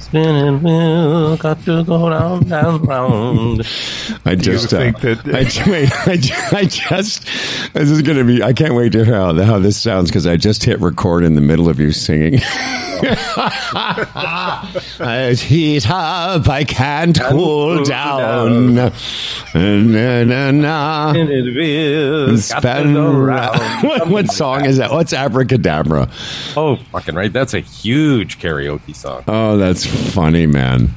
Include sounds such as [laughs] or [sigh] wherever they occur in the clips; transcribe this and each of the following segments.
Spinning wheel, got to go round and round. I just uh, think that- [laughs] I, wait, I, I just this is gonna be. I can't wait to hear how, how this sounds because I just hit record in the middle of you singing. [laughs] I heat up, I can't cool cool down. Na, na, na. Spinning wheel, got to Spin go round. round. What, what song is that? What's Abracadabra? Oh, fucking right. That's a huge karaoke song. Oh, that's funny, man.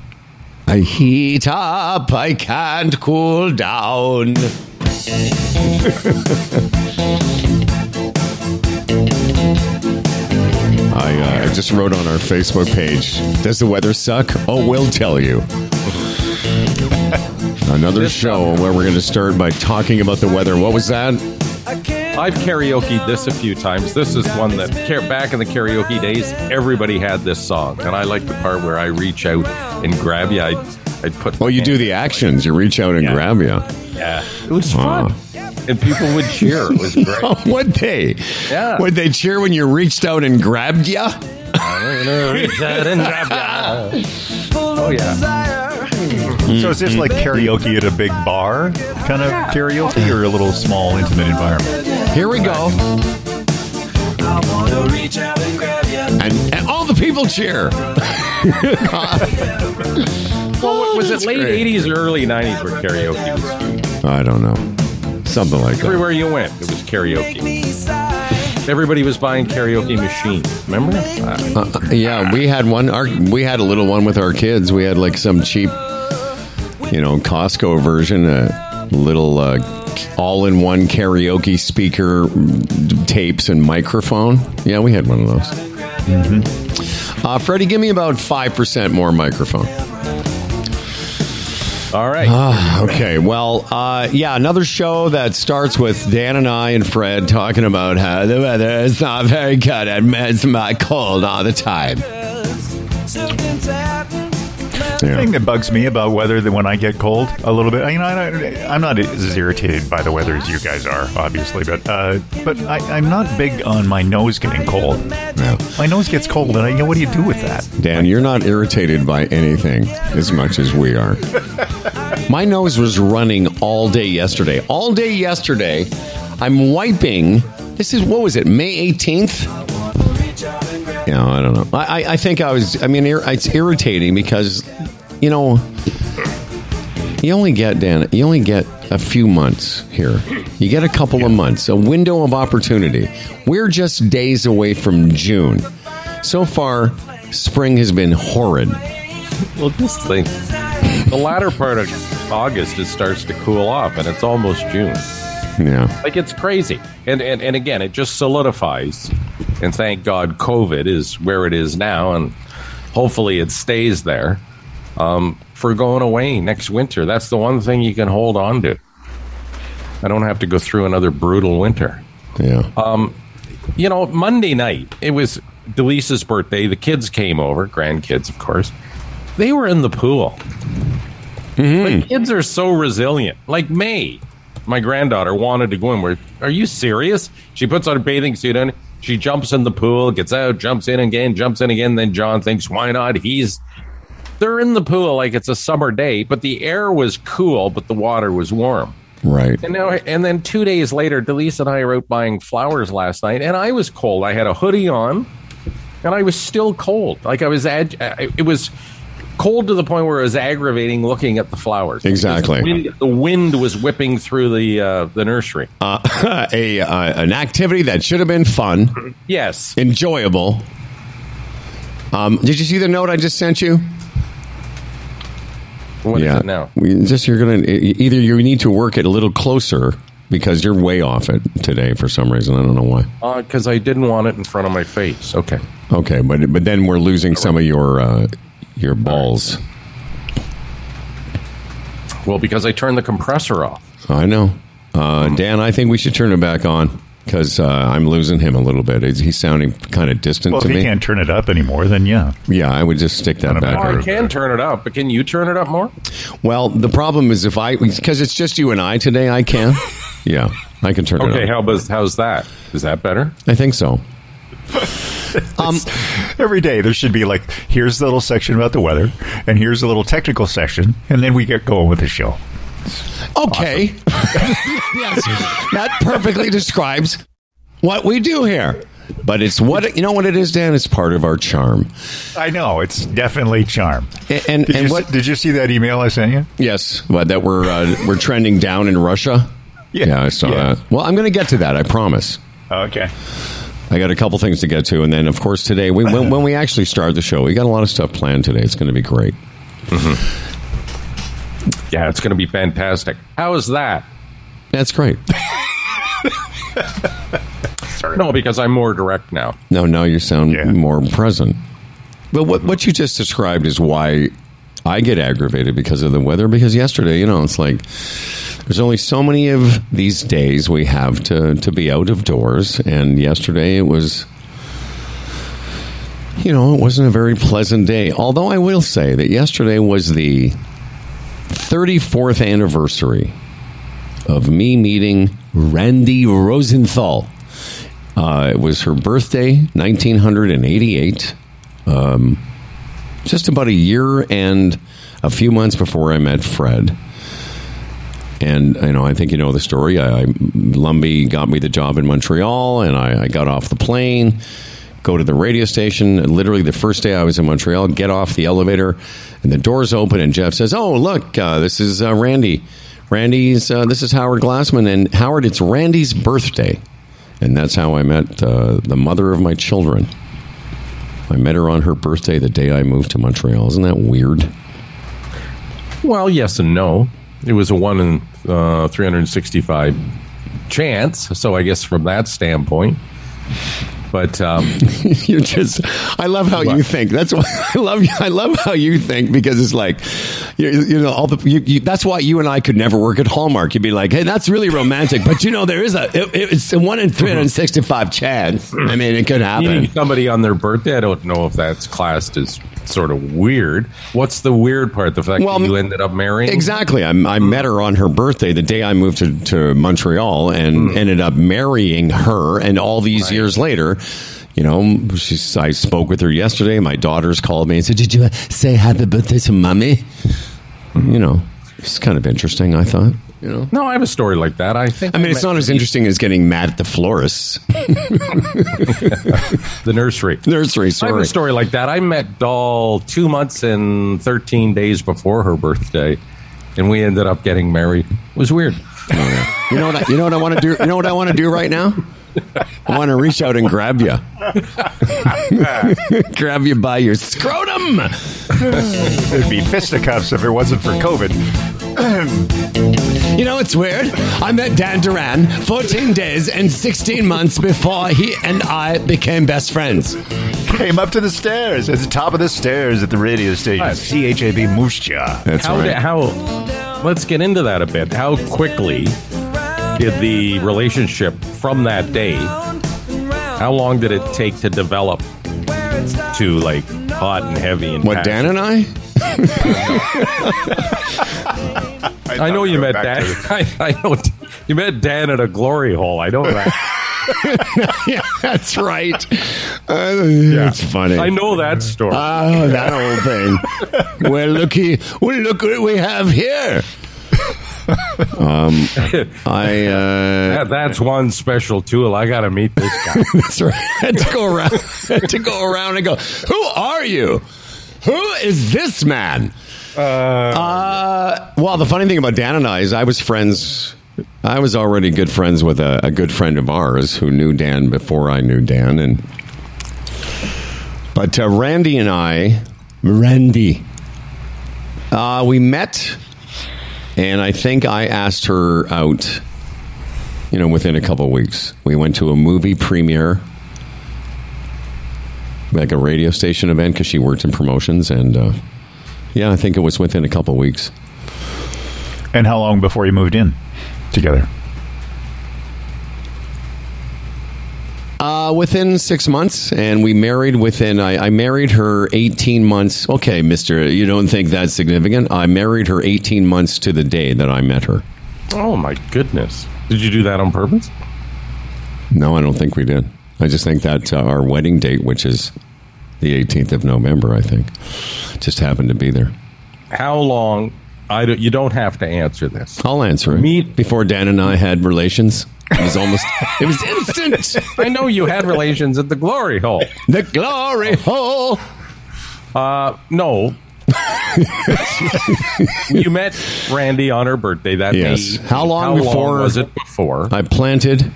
I heat up, I can't cool down. [laughs] I, uh, I just wrote on our Facebook page Does the weather suck? Oh, we'll tell you. Another show where we're going to start by talking about the weather. What was that? I've karaokeed this a few times. This is one that ca- back in the karaoke days, everybody had this song, and I like the part where I reach out and grab you. I, I put. Oh, you do the actions. You reach out and grab you. Yeah, it was fun, and people would cheer. It was [laughs] great. Oh, would they? Yeah. Would they cheer when you reached out and grabbed you? I'm gonna reach out and grab ya. Oh yeah. So is this like mm-hmm. karaoke at a big bar kind of karaoke or a little small intimate environment? Here we go. I want to reach out and, grab ya. and all the people cheer. [laughs] Well, oh, was it late '80s or early '90s where karaoke was huge? I don't know. Something like that. Everywhere you went, it was karaoke. Everybody was buying karaoke machines. Remember? Uh, Uh, yeah, we had one. Our, we had a little one with our kids. We had like some cheap, you know, Costco version, a little uh, all-in-one karaoke speaker, tapes, and microphone. Yeah, we had one of those. Uh, Freddie, give me about five percent more microphone. All right. Ah, okay. Well, uh, yeah, another show that starts with Dan and I and Fred talking about how the weather is not very good and it's not cold all the time. The Yeah. thing that bugs me about weather that when I get cold a little bit, you know, I, I'm not as irritated by the weather as you guys are, obviously, but uh, but I, I'm not big on my nose getting cold. My nose gets cold, and I, you know, what do you do with that? Dan, you're not irritated by anything as much as we are. My nose was running all day yesterday. All day yesterday, I'm wiping. This is, what was it, May 18th? Yeah, I don't know. I, I, I think I was, I mean, it's irritating because, you know, you only get, Dan, you only get a few months here. You get a couple of months, a window of opportunity. We're just days away from June. So far, spring has been horrid. Well, this thing, the latter part of August, it starts to cool off, and it's almost June. Yeah. Like it's crazy, and and and again, it just solidifies. And thank God, COVID is where it is now, and hopefully it stays there um, for going away next winter. That's the one thing you can hold on to. I don't have to go through another brutal winter. Yeah. You know, Monday night, it was Delisa's birthday. The kids came over, grandkids, of course. They were in the pool. Like, kids are so resilient. Like May, my granddaughter wanted to go in. Where are you serious? She puts on a bathing suit on. She jumps in the pool, gets out, jumps in again, jumps in again. Then John thinks, why not? He's. They're in the pool like it's a summer day, but the air was cool, but the water was warm. right. And now, and then two days later, Delise and I were out buying flowers last night, and I was cold. I had a hoodie on, and I was still cold. Like I was, ag- uh, it was cold to the point where it was aggravating looking at the flowers. Exactly. The wind, the wind was whipping through the uh, the nursery. Uh, [laughs] a uh, an activity that should have been fun, yes. enjoyable. Um, did you see the note I just sent you? What is it now? We- Just you're gonna either you need to work it a little closer because you're way off it today for some reason. I don't know why. Because Uh, I didn't want it in front of my face. Okay. Okay, but but then we're losing some of your uh, your balls. Well, because I turned the compressor off. I know, uh, Dan. I think we should turn it back on because uh, I'm losing him a little bit. He's, he's sounding kind of distant Well, to if you me. can't turn it up anymore, then yeah. Yeah, I would just stick that Not a back. matter Oh, I on. can turn it up, but can you turn it up more? Well, the problem is if I because it's just you and I today, I can. [laughs] yeah, I can turn it Okay, up. how, how's that? Is that better? I think so. [laughs] Um, Every day there should be like, here's the little section about the weather, and here's a little technical section, and then we get going with the show. Okay. [laughs] yes, that perfectly describes what we do here. But it's what you know what it is, Dan. It's part of our charm. I know it's definitely charm. And and, Did, and you, what? did you see that email I sent you? Yes, that we're uh, we're trending down in Russia. Yeah. I saw Yeah. that. Well, I'm going to get to that. I promise. Okay. I got a couple things to get to, and then of course today, we, when, when we actually start the show, we got a lot of stuff planned today. It's going to be great. Mm-hmm. Yeah, it's going to be fantastic. How is that? That's great. No, because I'm more direct now. No, now you sound Yeah. more present. But what what you just described is why I get aggravated because of the weather. Because yesterday, you know, it's like there's only so many of these days we have to to be out of doors, and yesterday it was. You know, it wasn't a very pleasant day. Although I will say that yesterday was the 34th anniversary of me meeting Randy Rosenthal. Uh, it was her birthday, 1988. Um, just about a year and a few months before I met Fred. And you know, I think you know the story. I, I Lumbee got me the job in Montreal, and I, I got off the plane, go to the radio station. And literally, the first day I was in Montreal, get off the elevator, and the doors open, and Jeff says, "Oh, look, uh, this is uh, Randy. Randy's. Uh, this is Howard Glassman, and Howard, it's Randy's birthday." And that's how I met uh, the mother of my children. I met her on her birthday the day I moved to Montreal. Isn't that weird? Well, yes and no. It was a one in uh, 365 chance. So I guess from that standpoint. But um, [laughs] You're just. I love how you think. That's why [laughs] I love. I love how you think because it's like, you, you know, all the. You, you, that's why you and I could never work at Hallmark. You'd be like, hey, that's really romantic, but you know, there is a. It, it's a one in three hundred sixty-five chance. I mean, it could meeting happen. somebody on their birthday, I don't know if that's classed as sort of weird. What's the weird part? The fact Well, that you ended up marrying? Exactly. I, I met her on her birthday the day I moved to, to Montreal and ended up marrying her. And all these years later, you know, she's, I spoke with her yesterday. My daughters called me and said, Did you uh, say happy birthday to mommy? You know, it's kind of interesting, I thought. You know, No, I have a story like that. I think I mean, it's met not as interesting as getting mad at the florist [laughs] the nursery. [laughs] nursery. I have a story like that. I met Doll two months and 13 days before her birthday, and we ended up getting married. It was weird. Oh, you know what? I, you know what I want to do. You know what I want to do right now. I want to reach out and grab you, [laughs] grab you by your scrotum. It'd be fisticuffs if it wasn't for COVID. You know, it's weird. I met Dan Duran 14 days and 16 months before he and I became best friends. Came up to the stairs at the top of the stairs at the radio station. Right. CHAB Moose That's How, did, how? Let's get into that a bit. How quickly did the relationship from that day? How long did it take to develop to like hot and heavy and What, Dan and I? [laughs] I know you met Dan. [laughs] I, I know you met Dan at a glory hole. I know that. [laughs] yeah, that's right. Uh, It's funny. I know that story. Oh, that old thing. well, looky, well, look what we have here. Um, I uh, That- that's one special tool. I got to meet this guy. [laughs] That's right. To go around to go around and go, Who are you? Who is this man? Uh, well, the funny thing about Dan and I is I was friends I was already good friends with a, a good friend of ours who knew Dan before I knew Dan and but uh, Randy and I Randy uh, we met and I think I asked her out you know, within a couple weeks. We went to a movie premiere, like a radio station event, because she worked in promotions, and uh, yeah, I think it was within a couple weeks. And how long before you moved in together? Uh, within six months, and we married within. I, I married her eighteen months. Okay, Mister, you don't think that's significant? I married her eighteen months to the day that I met her. oh my goodness! Did you do that on purpose? No, I don't think we did. I just think that uh, our wedding date, which is the 18th of November, I think, just happened to be there. How long? I don't, you don't have to answer this. I'll answer it. Meet- Before Dan and I had relations, it was almost, it was instant. I know you had relations at the glory hole. the glory hole. Uh, no. you met Randy on her birthday that Yes. May. How long before- was it before? I planted.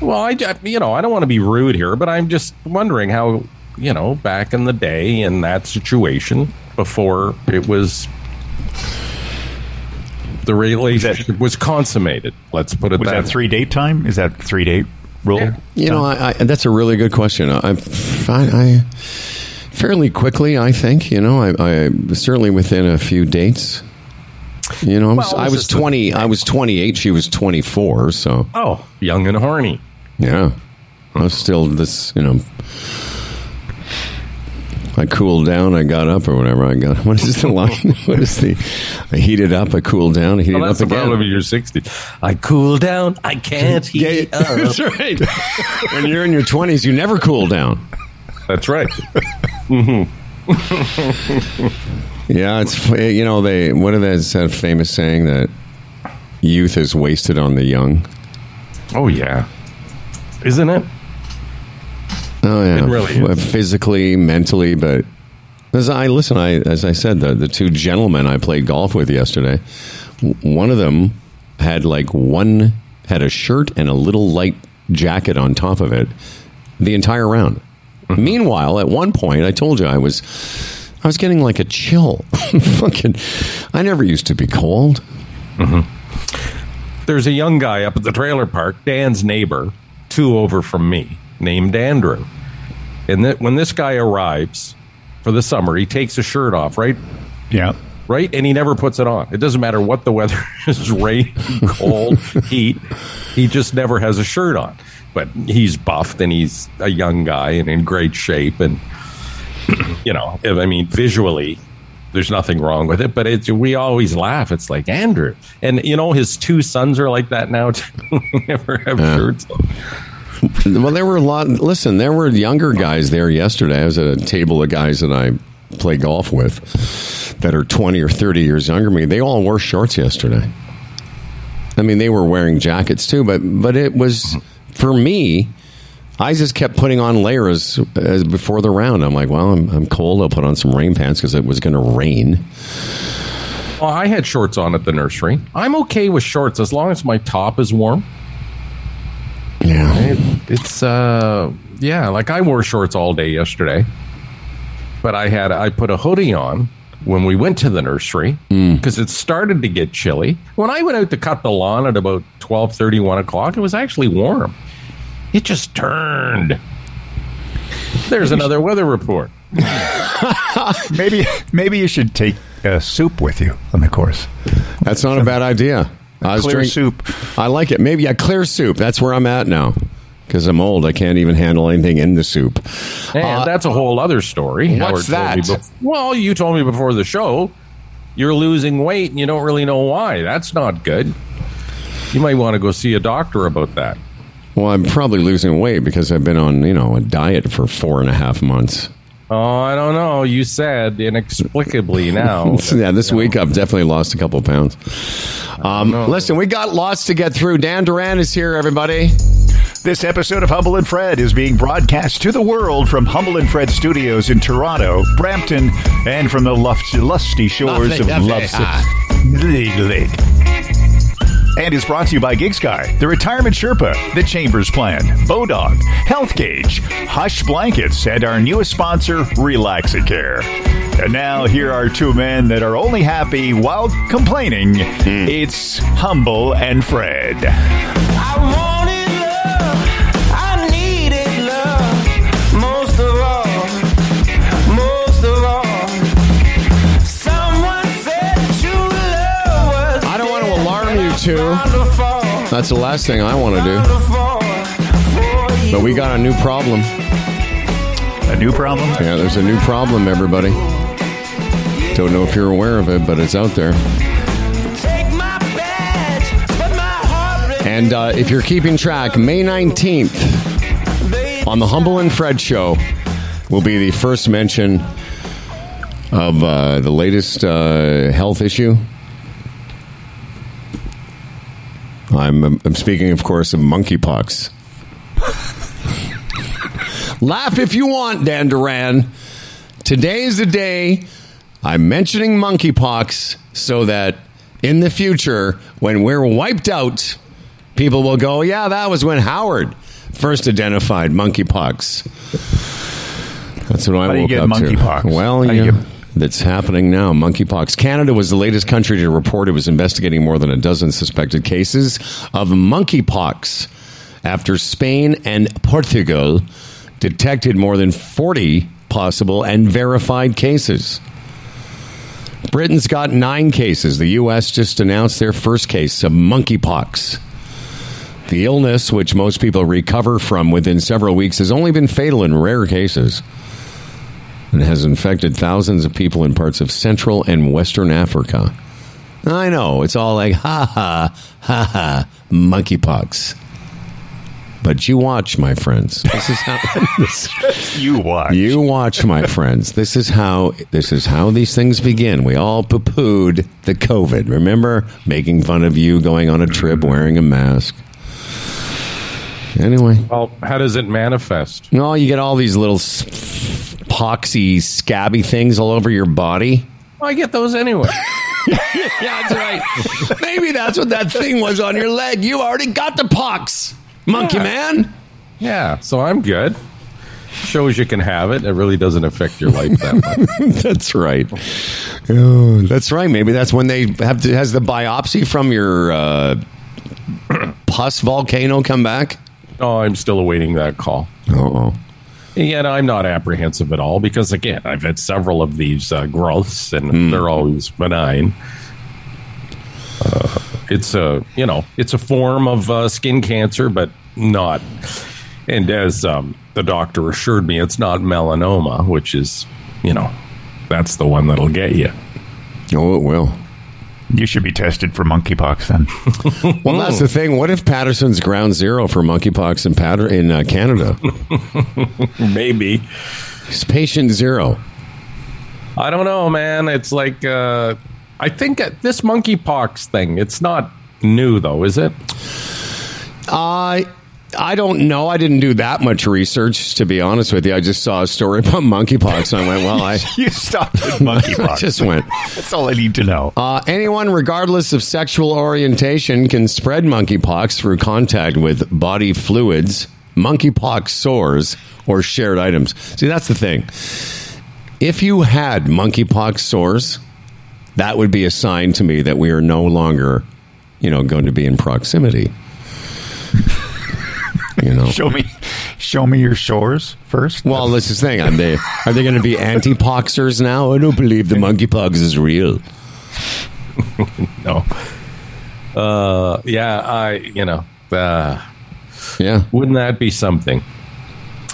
Well, I- you know, I don't want to be rude here, but I'm just wondering how, you know, back in the day in that situation before it was the relationship was consummated. Let's put it Was that that three date time? Is that three date rule? Yeah. You know, I, I, that's a really good question. I, I, I fairly quickly, I think. You know, I, I certainly within a few dates. You know, I was, Well, I was just a- twenty. I was twenty eight. She was twenty four. So Oh, young and horny. yeah, I was still this. You know, I cooled down. I got up, or whatever. I got. [laughs] What is the line? [laughs] what is the? I heated up. I cooled down. I heated Well, that's up the problem again. of your 60s. I cool down. I can't [laughs] heat Yeah, up. that's right. when you're in your twenties, you never cool down. That's right. Yeah, it's you know they what are that that famous saying that youth is wasted on the young. Oh, yeah. Isn't it? Oh yeah, It really. Physically, mentally, but as I listen, I as I said, the the two gentlemen I played golf with yesterday, one of them had like one had a shirt and a little light jacket on top of it the entire round. Mm-hmm. Meanwhile, at one point, I told you I was I was getting like a chill. [laughs] Fucking, I never used to be cold. There's a young guy up at the trailer park, Dan's neighbor, two over from me, named Andrew. And that when this guy arrives for the summer, he takes his shirt off, right? Yeah. Right? And he never puts it on. It doesn't matter what the weather [laughs] is rain, cold, [laughs] heat. He just never has a shirt on. But he's buffed and he's a young guy and in great shape. And, [clears throat] you know, I mean, visually, there's nothing wrong with it. But it's, we always laugh. It's like Andrew. And, you know, his two sons are like that now, too. [laughs] Never have shirts on. Well, there were a lot. Listen, there were younger guys there yesterday. I was at a table of guys that I play golf with that are 20 or 30 years younger than me. They all wore shorts yesterday. I mean, they were wearing jackets too, but but it was for me. I just kept putting on layers as before the round. I'm like, well, I'm, I'm cold. I'll put on some rain pants because it was going to rain. Well, I had shorts on at the nursery. I'm okay with shorts as long as my top is warm. Yeah. It, it's uh yeah, like I wore shorts all day yesterday. But I had I put a hoodie on when we went to the nursery because it started to get chilly. When I went out to cut the lawn at about 12:30, 1 o'clock, it was actually warm. It just turned. There's another weather report. [laughs] Maybe maybe you should take uh, soup with you on the course. That's not a bad idea. I Clear drink- soup. I like it. Maybe a clear soup. That's where I'm at now. Because I'm old, I can't even handle anything in the soup. And Uh, that's a whole other story. what's that? bef- well, you told me before the show you're losing weight and you don't really know why. That's not good. You might want to go see a doctor about that. Well, I'm probably losing weight because I've been on, you know, a diet for four and a half months. Oh, I don't know. You said inexplicably [laughs] now. yeah, this week I've definitely lost a couple pounds. Um, listen, we got lots to get through. Dan Duran is here, everybody. This episode of Humble and Fred is being broadcast to the world from Humble and Fred Studios in Toronto, Brampton, and from the luf- lusty shores Lovely, of lovely. Love Ah. Lake Lake. And is brought to you by Gigs Guy, the Retirement Sherpa, the Chambers Plan, Bodog, Health Gauge, Hush Blankets, and our newest sponsor, Relaxicare. And now here are two men that are only happy while complaining. It's Humble and Fred. Two. That's the last thing I want to do. Wonderful for you. But we got a new problem. A new problem? Yeah, there's a new problem, everybody. Don't know if you're aware of it, but it's out there. Take my badge, but my heart And uh, if you're keeping track, May 19th, on the Humble and Fred show will be the first mention of uh, the latest uh, health issue. I'm, I'm speaking, of course, of monkeypox. Laugh if you want, Dan Duran. Today is the day I'm mentioning monkeypox so that in the future, when we're wiped out, people will go, yeah, that was when Howard first identified monkeypox. That's what I How do you get up to. monkeypox? Well, How do you get- that's happening now. Monkeypox. Canada was the latest country to report it was investigating more than a dozen suspected cases of monkeypox after Spain and Portugal detected more than 40 possible and verified cases. Britain's got nine cases. The U.S. just announced their first case of monkeypox. The illness, which most people recover from within several weeks, has only been fatal in rare cases and has infected thousands of people in parts of Central and Western Africa. I know, it's all like, ha ha, ha ha, monkeypox. But you watch, my friends. This is how. this- [laughs] You watch. you watch, my friends. This is how this is how these things begin. We all poo-pooed the COVID. Remember, making fun of you going on a trip wearing a mask. Anyway, Well, how does it manifest? no, you get all these little s- poxy, scabby things all over your body. Well, I get those anyway. [laughs] Yeah, that's right. Maybe that's what that thing was on your leg. You already got the pox, monkey Yeah. man. yeah, so I'm good. Shows you can have it. It really doesn't affect your life that much. [laughs] That's right. Oh, that's right. Maybe that's when they have to, has the biopsy from your uh, [clears throat] pus volcano come back. Oh, I'm still awaiting that call. Uh oh, Yet I'm not apprehensive at all because, again, I've had several of these uh, growths and they're always benign. Uh, it's a you know it's a form of uh, skin cancer, but not. And as um, the doctor assured me, it's not melanoma, which is you know that's the one that'll get you. oh, it will. You should be tested for monkeypox then. [laughs] Well, that's the thing. What if Patterson's ground zero for monkeypox in Patter in uh, Canada? [laughs] Maybe It's patient zero. I don't know, man. It's like uh, I think uh, this monkeypox thing. It's not new though, is it? I I don't know. I didn't do that much research, to be honest with you. I just saw a story [laughs] about monkeypox, and I went, "Well, I [laughs] you stopped at monkeypox. [laughs] just went." That's all I need to know. Uh, anyone, regardless of sexual orientation, can spread monkeypox through contact with body fluids, monkeypox sores, or shared items. See, that's the thing. If you had monkeypox sores, that would be a sign to me that we are no longer, you know, going to be in proximity. You know. [laughs] Show me, show me your shores first. Well, this is the thing. Are they are they going to be anti-poxers now? I don't believe the monkeypox is real. [laughs] No. Uh, yeah, I you know. Uh, Yeah. Wouldn't that be something?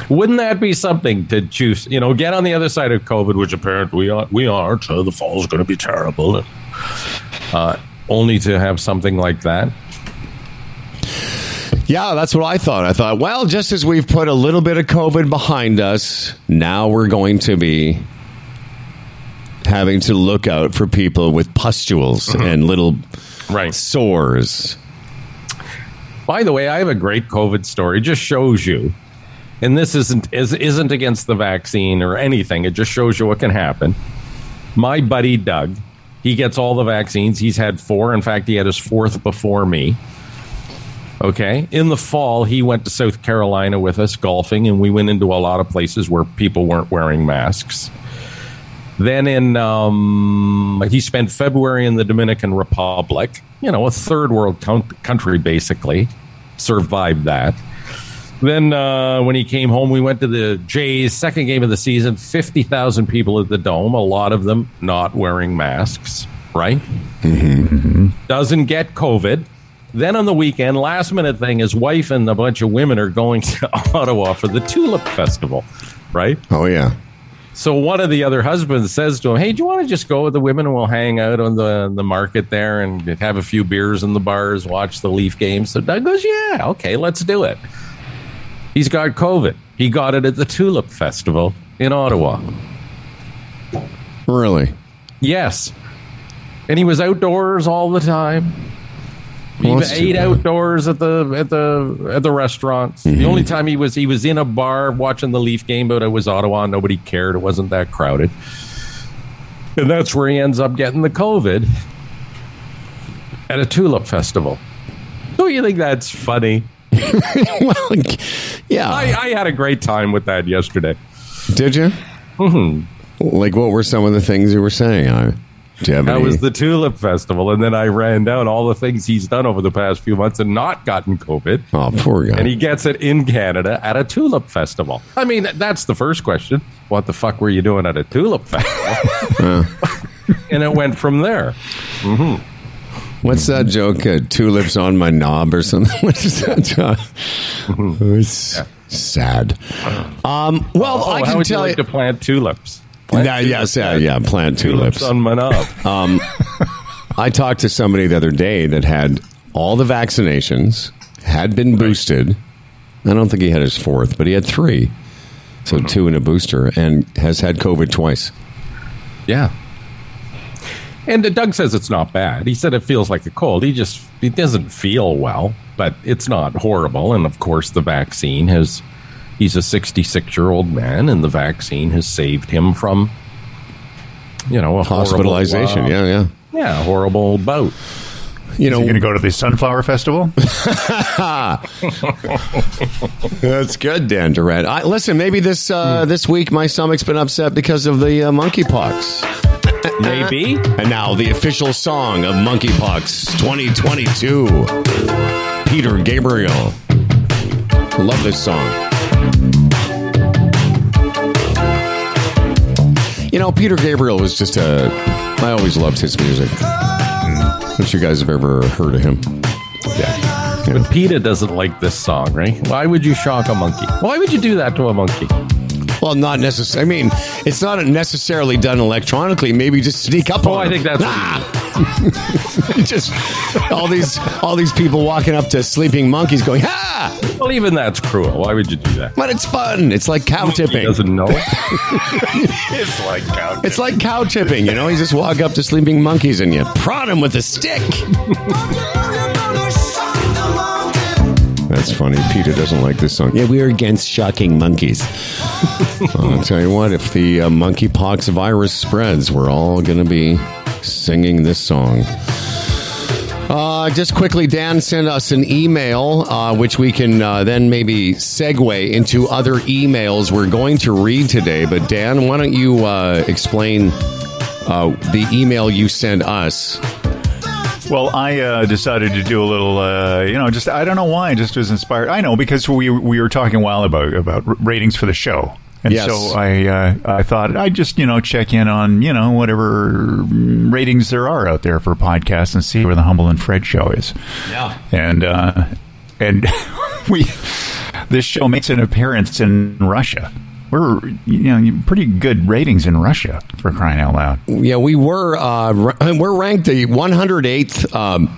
Wouldn't that be something to choose? You know, get on the other side of COVID, which apparently we aren't. We aren't. Uh, the fall's going to be terrible. Uh, only to have something like that. Yeah, that's what I thought. I thought, well, just as we've put a little bit of COVID behind us, now we're going to be having to look out for people with pustules mm-hmm. and little Right. sores. By the way, I have a great COVID story. It just shows you, and this isn't is, isn't against the vaccine or anything. It just shows you what can happen. My buddy Doug, he gets all the vaccines. He's had four. In fact, he had his fourth before me. Okay. In the fall, he went to South Carolina with us golfing, and we went into a lot of places where people weren't wearing masks. Then in um, he spent February in the Dominican Republic, you know, a third world country basically, survived that. Then uh, when he came home, we went to the Jays' second game of the season. Fifty thousand people at the dome, a lot of them not wearing masks. Right? Doesn't get COVID. Then on the weekend, last minute thing, his wife and a bunch of women are going to [laughs] Ottawa for the Tulip Festival. Right? Oh yeah. So one of the other husbands says to him, "Hey, do you want to just go with the women and we'll hang out on the the market there and have a few beers in the bars, watch the Leaf game?" So Doug goes, "Yeah, okay, let's do it." He's got COVID. He got it at the Tulip Festival in Ottawa. Really? Yes. And he was outdoors all the time. He Well, that's ate outdoors at the at the at the restaurants. Mm-hmm. The only time he was he was in a bar watching the Leaf game, but it was Ottawa. Nobody cared. It wasn't that crowded. And that's where he ends up getting the COVID at a tulip festival. Don't you think that's funny? [laughs] well, yeah. I, I had a great time with that yesterday. Did you? Like, what were some of the things you were saying? I, do you have That any? was the Tulip Festival, and then I ran down all the things he's done over the past few months and not gotten COVID. oh, poor guy. And he gets it in Canada at a tulip festival. I mean, that's the first question. What the fuck were you doing at a tulip festival? [laughs] and it went from there. What's that joke? Uh, tulips on my knob or something? [laughs] What is that joke? it's was sad. Um, well, Oh, I can would you tell like you. to plant tulips? Yeah, yes, yeah, yeah, plant Tulips tulips. on my knob. [laughs] I talked to somebody the other day that had all the vaccinations, had been boosted. I don't think he had his fourth, but he had three. So two and a booster, and has had COVID twice. yeah. And uh, Doug says it's not bad. He said it feels like a cold. He just he doesn't feel well, but it's not horrible. And of course, the vaccine has. He's a 66 year old man, and the vaccine has saved him from, you know, a horrible, Hospitalization, uh, yeah, yeah. yeah, a horrible bout. You know, You're going to go to the Sunflower Festival? [laughs] [laughs] That's good, Dan Duran. I, listen, maybe this Hmm. uh, this week my stomach's been upset because of the uh, monkeypox. Maybe. [laughs] And now the official song of Monkeypox 2022. Peter Gabriel. Love this song. You know, Peter Gabriel was just a. I always loved his music. Hmm. If you guys have ever heard of him. Yeah. But PETA doesn't like this song, right? Why would you shock a monkey? Why would you do that to a monkey? Well, not necessarily. I mean, it's not necessarily done electronically. Maybe just sneak up Oh, on Oh, I think that's [laughs] just all these all these people walking up to sleeping monkeys, going ha! well, even that's cruel. Why would you do that? But it's fun. It's like cow He tipping. doesn't know. [laughs] it's like cow. It's like cow tipping. You know, you just walk up to sleeping monkeys and you prod them with a stick. That's funny. Peter doesn't like this song. Yeah, we are against shocking monkeys. [laughs] I'll tell you what, if the uh, monkeypox virus spreads, we're all going to be singing this song. Uh, just quickly, Dan sent us an email, uh, which we can uh, then maybe segue into other emails we're going to read today. But, Dan, why don't you uh, explain uh, the email you sent us? Well, I uh, decided to do a little, uh, you know, just I don't know why, I just was inspired. I know because we we were talking a while about about ratings for the show, and Yes. so I uh, I thought I'd just you know check in on you know whatever ratings there are out there for podcasts and see where the Humble and Fred show is. Yeah. and uh, and [laughs] we this show makes an appearance in Russia. We're you know pretty good ratings in Russia for crying out loud. Yeah, we were uh, we're ranked the 108th um,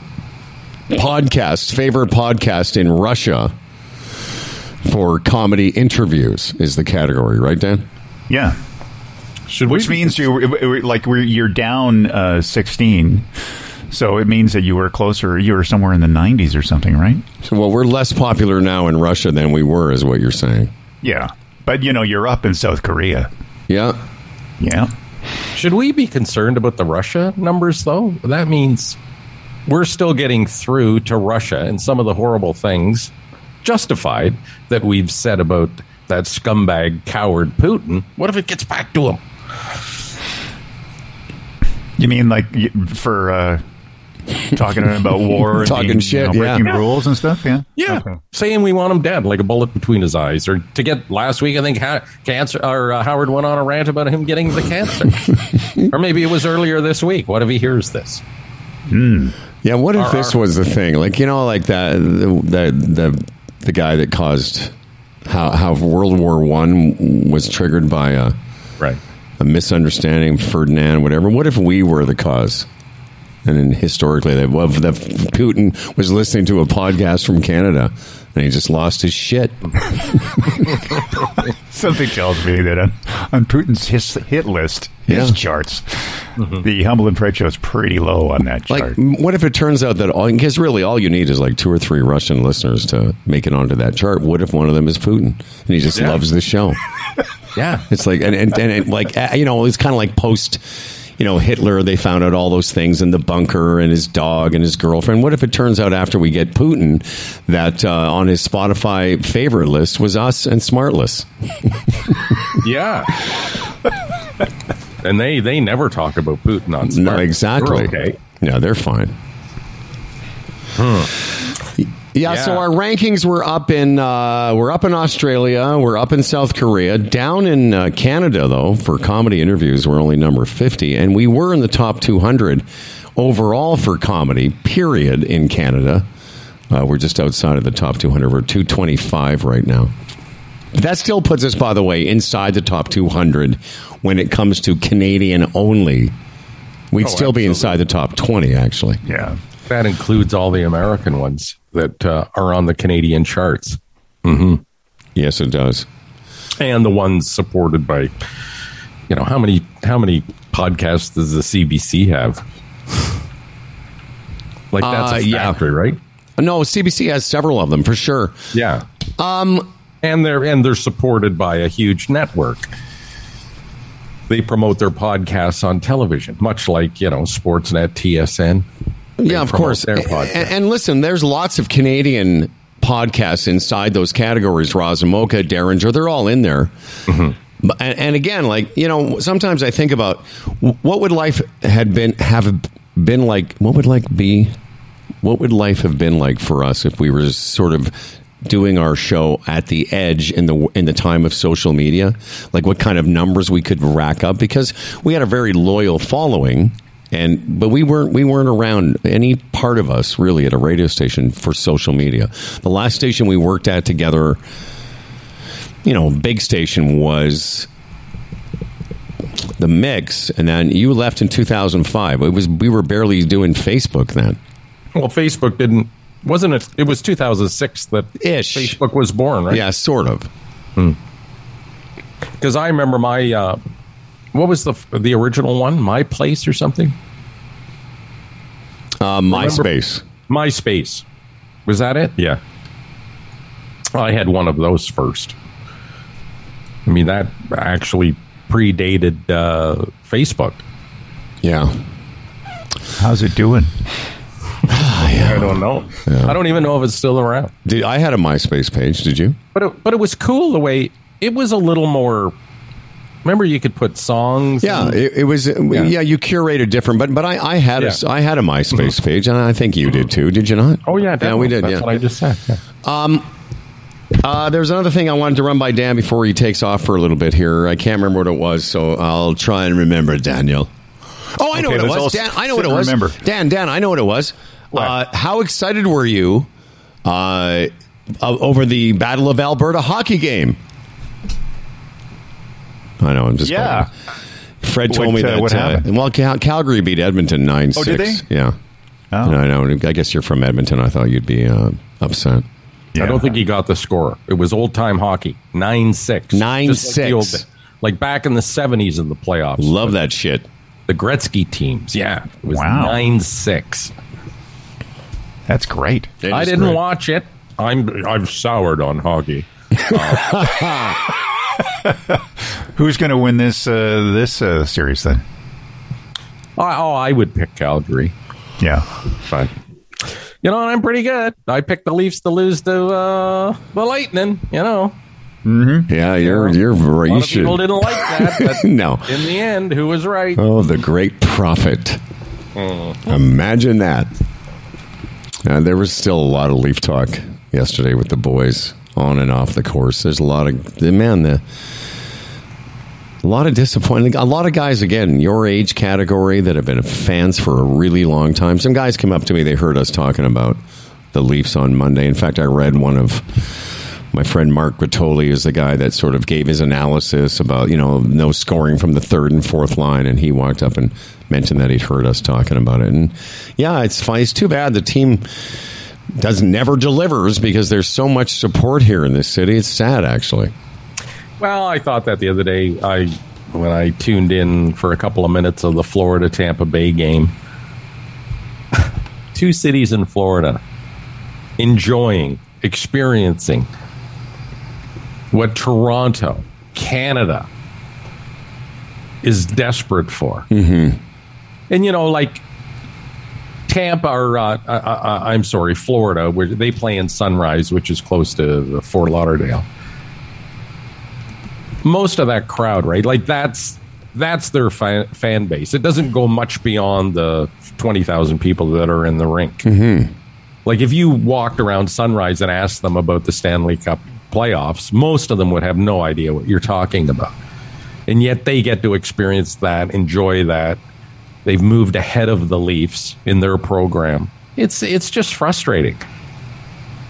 podcast favorite podcast in Russia for comedy interviews is the category, right, Dan? Yeah. Should Which we? means you like we're, you're down uh, 16. So it means that you were closer, you were somewhere in the 90s or something, right? So, well, we're less popular now in Russia than we were, is what you're saying. Yeah. But you know, you're up in South Korea. Yeah. Yeah. Should we be concerned about the Russia numbers, though? That means we're still getting through to Russia and some of the horrible things justified that we've said about that scumbag coward Putin. What if it gets back to him? You mean like for uh, talking about [laughs] war, and Talking being, shit, you know, breaking yeah. rules and stuff? Yeah. Yeah, Okay. saying we want him dead, like a bullet between his eyes, or to get last week. I think ha- cancer or uh, Howard went on a rant about him getting the cancer, [laughs] or maybe it was earlier this week. What if he hears this? Yeah, what if Our- this was the thing? Like, you know, like that the the the, the guy that caused how how World War One was triggered by a, Right. a misunderstanding, Ferdinand, whatever. What if we were the cause? And then historically, that well, that Putin was listening to a podcast from Canada, and he just lost his shit. [laughs] Something tells me that on, on Putin's his hit list, his Yeah. charts, mm-hmm. the Humble and Fred show is pretty low on that chart. Like, chart. what if it turns out that all? Because really, all you need is like two or three Russian listeners to make it onto that chart. What if one of them is Putin and he just loves the show? [laughs] Yeah. It's like and and, and it, like you know, it's kind of like post. You know, Hitler, they found out all those things in the bunker and his dog and his girlfriend. What if it turns out after we get Putin that uh, on his Spotify favorite list was us and Smartless? [laughs] Yeah. and they they never talk about Putin on No, exactly. They're okay. Yeah, they're fine. Yeah, so our rankings were up in uh, we're up in Australia, we're up in South Korea, down in uh, Canada though for comedy interviews we're only number fifty, and we were in the top two hundred overall for comedy. Period in Canada, uh, we're just outside of the top two hundred. We're two twenty five right now. That still puts us, by the way, inside the top 200 when it comes to Canadian only. We'd Oh, still be inside the top 20, actually. yeah. That includes all the American ones that uh, are on the Canadian charts Yes, it does. and the ones supported by you know how many how many podcasts does the CBC have? [laughs] like that's Uh, a yeah. factory, right? No, CBC has several of them for sure. Yeah. Um and they're and they're supported by a huge network. They promote their podcasts on television, much like, you know, Sportsnet, TSN. Yeah, of course. And, and listen, there's lots of Canadian podcasts inside those categories. Razamoka, Derringer, they're all in there. But- And, and again, like you know, sometimes I think about what would life had been have been like. What would like be? What would life have been like for us if we were sort of doing our show at the edge in the in the time of social media? Like what kind of numbers we could rack up because we had a very loyal following. And but we weren't we weren't around any part of us really at a radio station for social media. The last station we worked at together, you know, big station was the mix, and then you left in 2005. It was we were barely doing Facebook then. Well, Facebook didn't wasn't it it was 2006 that Ish. Facebook was born, right? Yeah, sort of. Because I remember my uh, what was the the original one? My Place or something? Uh, MySpace. MySpace. Was that it? Yeah. I had one of those first. I mean, that actually predated uh, Facebook. Yeah. How's it doing? [sighs] I don't know. I don't even know if it's still around. Did I had a MySpace page? Did you? But it, but it was cool the way it was a little more. Remember, you could put songs. Yeah, and- it, it was. Yeah. you curated different, but but I, I had a Yeah. I had a MySpace page, and I think you did too. Did you not? oh yeah, yeah, we definitely. did. That's yeah. what I just said. Yeah. Uh, there's another thing I wanted to run by Dan before he takes off for a little bit here. I can't remember what it was, so I'll try and remember, Daniel. Oh, I know Okay, what it was. Dan, I know what it was. remember. Dan, Dan, I know what it was. What? Uh, how excited were you uh, over the Battle of Alberta hockey game? I know. I'm just Yeah. Fred told What, me uh, that. what happened? well, Cal- Calgary beat Edmonton nine Oh, six. did they? Yeah. Oh. I know. I guess you're from Edmonton. I thought you'd be uh, upset. I don't think he got the score. It was old time hockey, nine six, 9-6. like back in the seventies in the playoffs. Love that shit. the Gretzky teams. Yeah, it was Wow. nine six. That's great. It I didn't great. watch it. I'm I've soured on hockey. [laughs] [laughs] Who's going to win this uh, this uh, series then? Oh, oh, I would pick Calgary, Yeah. fine. you know I'm pretty good. I picked the Leafs to lose to uh, the Lightning. You know, Mm-hmm. Yeah, you're you're very. a You of people didn't like that, [laughs] but No. in the end, who was right? Oh, the great prophet. Imagine that. Uh, there was still a lot of leaf talk yesterday with the boys on and off the course. There's a lot of man the a lot of disappointing. A lot of guys again, your age category that have been fans for a really long time. Some guys came up to me. They heard us talking about the Leafs on Monday. In fact, I read one of my friend Mark Bertoli is the guy that sort of gave his analysis about you know no scoring from the third and fourth line, and he walked up and mentioned that he'd heard us talking about it. And yeah, it's fine. It's too bad the team does never delivers because there's so much support here in this city. It's sad, actually. Well, I thought that the other day. I when I tuned in for a couple of minutes of the Florida Tampa Bay game. [laughs] Two cities in Florida enjoying, experiencing what Toronto, Canada, is desperate for. Mm-hmm. And you know, like Tampa, or uh, uh, uh, I'm sorry, Florida, where they play in Sunrise, which is close to Fort Lauderdale. Most of that crowd, right? Like that's that's their fan, fan base. It doesn't go much beyond the twenty thousand people that are in the rink. Like if you walked around Sunrise and asked them about the Stanley Cup playoffs, most of them would have no idea what you're talking about. And yet they get to experience that, enjoy that. They've moved ahead of the Leafs in their program. It's it's just frustrating.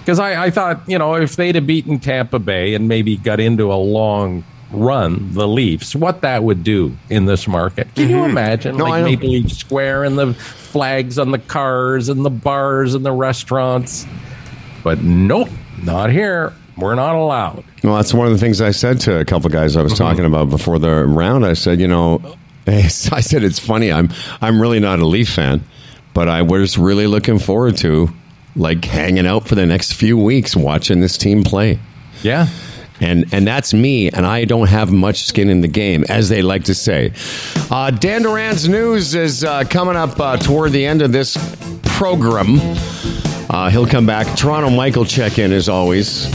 Because I, I thought, you know, if they'd have beaten Tampa Bay and maybe got into a long run, the Leafs, what that would do in this market. Can you imagine? Mm-hmm. No, like know. Maple Leaf Square and the flags on the cars and the bars and the restaurants. But nope, not here. We're not allowed. Well, that's one of the things I said to a couple guys I was talking about before the round. I said, you know, [laughs] I said it's funny. I'm I'm really not a Leaf fan, but I was really looking forward to like hanging out for the next few weeks watching this team play. Yeah. And and that's me, and I don't have much skin in the game, as they like to say. Uh, Dan Duran's news is uh, coming up uh, toward the end of this program. Uh, he'll come back. Toronto Michael check in as always.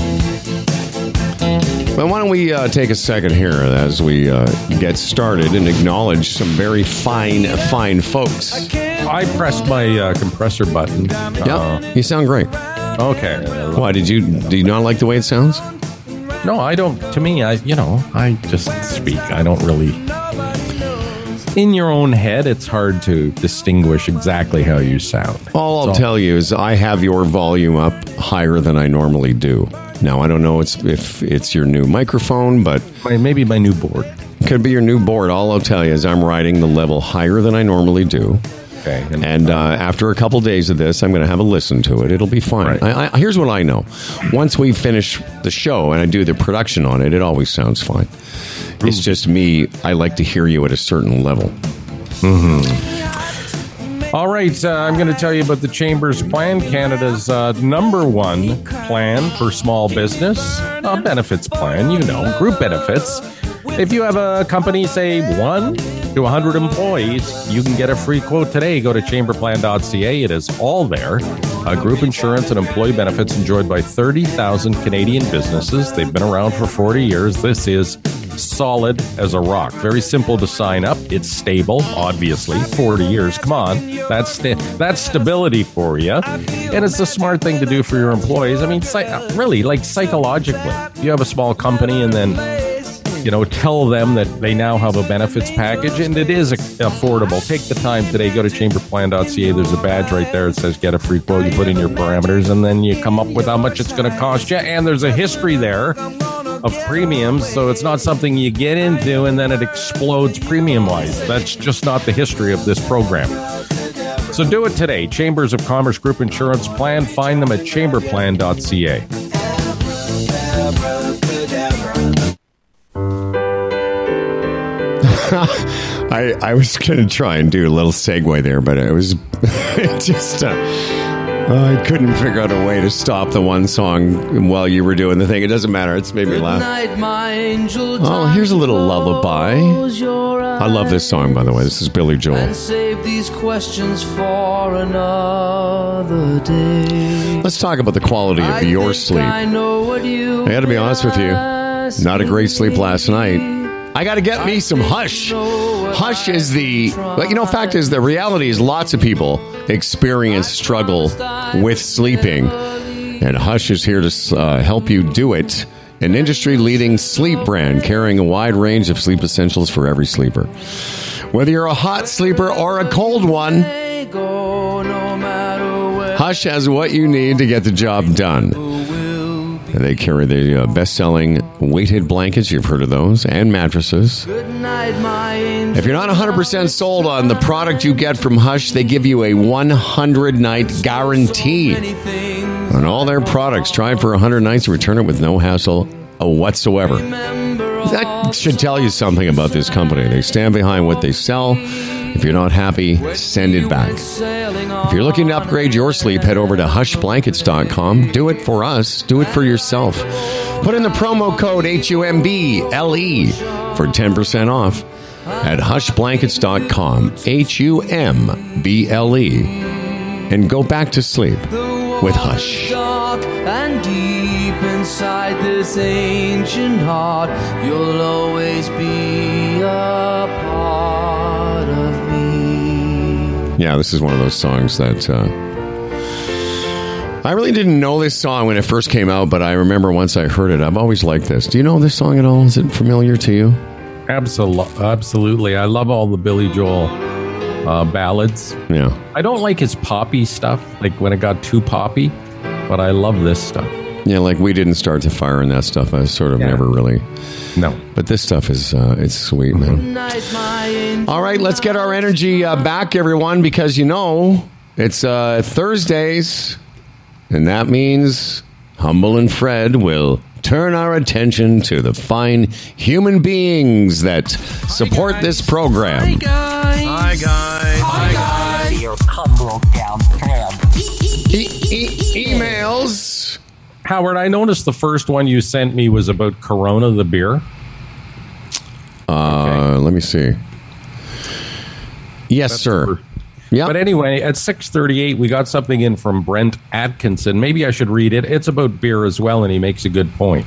But why don't we uh, take a second here as we uh, get started and acknowledge some very fine, fine folks. I pressed my uh, compressor button. Yeah, you sound great. Uh, okay. Why did you? Do you not like the way it sounds? No, I don't. To me, I you know, I just speak. I don't really. In your own head, it's hard to distinguish exactly how you sound. All I'll So- tell you is I have your volume up higher than I normally do. Now I don't know it's, if it's your new microphone, but My, maybe my new board. could be your new board. All I'll tell you is I'm riding the level higher than I normally do. Okay. And uh, after a couple days of this, I'm going to have a listen to it. It'll be fine. Right. I, I, here's what I know: once we finish the show and I do the production on it, it always sounds fine. It's just me. I like to hear you at a certain level. All right, uh, I'm going to tell you about the Chamber's plan, Canada's uh, number one plan for small business, a benefits plan, you know, group benefits. If you have a company, say one to 100 employees, you can get a free quote today. Go to chamberplan.ca. It is all there. Uh, group insurance and employee benefits enjoyed by 30,000 Canadian businesses. They've been around for 40 years. This is solid as a rock. Very simple to sign up. It's stable, obviously. 40 years. Come on. That's that's stability for you. And it's a smart thing to do for your employees. I mean, really, like psychologically. You have a small company and then you know, tell them that they now have a benefits package and it is affordable. Take the time today. Go to chamberplan.ca. There's a badge right there. It says get a free quote. You put in your parameters and then you come up with how much it's going to cost you. And there's a history there of premiums. So it's not something you get into and then it explodes premium wise. That's just not the history of this program. So do it today. Chambers of Commerce Group Insurance Plan. Find them at chamberplan.ca. [laughs] I, I was going to try and do a little segue there, but it was [laughs] it just. Uh, I couldn't figure out a way to stop the one song while you were doing the thing. It doesn't matter. It's made me laugh. Night, my angel, Oh, here's a little lullaby. I love this song, by the way. This is Billy Joel. Save these questions for another day. Let's talk about the quality of your sleep. I know what you I got to be honest with you. Not a great sleep last night. I got to get me some Hush. Hush is the, like, you know, fact is, the reality is lots of people experience struggle with sleeping. And Hush is here to uh, help you do it. An industry leading sleep brand carrying a wide range of sleep essentials for every sleeper. Whether you're a hot sleeper or a cold one, Hush has what you need to get the job done. They carry the uh, best-selling weighted blankets. You've heard of those, and mattresses. Good night, my angel. If you're not 100% sold on the product you get from Hush, they give you a 100-night guarantee on all their products. Try it for 100 nights and return it with no hassle uh, whatsoever. That should tell you something about this company. They stand behind what they sell. If you're not happy, send it back. If you're looking to upgrade your sleep, head over to hushblankets.com. Do it for us, do it for yourself. Put in the promo code HUMBLE for 10% off at hushblankets.com. H U M B L E. And go back to sleep with Hush. dark and deep inside this ancient heart, you'll always be a part. Yeah, this is one of those songs that uh, I really didn't know this song when it first came out, but I remember once I heard it. I've always liked this. Do you know this song at all? Is it familiar to you? Absolutely, absolutely. I love all the Billy Joel uh, ballads. Yeah. I don't like his poppy stuff, like when it got too poppy, but I love this stuff. Yeah, like we didn't start to fire and that stuff. I sort of Yeah. never really. No, But this stuff is uh, it's sweet, man. Night, my. All right, let's get our energy uh, back, everyone, because you know it's uh, Thursdays, and that means Humble and Fred will turn our attention to the fine human beings that support this program. Hi, guys. Your humble down Fred. E- e- emails. Howard. I noticed the first one you sent me was about Corona, the beer. Uh, let me see. Yes, sir. Yeah. But anyway, at 6:38 we got something in from Brent Atkinson. Maybe I should read it. It's about beer as well and he makes a good point.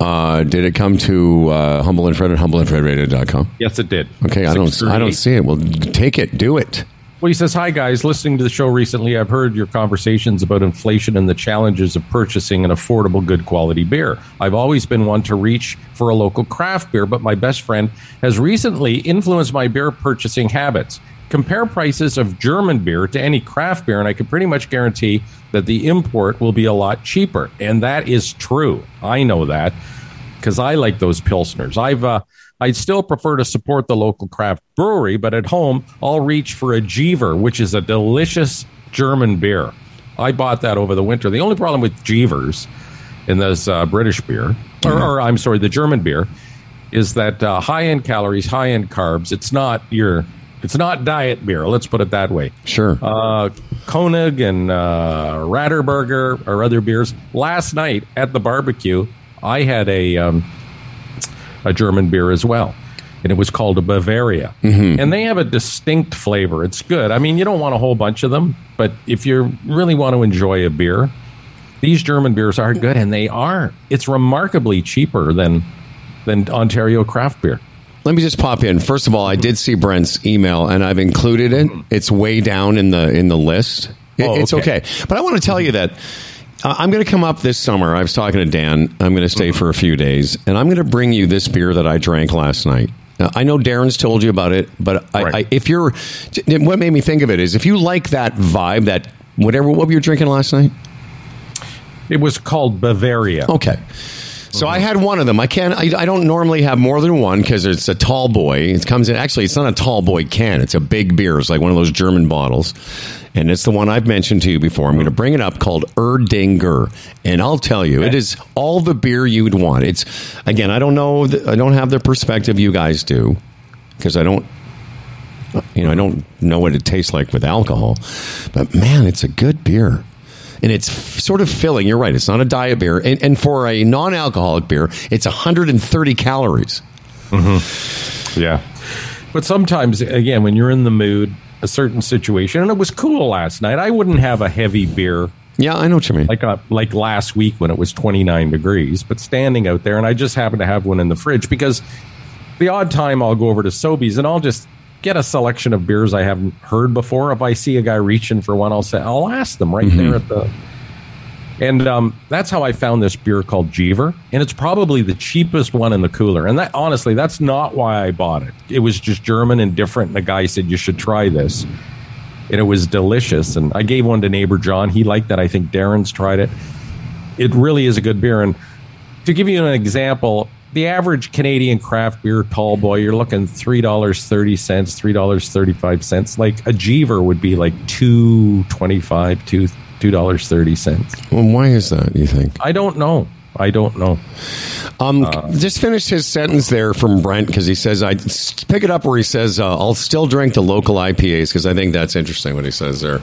Uh, did it come to uh, Humble and Fred at humbleandfredradio.com? Yes, it did. Okay, I don't. I don't see it. Well, take it. Do it. Well, he says, Hi, guys. Listening to the show recently, I've heard your conversations about inflation and the challenges of purchasing an affordable, good quality beer. I've always been one to reach for a local craft beer, but my best friend has recently influenced my beer purchasing habits. Compare prices of German beer to any craft beer, and I can pretty much guarantee that the import will be a lot cheaper. And that is true. I know that because I like those pilsners. I've uh, I'd still prefer to support the local craft brewery, but at home I'll reach for a Jever, which is a delicious German beer. I bought that over the winter. The only problem with Jevers in this uh, British beer, or, or I'm sorry, the German beer, is that uh, high end calories, high end carbs. It's not your, it's not diet beer. Let's put it that way Sure. uh, Koenig and uh, Radeberger or other beers. Last night at the barbecue, I had a um, a German beer as well, and it was called a Bavaria, mm-hmm. and they have a distinct flavor. It's good. I mean, you don't want a whole bunch of them, but if you really want to enjoy a beer, these German beers are good, and they are. It's remarkably cheaper than than Ontario craft beer. Let me just pop in. First of all, I did see Brent's email, and I've included it. It's way down in the in the list. It- Oh, it's okay. okay, but I want to tell you that. Uh, I'm going to come up this summer. I was talking to Dan. I'm going to stay for a few days, and I'm going to bring you this beer that I drank last night. Now, I know Darren's told you about it, but I, Right. I, if you're, what made me think of it is if you like that vibe, that whatever, what were you drinking last night? It was called Bavaria. Okay. So I had one of them. I can't. I, I don't normally have more than one because it's a tall boy. It comes in. Actually, it's not a tall boy can. It's a big beer. It's like one of those German bottles, and it's the one I've mentioned to you before. I'm going to bring it up called Erdinger, and I'll tell you, it is all the beer you'd want. It's again. I don't know. I don't have the perspective you guys do because I don't. You know, I don't know what it tastes like with alcohol, but man, it's a good beer and it's f- sort of filling. You're right; it's not a diet beer, and, and for a non-alcoholic beer, it's 130 calories. Mm-hmm. Yeah. But sometimes, again, when you're in the mood, a certain situation, and it was cool last night, I wouldn't have a heavy beer Yeah, I know what you mean. like uh like last week when it was 29 degrees, but standing out there, and I just happened to have one in the fridge because the odd time I'll go over to Sobeys and I'll just get a selection of beers I haven't heard before. If I see a guy reaching for one, I'll say, I'll ask them right there at the. And um, that's how I found this beer called Jever, and it's probably the cheapest one in the cooler. And that honestly, that's not why I bought it. It was just German and different. And the guy said you should try this, and it was delicious. And I gave one to neighbor John. He liked that. I think Darren's tried it. it really is a good beer. And to give you an example, the average Canadian craft beer tall boy, you're looking three dollars thirty cents, three dollars thirty five cents. Like a Jever would be like two twenty five, two two dollars thirty cents. Well, why is that? You think? I don't know. I don't know. Um, just finish his sentence there from Brent because he says I pick it up where he says uh, I'll still drink the local IPAs because I think that's interesting what he says there.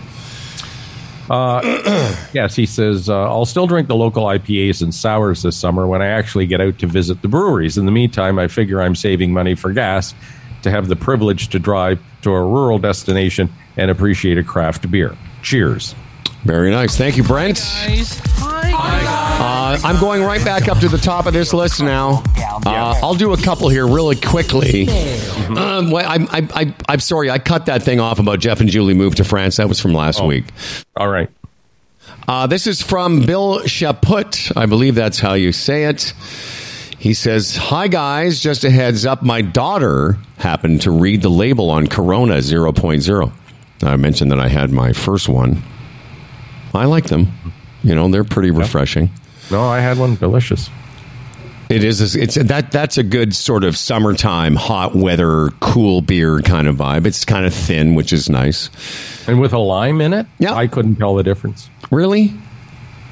[coughs] Yes, he says, uh, I'll still drink the local IPAs and sours this summer when I actually get out to visit the breweries. In the meantime, I figure I'm saving money for gas to have the privilege to drive to a rural destination and appreciate a craft beer. Cheers. Very nice. Thank you, Brent. Uh, I'm going right back up to the top of this list now. Uh, I'll do a couple here really quickly. Um, well, I'm, I, I, I'm sorry, I cut that thing off about Jeff and Julie moved to France. That was from last week. All right. Uh, this is from Bill Chaput. I believe that's how you say it. He says, Hi guys, just a heads up. My daughter happened to read the label on Corona 0.0. I mentioned that I had my first one. I like them. You know, they're pretty refreshing. No, I had one. Delicious. It is. It's that. That's a good sort of summertime, hot weather, cool beer kind of vibe. It's kind of thin, which is nice. And with a lime in it, Yeah. I couldn't tell the difference. Really?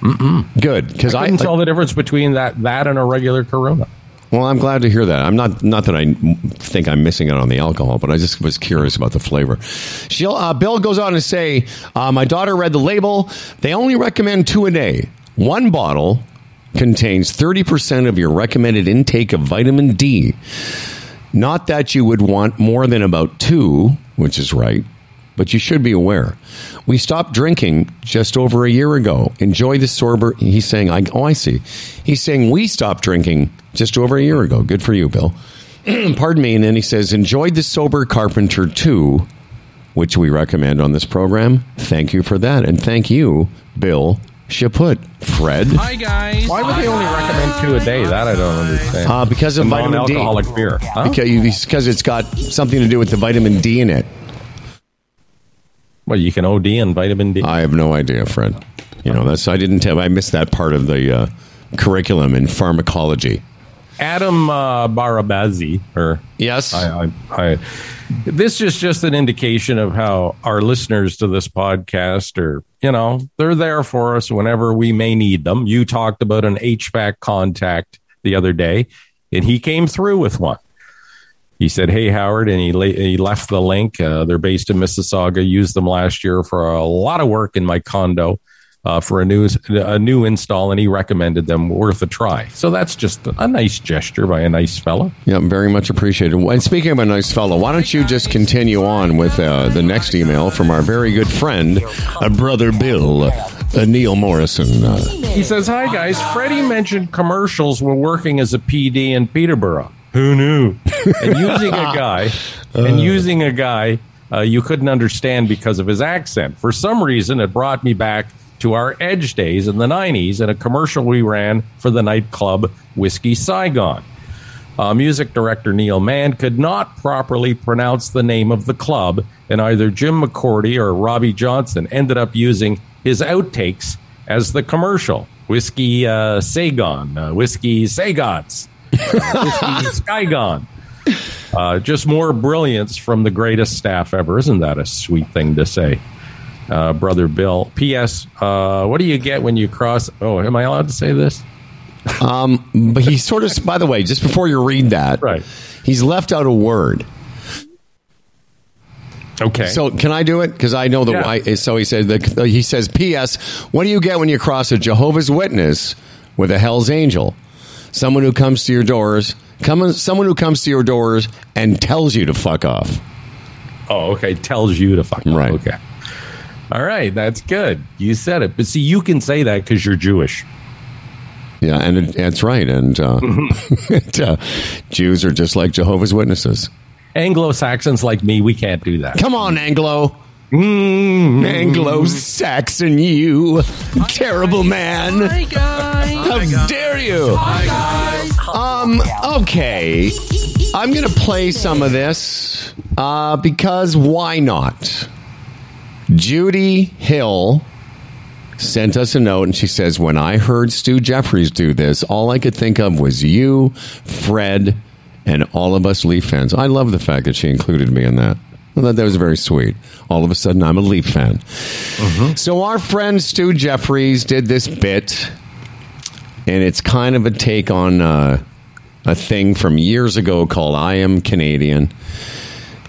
Mm-mm. Good, because I I, couldn't tell the difference between that that and a regular Corona. Well, I'm glad to hear that. I'm not not that I think I'm missing out on the alcohol, but I just was curious about the flavor. She'll, uh, Bill goes on to say, uh, "My daughter read the label. They only recommend two a day. One bottle contains 30% of your recommended intake of vitamin D. Not that you would want more than about two, which is right." But you should be aware. We stopped drinking just over a year ago. Enjoy the sober. He's saying, I, oh, I see. He's saying we stopped drinking just over a year ago. Good for you, Bill. [clears throat] Pardon me. And then he says, enjoyed the Sober Carpenter 2, which we recommend on this program. Thank you for that. And thank you, Bill Chaput. Fred, Hi guys. Why would they only recommend two a day? That I don't understand. uh, because of A vitamin D. non-alcoholic beer. Huh? Because, because it's got something to do with the vitamin D in it. Well, you can OD and vitamin D. I have no idea, Fred. You know, that's I didn't tell. I missed that part of the uh, curriculum in pharmacology. Adam uh, Barabazi, or Yes. I, I, I, this is just an indication of how our listeners to this podcast are, you know, they're there for us whenever we may need them. You talked about an HVAC contact the other day, and he came through with one. He said, "Hey Howard," and he la- he left the link. Uh, they're based in Mississauga. Used them last year for a lot of work in my condo uh, for a new a new install, and he recommended them worth a try. So that's just a nice gesture by a nice fella. Yeah, very much appreciated. And speaking of a nice fellow, why don't you just continue on with uh, the next email from our very good friend, uh, brother Bill, uh, Neil Morrison. Uh, He says, Hi, guys. Freddie mentioned commercials were working as a PD in Peterborough. Who knew? [laughs] And using a guy, and using a guy uh, you couldn't understand because of his accent. For some reason, it brought me back to our Edge days in the 90s and a commercial we ran for the nightclub Whiskey Saigon. Uh, music director Neil Mann could not properly pronounce the name of the club, and either Jim McCordy or Robbie Johnson ended up using his outtakes as the commercial. Whiskey uh, Saigon, uh, Whiskey Sagots, uh, Whiskey Skygon. Uh, just more brilliance from the greatest staff ever. Isn't that a sweet thing to say? Uh, Brother Bill. P.S. Uh, what do you get when you cross? Oh, am I allowed to say this? um, but he sort of, by the way, just before you read that, Right. he's left out a word. Okay. So can I do it? Because I know the. Yeah. I, so he said. The, he says, "P.S. What do you get when you cross a Jehovah's Witness with a Hell's Angel? Someone who comes to your doors, come, someone who comes to your doors and tells you to fuck off. Oh, okay. Tells you to fuck. off. Right. Okay. All right. That's good. You said it. But see, you can say that because you're Jewish. Yeah, and it, that's right. And uh, [laughs] and, uh, Jews are just like Jehovah's Witnesses. Anglo Saxons like me, we can't do that. Come on, Anglo. Mm. Anglo Saxon, you terrible man. Hi guys. How dare you? Um, okay. I'm going to play some of this uh, because why not? Judy Hill sent us a note and she says, When I heard Stu Jeffries do this, all I could think of was you, Fred, and all of us Leaf fans. I love the fact that she included me in that. I thought that was very sweet. All of a sudden, I'm a Leaf fan. So, our friend Stu Jeffries did this bit, and it's kind of a take on uh, a thing from years ago called I Am Canadian.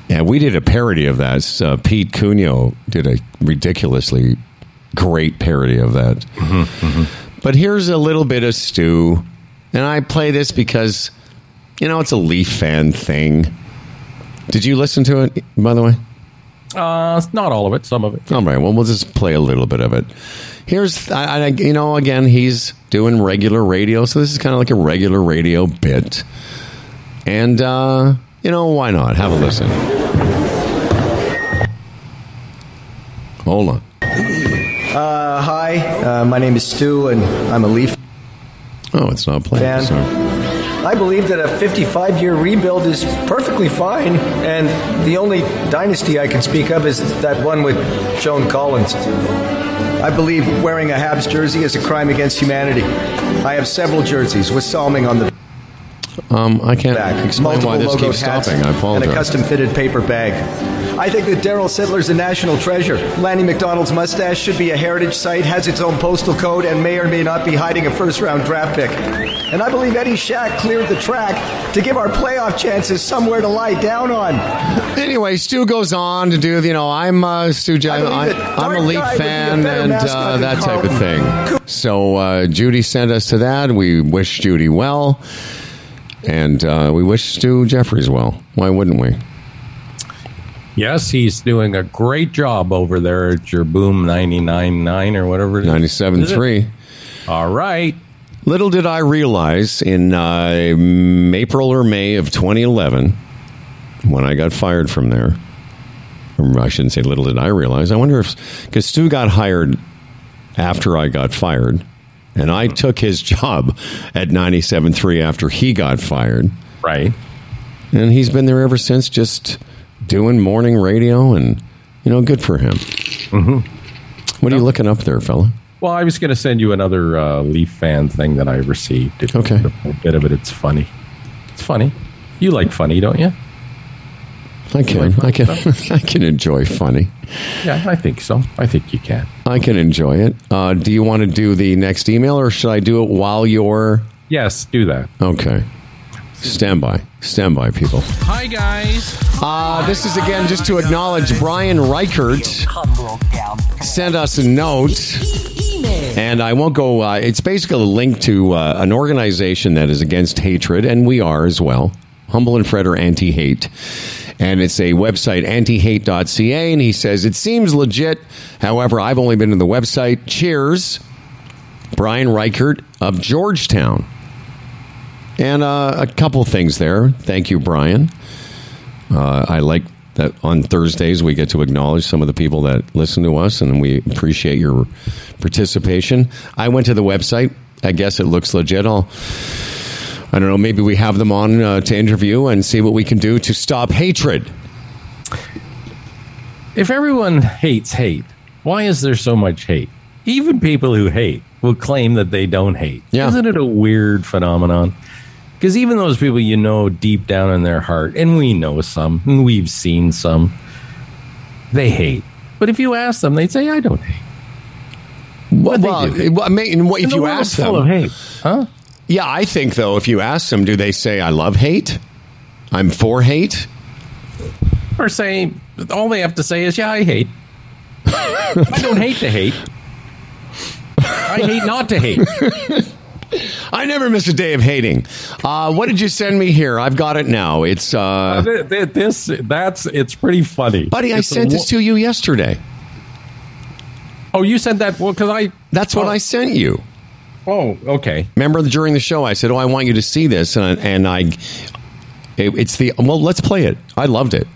Yeah, we did a parody of that. Uh, Pete Cunio did a ridiculously great parody of that. But here's a little bit of Stu, and I play this because, you know, it's a Leaf fan thing. Did you listen to it, by the way? Uh, not all of it, some of it. All right. Well, we'll just play a little bit of it. Here's, I, I, you know, again, he's doing regular radio, so this is kind of like a regular radio bit. And, uh, you know, why not? Have a listen. Hold on. Uh, hi, uh, my name is Stu, and I'm a Leaf Oh, it's not playing. fan. Sorry. I believe that a 55 year rebuild is perfectly fine, and the only dynasty I can speak of is that one with Joan Collins. I believe wearing a Habs jersey is a crime against humanity. I have several jerseys with Salming on the Um, I can't back, explain why this keeps stopping. I and a custom fitted paper bag. I think that Darryl Sittler's a national treasure. Lanny McDonald's mustache should be a heritage site, has its own postal code, and may or may not be hiding a first round draft pick. And I believe Eddie Shack cleared the track to give our playoff chances somewhere to lie down on. [laughs] Anyway, Stu goes on to do, you know, I'm uh, Stu. J- I believe I, that I'm a Leaf fan and uh, that type of Carlton. thing. So uh, Judy sent us to that. We wish Judy well, and uh, we wish Stu Jeffries well. Why wouldn't we? Yes, he's doing a great job over there at your Boom 99.9 or whatever it is. Ninety-seven three. All right. Little did I realize in uh, April or May of 2011, when I got fired from there, I shouldn't say little did I realize, I wonder if, because Stu got hired after I got fired, and I took his job at 97.3 after he got fired, Right. and he's been there ever since, just doing morning radio, and, you know, good for him. Mm-hmm. What are you looking up there, fella? Well, I was going to send you another uh, Leaf fan thing that I received. If Okay. A bit of it, it's funny. It's funny. You like funny, don't you? I can, I can, [laughs] I can enjoy funny. Yeah, I think so. I think you can. I can enjoy it. Uh, do you want to do the next email, or should I do it while you're Yes, do that. okay? Stand by, stand by, people. Hi, guys. Uh, this is again just to acknowledge Brian Reichert Come broke down. sent us a note, and I won't go. Uh, it's basically a link to uh, an organization that is against hatred, and we are as well. Humble and Fred are anti-hate. And it's a website, antihate.ca. And he says, it seems legit. However, I've only been to the website. Cheers. Brian Reichert of Georgetown. And uh, a couple things there. Thank you, Brian. Uh, I like that on Thursdays we get to acknowledge some of the people that listen to us, and we appreciate your participation. I went to the website. I guess it looks legit. I'll, I don't know. Maybe we have them on uh, to interview and see what we can do to stop hatred. If everyone hates hate, why is there so much hate? Even people who hate will claim that they don't hate. Yeah. Isn't it a weird phenomenon? Because even those people you know deep down in their heart, and we know some, and we've seen some, they hate. But if you ask them, they'd say, I don't hate. Well, they well. I mean, what- if the you world's ask full them, of hate. Huh? yeah, I think though, if you ask them, do they say I love hate? I'm for hate. Or say, all they have to say is, yeah, I hate. [laughs] I don't hate to hate. I hate not to hate. [laughs] [laughs] I never miss a day of hating. Uh, what did you send me here? I've got it now. It's uh, th- this that's it's pretty funny, buddy. I It's sent this to you yesterday. Oh, you said that well because I. That's what oh, I sent you. Oh, okay. Remember during the show, I said, "Oh, I want you to see this," and I, and I, it, it's the well. Let's play it. I loved it.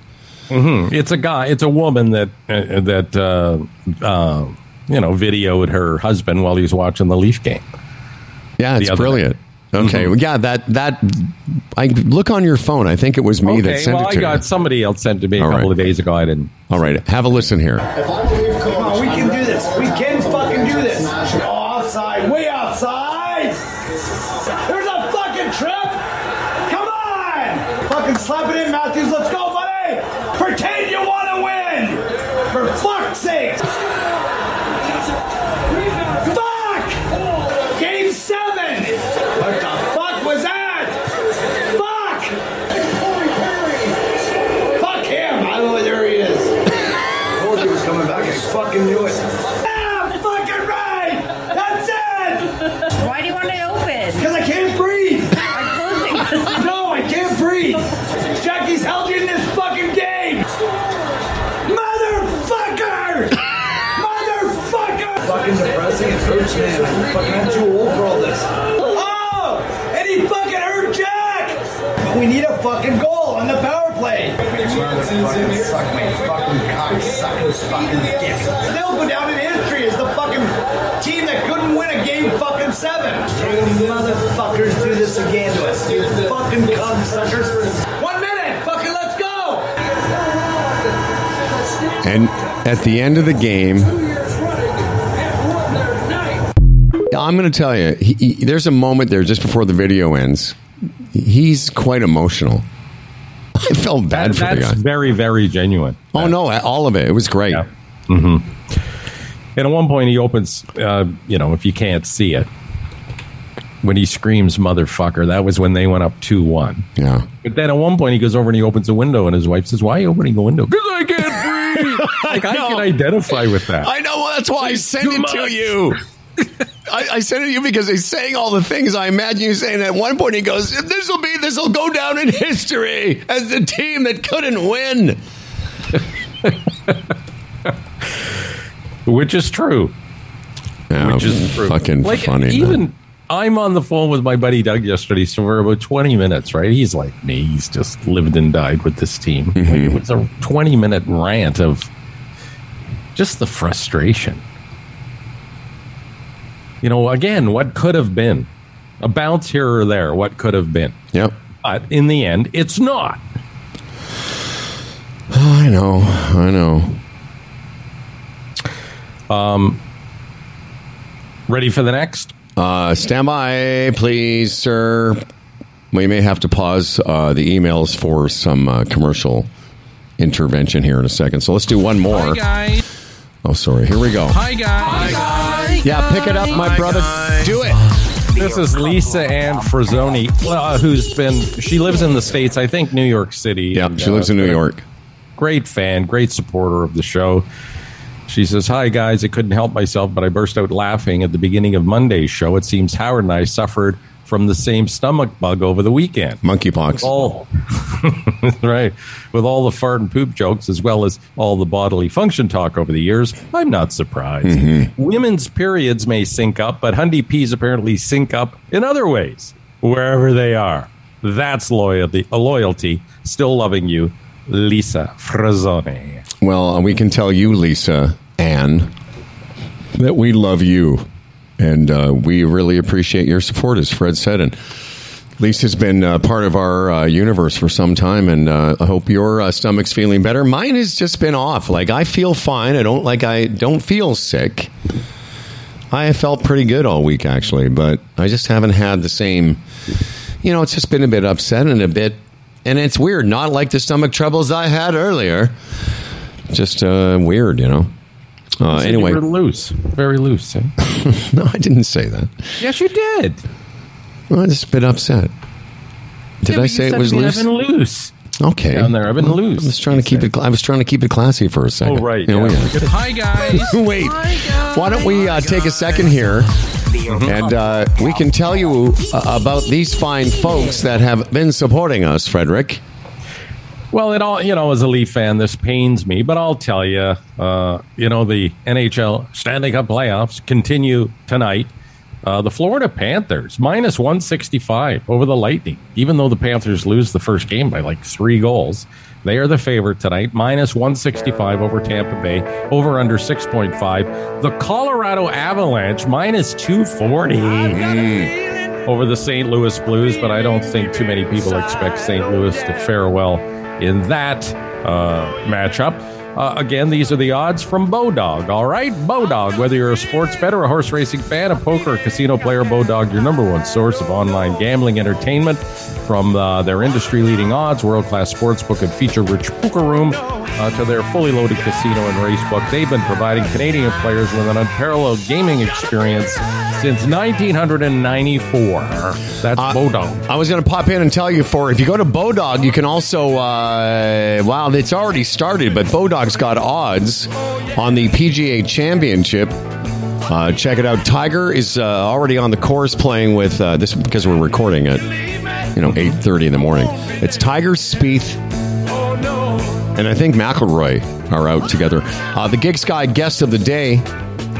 It's a guy. It's a woman that uh, that uh, uh, you know videoed her husband while he was watching the Leaf game. Yeah, it's other brilliant. Okay, mm-hmm. well, yeah, that that I look on your phone. I think it was me that okay, sent well, it I got you. somebody else sent to me a couple right. of days ago. I didn't. All right, have a listen here. Fucking I'm too old for all this. Oh! And he fucking hurt Jack! But we need a fucking goal on the power play. Motherfucking suck my fucking cock, suck his fucking dick. They'll go down in history as the fucking team that couldn't win a game fucking seven. You motherfuckers do this again to us. You fucking cum suckers. One minute! Fucking let's go! And at the end of the game, I'm going to tell you, he, he- there's a moment there just before the video ends. He's quite emotional. I felt bad for the guy. very, very genuine. Oh no, all of it. It was great. mm-hmm And at one point, he opens, uh, you know, if you can't see it, when he screams "motherfucker," that was when they went up two one. Yeah. But then at one point, he goes over and he opens a window, and his wife says, "Why are you opening the window?" Because I can't breathe. [laughs] like I, know. can identify with that. I know. well, That's why I sent it to you. [laughs] I, I sent it to you because he's saying all the things I imagine you saying. At one point, he goes, "This will be, this will go down in history as the team that couldn't win." [laughs] which is true. Yeah, Which is true. fucking like funny. even man. I'm on the phone with my buddy Doug yesterday, so we're about 20 minutes, right? He's like me. He's just lived and died with this team. Like, mm-hmm. it was a 20 minute rant of just the frustration. You know, again, what could have been a bounce here or there? What could have been? Yep. But in the end, it's not. Oh, [sighs] I know. I know. Um, Ready for the next? Uh, stand by, please, sir. We may have to pause uh, the emails for some uh, commercial intervention here in a second. So let's do one more. guys. Oh, sorry. Here we go. Hi guys. Hi guys. Yeah, pick it up, my Hi, brother. guys. Do it. This is Lisa Ann Frazzoni, uh, who's been, she lives in the States, I think New York City. Yeah, And, she lives in uh, New York. great fan, great supporter of the show. She says, Hi, guys. I couldn't help myself, but I burst out laughing at the beginning of Monday's show. It seems Howard and I suffered from the same stomach bug over the weekend. Monkeypox. All [laughs] right. With all the fart and poop jokes, as well as all the bodily function talk over the years, I'm not surprised. Mm-hmm. Women's periods may sync up, but Hundy P's apparently sync up in other ways, wherever they are. That's loyalty. A loyalty. Still loving you, Lisa Frazzoni. Well, we can tell you, Lisa Ann, that we love you. And uh, we really appreciate your support, as Fred said. And Lisa's been uh, part of our uh, universe for some time, and uh, I hope your uh, stomach's feeling better. Mine has just been off. Like I feel fine. I don't like I don't feel sick. I felt pretty good all week actually, but I just haven't had the same. You know, it's just been a bit upset and a bit, and it's weird. Not like the stomach troubles I had earlier. Just uh, weird, you know. Uh, anyway, you were loose, very loose. eh? [laughs] no, I didn't say that. yes, you did. Well, I'm just a bit upset. Did Yeah, I say it said was I've loose? been loose Okay. down there. I've been loose. I was trying to keep it. I was trying to keep it. I was trying to keep it classy for a second. Oh right. Yeah. yeah. [laughs] Hi guys. [laughs] Wait. Hi, guys. Why don't we uh, take a second here, and uh, we can tell you uh, about these fine folks that have been supporting us, Frederick. Well, it all you know, as a Leaf fan, this pains me, but I'll tell you, uh, you know, the NHL Stanley Cup playoffs continue tonight. Uh, the Florida Panthers minus one sixty five over the Lightning, even though the Panthers lose the first game by like three goals. They are the favorite tonight, minus 165 over Tampa Bay, over under 6.5. The Colorado Avalanche, minus 240 over the St. Louis Blues, but I don't think too many people expect St. Louis to fare well in that uh, matchup. Uh, again, these are the odds from Bodog. All right, Bodog. Whether you're a sports bet or a horse racing fan, a poker or casino player, Bodog, your number one source of online gambling entertainment. From uh, their industry-leading odds, world-class sportsbook, and feature-rich poker room, uh, to their fully loaded casino and race book, they've been providing Canadian players with an unparalleled gaming experience since 1994. That's Bodog. I was going to pop in and tell you for if you go to Bodog, you can also uh, wow, it's already started, but Bodog's got odds on the PGA Championship. Uh, check it out. Tiger is uh, already on the course playing with uh, this because we're recording at you know eight thirty in the morning. It's Tiger Spieth and I think McIlroy are out together. Uh, the GigSky guest of the day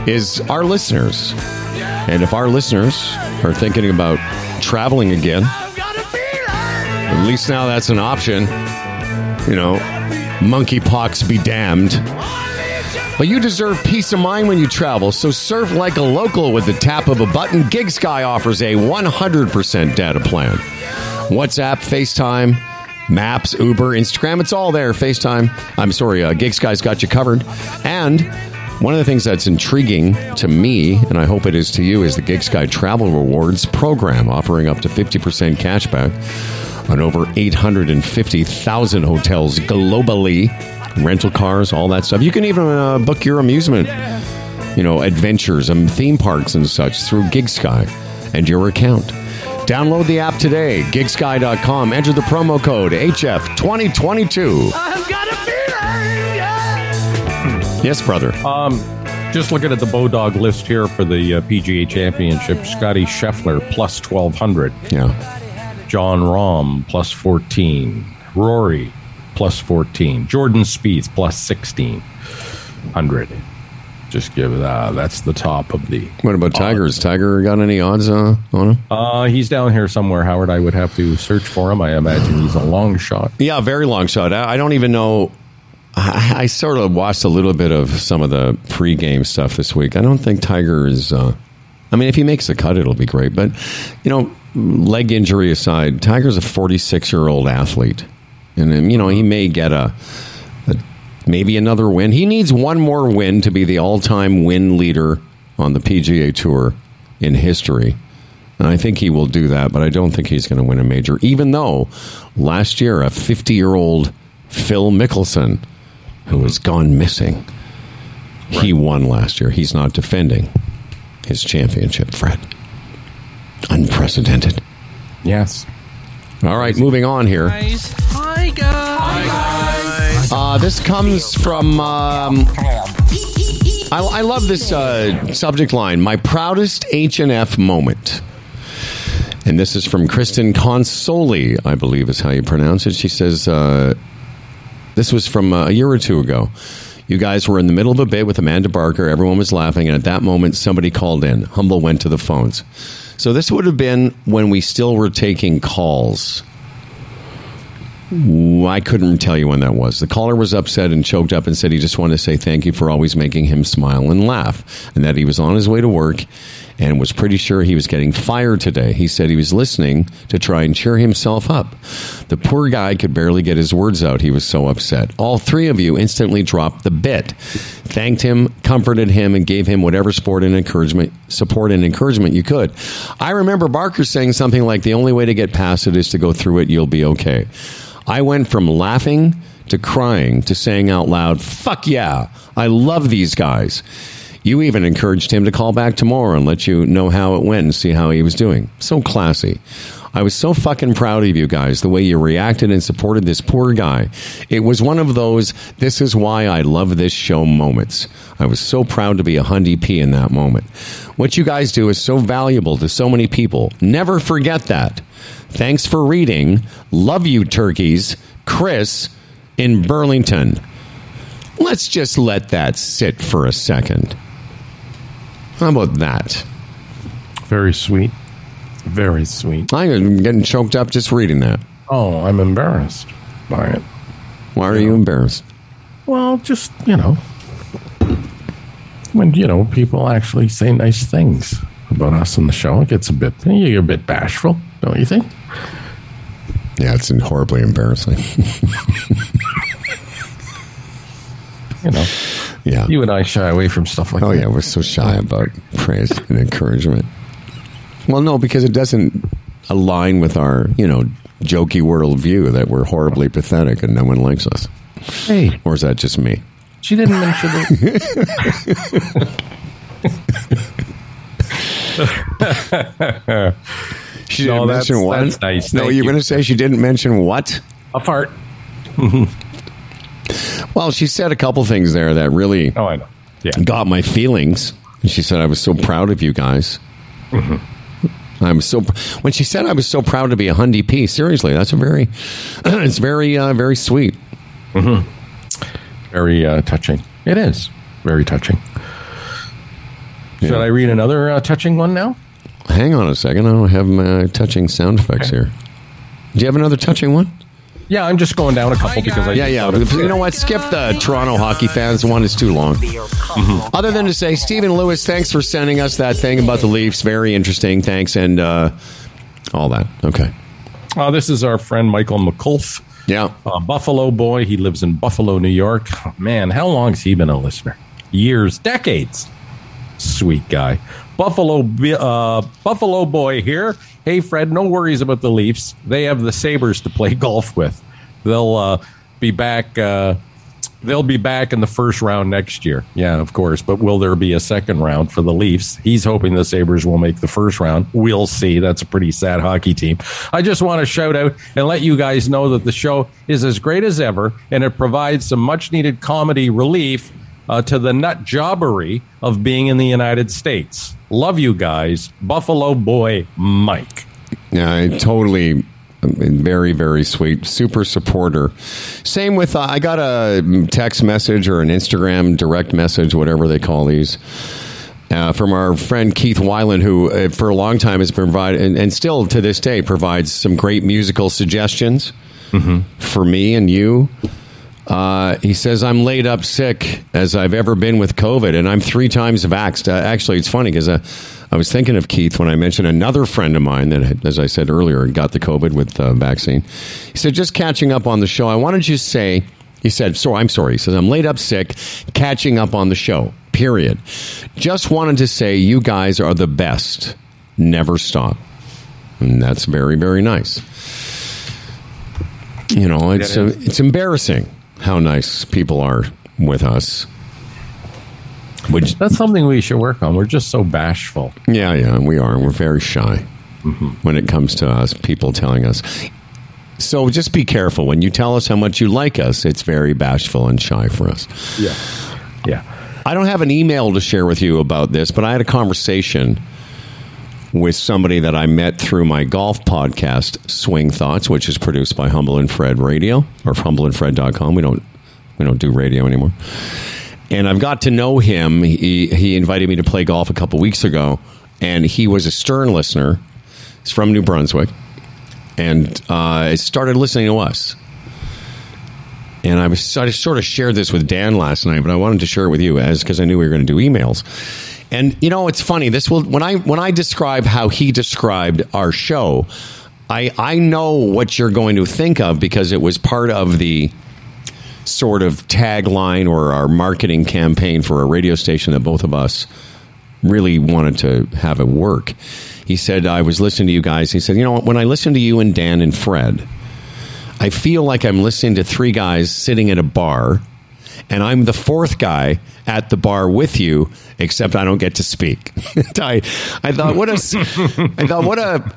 is our listeners. And if our listeners are thinking about traveling again, at least now that's an option. You know, monkeypox be damned. But you deserve peace of mind when you travel, so surf like a local with the tap of a button. GigSky offers a 100% data plan. WhatsApp, FaceTime, Maps, Uber, Instagram, it's all there. FaceTime. I'm sorry, uh, GigSky's got you covered. And one of the things that's intriguing to me, and I hope it is to you, is the GigSky Travel Rewards program, offering up to 50% cashback on over 850,000 hotels globally, rental cars, all that stuff. You can even uh, book your amusement, you know, adventures and theme parks and such through GigSky and your account. Download the app today, gigsky.com. Enter the promo code HF2022. I've got a feeling. Yes, brother. Um, just looking at the Bodog list here for the uh, PGA Championship, Scotty Scheffler plus 1200. Yeah. Jon Rahm plus 14. Rory plus 14. Jordan Spieth plus 1600. Just give that. That's the top of the. What about Tigers? Tiger got any odds uh, on him? Uh, he's down here somewhere, Howard. I would have to search for him. I imagine he's a long shot. Yeah, very long shot. I, I don't even know. I, I sort of watched a little bit of some of the pregame stuff this week. I don't think Tiger is. Uh, I mean, if he makes the cut, it'll be great. But you know, leg injury aside, Tiger's a 46 year old athlete, and then, you know he may get a, a maybe another win. He needs one more win to be the all time win leader on the PGA Tour in history. And I think he will do that, but I don't think he's going to win a major, even though last year a 50 year old Phil Mickelson, who has gone missing, he won last year. He's not defending his championship, Fred. Unprecedented. Yes. All right, moving on here. Hi, guys. Uh, this comes from. Um, I, I love this uh, subject line. My proudest H and F moment. And this is from Kristen Consoli, I believe is how you pronounce it. She says, uh, "This was from uh, a year or two ago. You guys were in the middle of a bit with Amanda Barker. Everyone was laughing, and at that moment, somebody called in. Humble went to the phones. So this would have been when we still were taking calls." I couldn't tell you when that was. The caller was upset and choked up and said he just wanted to say thank you for always making him smile and laugh, and that he was on his way to work and was pretty sure he was getting fired today. He said he was listening to try and cheer himself up. The poor guy could barely get his words out. He was so upset. All three of you instantly dropped the bit, thanked him, comforted him, and gave him whatever support and encouragement, support and encouragement you could. I remember Barker saying something like, "The only way to get past it is to go through it. You'll be okay." I went from laughing to crying to saying out loud, fuck yeah, I love these guys. You even encouraged him to call back tomorrow and let you know how it went and see how he was doing. So classy. I was so fucking proud of you guys, the way you reacted and supported this poor guy. It was one of those, this is why I love this show moments. I was so proud to be a Hundy P in that moment. What you guys do is so valuable to so many people. Never forget that. Thanks for reading. Love you, turkeys. Chris in Burlington. Let's just let that sit for a second. How about that? Very sweet. Very sweet. I'm getting choked up just reading that. Oh, I'm embarrassed by it. Why are you embarrassed? Well, just, you know, when, you know, people actually say nice things about us on the show, it gets a bit, you're a bit bashful, don't you think? Yeah, it's horribly embarrassing. [laughs] you know, Yeah. you and I shy away from stuff like Oh that. yeah, we're so shy about praise and encouragement. Well, no, because it doesn't align with our, you know, jokey worldview that we're horribly pathetic and no one likes us. Hey, Or is that just me? she didn't mention it. [laughs] She No, didn't that's- mention what? nice. No, Thank you're you. going to say she didn't mention what? A fart. [laughs] Well, she said a couple things there that really Oh, I know. Yeah. got my feelings. And she said, I was so proud of you guys. Mm-hmm. I'm so when she said I was so proud to be a Hundy P. Seriously, that's a very, [clears throat] it's very, uh, very sweet. Very uh, touching. It is very touching. Should I read another uh, touching one now? Hang on a second, I don't have my touching sound effects here. Do you have another touching one? Yeah, I'm just going down a couple because I Yeah, yeah. You know what? Skip the Toronto hockey fans one. is too long. Other than to say, Stephen Lewis, thanks for sending us that thing about the Leafs. Very interesting. Thanks, and uh, all that. Okay. Uh, this is our friend Michael McCulf, Yeah. a Buffalo boy. He lives in Buffalo, New York. Man, how long has he been a listener? Years, decades. Sweet guy. Buffalo, uh, Buffalo boy here. Hey, Fred, no worries about the Leafs. They have the Sabres to play [laughs] golf with. They'll uh, be back. Uh, they'll be back in the first round next year. Yeah, of course. But will there be a second round for the Leafs? He's hoping the Sabres will make the first round. We'll see. That's a pretty sad hockey team. I just want to shout out and let you guys know that the show is as great as ever and it provides some much needed comedy relief uh, to the nut jobbery of being in the United States. Love you guys. Buffalo boy Mike. Yeah, I totally. um, Very, very sweet. Super supporter. Same with, uh, I got a text message or an Instagram direct message, whatever they call these, uh, from our friend Keith Weiland, who uh, for a long time has provided, and, and still to this day provides some great musical suggestions for me and you. Uh, he says, I'm laid up sick as I've ever been with COVID, and I'm three times vaxxed. Uh, actually, it's funny because uh, I was thinking of Keith when I mentioned another friend of mine that, had, as I said earlier, got the COVID with the vaccine. He said, just catching up on the show, I wanted to say, he said, so I'm sorry. He says, I'm laid up sick, catching up on the show, period. Just wanted to say, you guys are the best. Never stop. And that's very, very nice. You know, it's uh, it's embarrassing how nice people are with us. Which, That's something we should work on. We're just so bashful. yeah, yeah, we are. We're very shy mm-hmm. when it comes to us, people telling us. So just be careful. When you tell us how much you like us, it's very bashful and shy for us. Yeah. Yeah. I don't have an email to share with you about this, but I had a conversation with somebody that I met through my golf podcast, Swing Thoughts, which is produced by Humble and Fred Radio or humbleandfred.com. We don't we don't do radio anymore. And I've got to know him. He he invited me to play golf a couple weeks ago, and he was a Stern listener. He's from New Brunswick, and uh, started listening to us. And I was I sort of shared this with Dan last night, but I wanted to share it with you as because I knew we were going to do emails. And you know, it's funny. This will when I when I describe how he described our show, I I know what you're going to think of because it was part of the sort of tagline or our marketing campaign for a radio station that both of us really wanted to have it work. He said, I was listening to you guys. He said, You know, when I listen to you and Dan and Fred, I feel like I'm listening to three guys sitting at a bar, and I'm the fourth guy at the bar with you, except I don't get to speak. [laughs] I, I thought, what a, I thought, what a,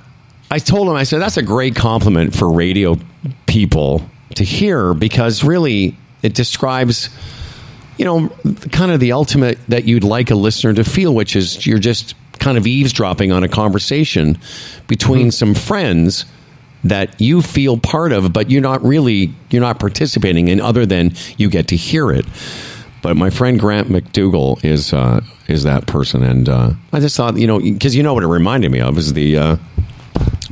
I told him, I said, that's a great compliment for radio people to hear because really it describes, you know, kind of the ultimate that you'd like a listener to feel, which is you're just kind of eavesdropping on a conversation between mm-hmm. some friends that you feel part of, but you're not really you're not participating in, other than you get to hear it. But my friend Grant McDougall is uh, is that person, and uh, I just thought you know because you know what it reminded me of is the uh,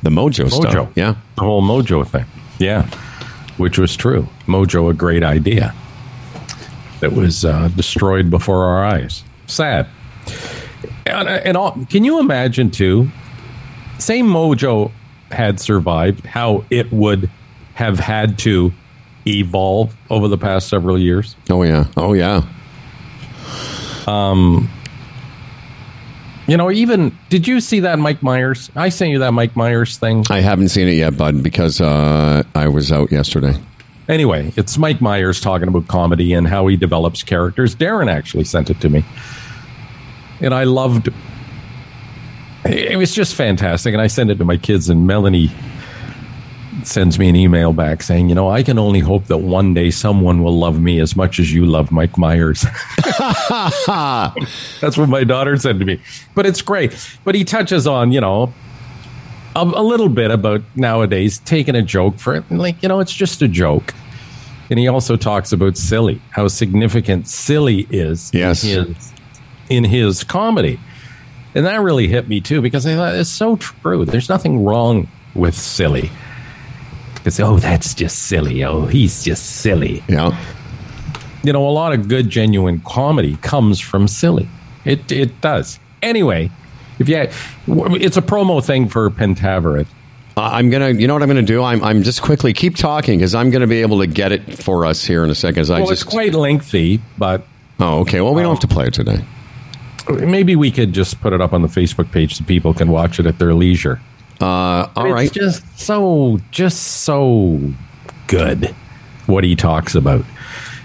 the Mojo, Mojo. stuff. Yeah, The whole Mojo thing. Yeah. Which was true. Mojo, a great idea that was uh, destroyed before our eyes. Sad. And, and all, can you imagine, too, say Mojo had survived, how it would have had to evolve over the past several years. Oh yeah. Oh yeah. Um, you know, even did you see that Mike Myers? I sent you that Mike Myers thing. I haven't seen it yet, bud, because uh, I was out yesterday. Anyway, it's Mike Myers talking about comedy and how he develops characters. Darren actually sent it to me, and I loved. It was just fantastic, and I sent it to my kids, and Melanie sends me an email back saying, "You know, I can only hope that one day someone will love me as much as you love Mike Myers." [laughs] That's what my daughter said to me. But it's great. But he touches on, you know, a, a little bit about nowadays taking a joke for it, like you know, it's just a joke. And he also talks about silly, how significant silly is Yes. in his in his comedy. And that really hit me too because I thought it's so true. There's nothing wrong with silly. Because oh, that's just silly. Oh, he's just silly. Yeah. You know, a lot of good, genuine comedy comes from silly. It it does. Anyway, if you, it's a promo thing for Pentaverate. I'm gonna. You know what I'm gonna do? I'm. I'm just quickly keep talking because I'm gonna be able to get it for us here in a second. As I Well, just. it's quite lengthy, but oh, okay. Well, we don't have to play it today. Maybe we could just put it up on the Facebook page so people can watch it at their leisure. Uh, all it's right. just so, just so good what he talks about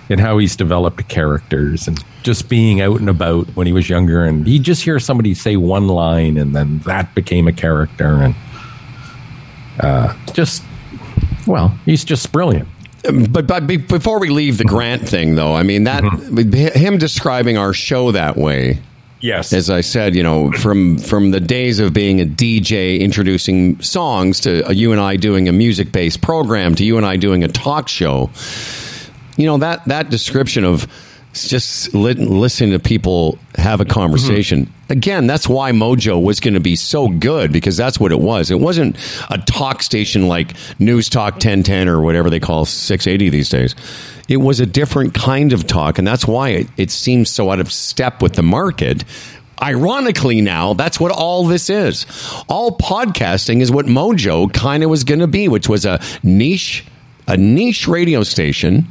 and how he's developed characters and just being out and about when he was younger. And he just hear somebody say one line and then that became a character. And uh, just, well, he's just brilliant. But but before we leave the Grant thing, though, I mean that him describing our show that way. Yes, as I said, you know, from from the days of being a DJ introducing songs to uh, you and I doing a music based program to you and I doing a talk show. You know that that description of just li- listening to people have a conversation. Again, that's why Mojo was going to be so good because that's what it was. It wasn't a talk station like News Talk 1010 or whatever they call 680 these days. It was a different kind of talk, and that's why it, it seems so out of step with the market. Ironically, now that's what all this is. All podcasting is what Mojo kind of was going to be, which was a niche, a niche radio station,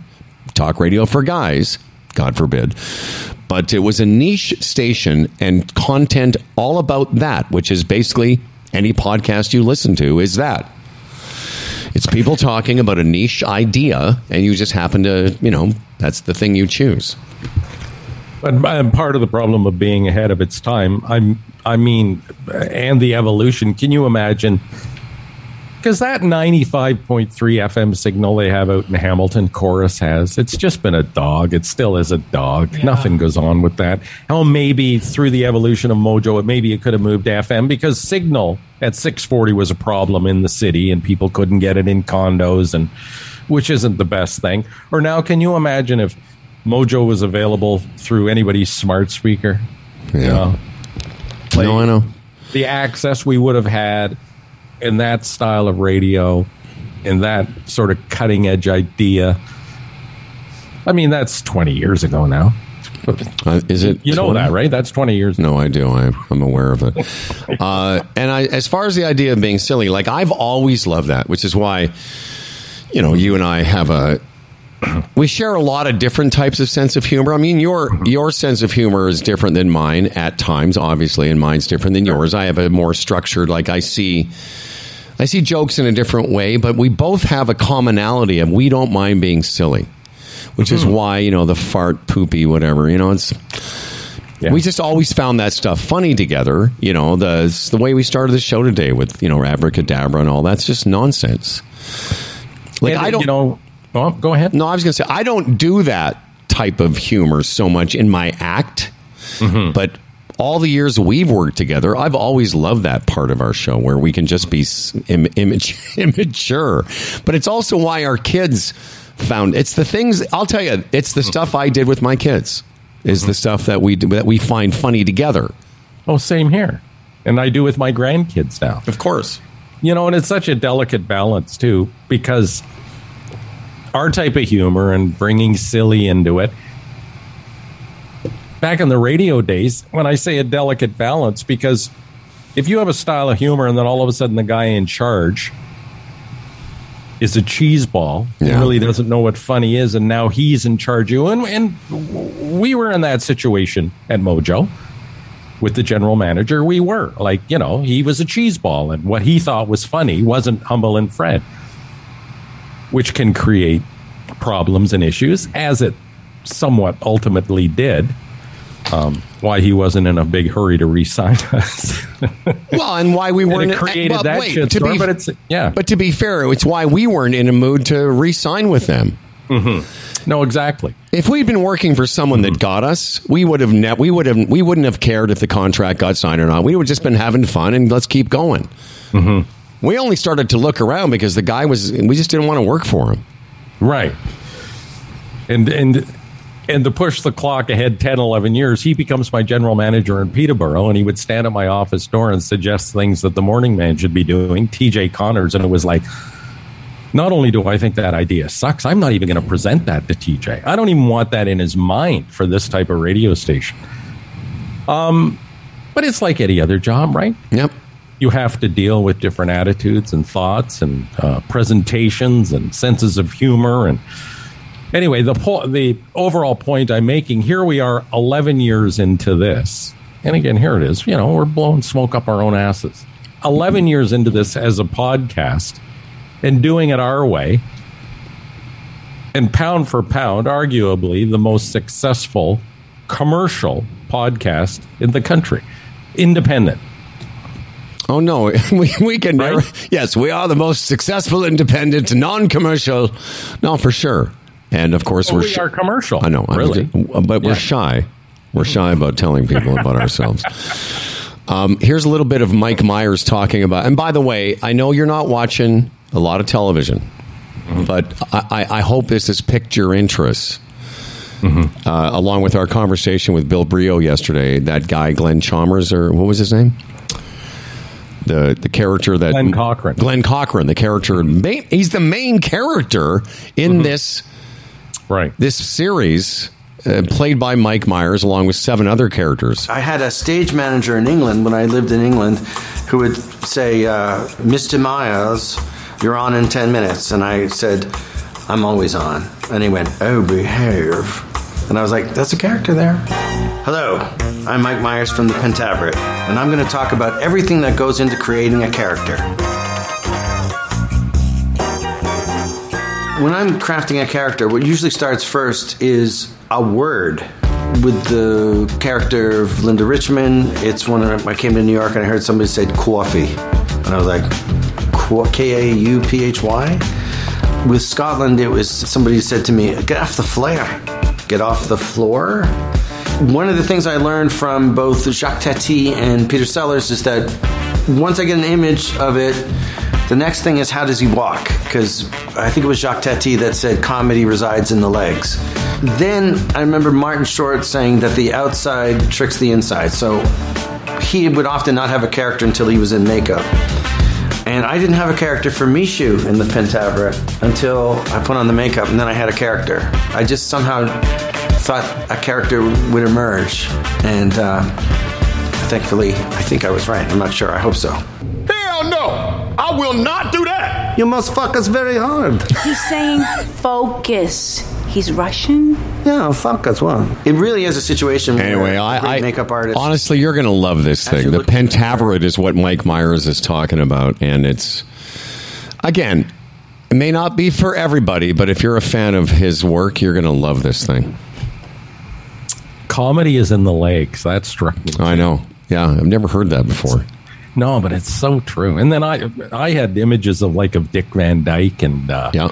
talk radio for guys, God forbid. But it was a niche station and content all about that, which is basically any podcast you listen to is that. It's people talking about a niche idea, and you just happen to, you know, that's the thing you choose. But and part of the problem of being ahead of its time, I'm, I mean, and the evolution. Can you imagine? Because that 95.3 FM signal they have out in Hamilton, Corus has, it's just been a dog. It still is a dog. Nothing goes on with that. How maybe through the evolution of Mojo, it maybe it could have moved to FM because signal at 640 was a problem in the city and people couldn't get it in condos, and which isn't the best thing. Or now, can you imagine if Mojo was available through anybody's smart speaker? Yeah. You no, I know. The access we would have had in that style of radio, in that sort of cutting edge idea. I mean, that's 20 years ago now. Uh, is it? You know 20? that, right? That's 20 years. Ago. No, I do. I, I'm aware of it. [laughs] Uh, and I, as far as the idea of being silly, like I've always loved that, which is why, you know, you and I have a. We share a lot of different types of sense of humor. I mean, your your sense of humor is different than mine at times, obviously, and mine's different than yours. I have a more structured, like I see, I see jokes in a different way, but we both have a commonality of we don't mind being silly, which is hmm. why you know the fart, poopy, whatever. You know, it's we just always found that stuff funny together. You know, the the way we started the show today with you know abracadabra and all that's just nonsense. Like And, I don't you know. Well, go ahead. No, I was going to say I don't do that type of humor so much in my act, mm-hmm. but all the years we've worked together, I've always loved that part of our show where we can just be Im- image- [laughs] immature. But it's also why our kids found it's the things I'll tell you. It's the stuff I did with my kids. Is the stuff that we do, that we find funny together. Oh, same here. And I do with my grandkids now. Of course. You know, and it's such a delicate balance, too, because our type of humor and bringing silly into it. Back in the radio days, when I say a delicate balance, because if you have a style of humor and then all of a sudden the guy in charge is a cheese ball Yeah. really doesn't know what funny is, and now he's in charge of you. And, and we were in that situation at Mojo with the general manager. We were like, you know, he was a cheese ball, and what he thought was funny wasn't Humble and Fred, which can create problems and issues, as it somewhat ultimately did. Um, why he wasn't in a big hurry to re-sign [laughs] us. Well, and why we weren't created well, that wait, shit to storm, be, but it's yeah. But to be fair, it's why we weren't in a mood to re-sign with them. Mm-hmm. no, exactly. If we'd been working for someone that mm-hmm. got us, we would have ne- we would have we wouldn't have cared if the contract got signed or not. We would have just been having fun and let's keep going. Mm-hmm. We only started to look around because the guy was we just didn't want to work for him. Right. And and and to push the clock ahead 10, 11 years, he becomes my general manager in Peterborough, and he would stand at my office door and suggest things that the morning man should be doing, TJ Connors, and it was like, not only do I think that idea sucks, I'm not even going to present that to TJ. I don't even want that in his mind for this type of radio station. Um, but it's like any other job, right? Yep. you have to deal with different attitudes and thoughts and uh, presentations and senses of humor and anyway the po- the overall point i'm making here we are 11 years into this and again here it is you know we're blowing smoke up our own asses 11 years into this as a podcast and doing it our way and pound for pound arguably the most successful commercial podcast in the country independent Oh no, [laughs] we we can Right? never. Yes, we are the most successful, independent, non-commercial. No, for sure. And of course, Well, we're we are commercial I know, I'm really just- but we're shy. We're shy about telling people about ourselves. [laughs] Um, here's a little bit of Mike Myers talking about. And by the way, I know you're not watching a lot of television, Mm-hmm. but I, I, I hope this has piqued your interest. Mm-hmm. Uh, along with our conversation with Bill Brio yesterday, that guy Glenn Chalmers, or what was his name? The the character that Glenn Cochran. Glenn Cochran, the character, main, he's the main character in Mm-hmm. this right this series, uh, played by Mike Myers, along with seven other characters. I had a stage manager in England when I lived in England who would say, uh, Mr. Myers, you're on in 10 minutes. And I said, I'm always on. And he went, Oh, behave. And I was like, That's a character there. Hello, I'm Mike Myers from the Pentaverate, and I'm going to talk about everything that goes into creating a character. When I'm crafting a character, what usually starts first is a word. With the character of Linda Richman, it's when I came to New York and I heard somebody say coffee. And I was like, K A U P H Y? With Scotland, it was somebody said to me, get off the flare, get off the floor. One of the things I learned from both Jacques Tati and Peter Sellers is that once I get an image of it, the next thing is how does he walk? Because I think it was Jacques Tati that said comedy resides in the legs. Then I remember Martin Short saying that the outside tricks the inside. So he would often not have a character until he was in makeup. And I didn't have a character for Mishu in the Pentaverate until I put on the makeup, and then I had a character. I just somehow thought a character would emerge, and uh, thankfully, I think I was right. I'm not sure. I hope so. Hell no! I will not do that! You must fuck us very hard. He's saying focus. He's Russian. Yeah, fuck us. Well, it really is a situation. where Anyway, I, great I makeup artist. honestly, you're going to love this thing. The look Pentaverate is what Mike Myers is talking about, and it's again, it may not be for everybody, but if you're a fan of his work, you're going to love this thing. comedy is in the legs that struck me I know. Yeah, I've never heard that before. No, but it's so true. And then I I had images of like of Dick Van Dyke and uh, Yeah.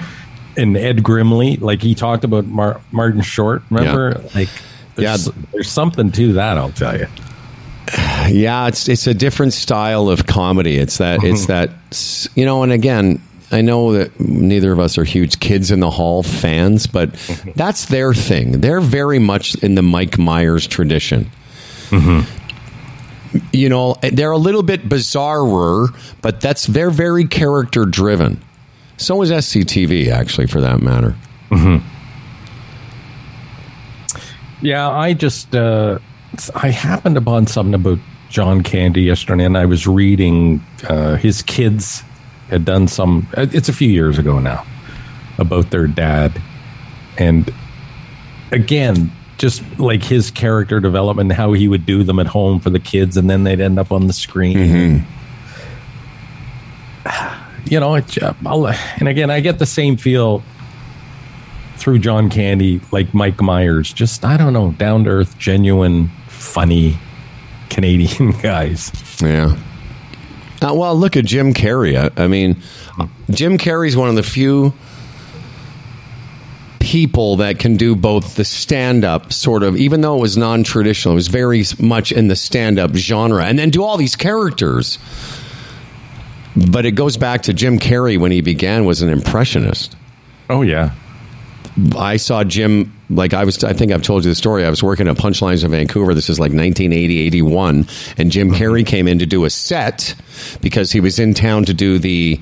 and Ed Grimley. Like he talked about Mar- Martin Short. Remember? Like there's, Yeah. there's something to that. I'll tell you. Yeah, it's it's a different style of comedy. It's that mm-hmm. it's that you know, and again, I know that neither of us are huge kids in the hall fans, but mm-hmm. that's their thing. They're very much in the Mike Myers tradition. Mm-hmm. You know, they're a little bit bizarrer, but that's they're very character driven. So is SCTV, actually, for that matter. Yeah, I just uh, I happened upon something about John Candy yesterday, and I was reading uh, his kids' had done some. It's a few years ago now about their dad, and again, just like his character development, how he would do them at home for the kids, and then they'd end up on the screen. Mm-hmm. You know, it, uh, and again, I get the same feel through John Candy, like Mike Myers. Just I don't know, down to earth, genuine, funny Canadian [laughs] guys. Yeah. Uh, well, look at Jim Carrey. I, I mean, Jim Carrey's one of the few people that can do both the stand up sort of, even though it was non traditional, it was very much in the stand up genre, and then do all these characters. But it goes back to Jim Carrey when he began was an impressionist. Oh yeah. I saw Jim like I was I think I've told you the story. I was working at Punchlines in Vancouver. This is like 1980, 81 and Jim Carrey came in to do a set because he was in town to do the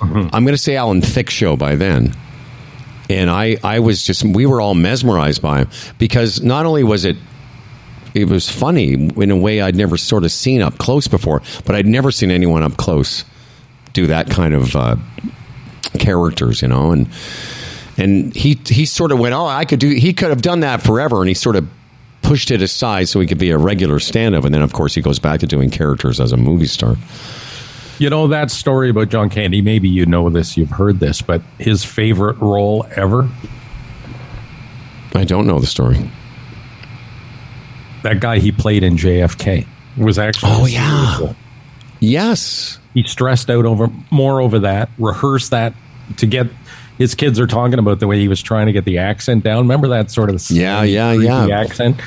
mm-hmm. I'm going to say Alan Thicke show by then. And I I was just we were all mesmerized by him because not only was it it was funny in a way I'd never sort of seen up close before, but I'd never seen anyone up close do that kind of uh, characters, you know, and and he he sort of went, oh, I could do. He could have done that forever, and he sort of pushed it aside so he could be a regular stand-up, and then of course he goes back to doing characters as a movie star. You know that story about John Candy. Maybe you know this, you've heard this, but his favorite role ever. I don't know the story. That guy he played in JFK was actually. Oh yeah. Yes. He stressed out over more over that, rehearsed that to get his kids are talking about the way he was trying to get the accent down. Remember that sort of yeah, yeah, yeah accent,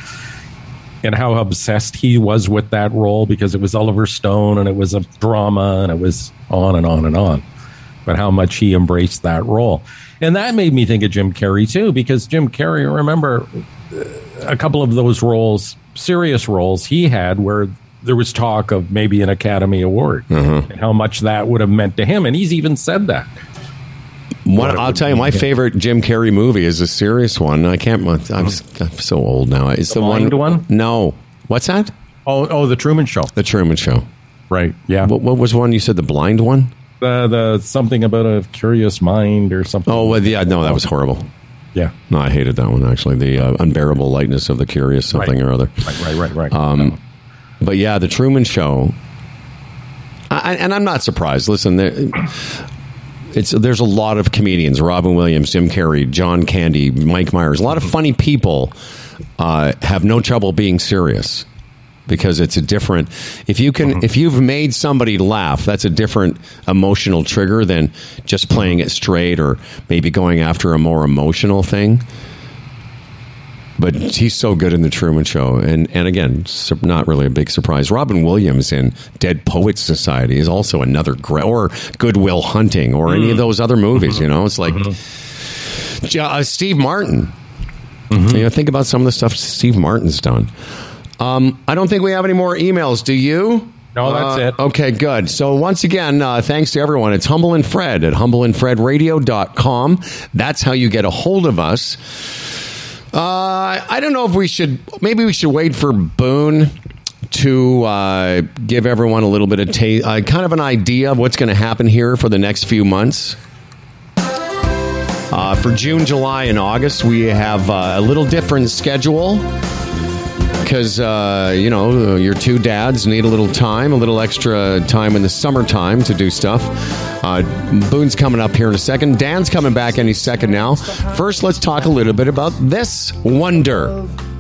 and how obsessed he was with that role because it was Oliver Stone and it was a drama and it was on and on and on. But how much he embraced that role, and that made me think of Jim Carrey too because Jim Carrey, remember a couple of those roles, serious roles he had where there was talk of maybe an Academy Award Mm-hmm. and how much that would have meant to him, and he's even said that. One, I'll tell you, my favorite Jim Carrey movie is a serious one. I can't. I'm, I'm so old now. It's the, The one, one? No, what's that? Oh, oh, the Truman Show. The Truman Show. Right. Yeah. What, what was one you said? The blind one? The the something about a curious mind or something. Oh, well, yeah. No, that was horrible. Yeah. No, I hated that one actually. The uh, unbearable lightness of the curious something Right. or other. Right. Right. Right. right. Um, but yeah, the Truman Show. I, and I'm not surprised. Listen, there, it's there's a lot of comedians: Robin Williams, Jim Carrey, John Candy, Mike Myers. A lot of funny people uh, have no trouble being serious because it's a different. If you can, if you've made somebody laugh, that's a different emotional trigger than just playing it straight or maybe going after a more emotional thing but he's so good in the Truman Show, and and again, not really a big surprise. Robin Williams in Dead Poets Society is also another great, or Good Will Hunting, or any of those other movies. You know, it's like Ja- uh, Steve Martin. You know, think about some of the stuff Steve Martin's done. Um, I don't think we have any more emails. Do you? No, that's Uh, it. Okay, good. So once again, uh, thanks to everyone. It's Humble and Fred at humbleandfredradio.com. That's how you get a hold of us. Uh, I don't know if we should. Maybe we should wait for Boone to uh, give everyone a little bit of ta- uh, kind of an idea of what's going to happen here for the next few months. Uh, for June, July, and August, we have uh, a little different schedule because uh, you know your two dads need a little time, a little extra time in the summertime to do stuff. Uh, Boone's coming up here in a second. Dan's coming back any second now. First, let's talk a little bit about this wonder.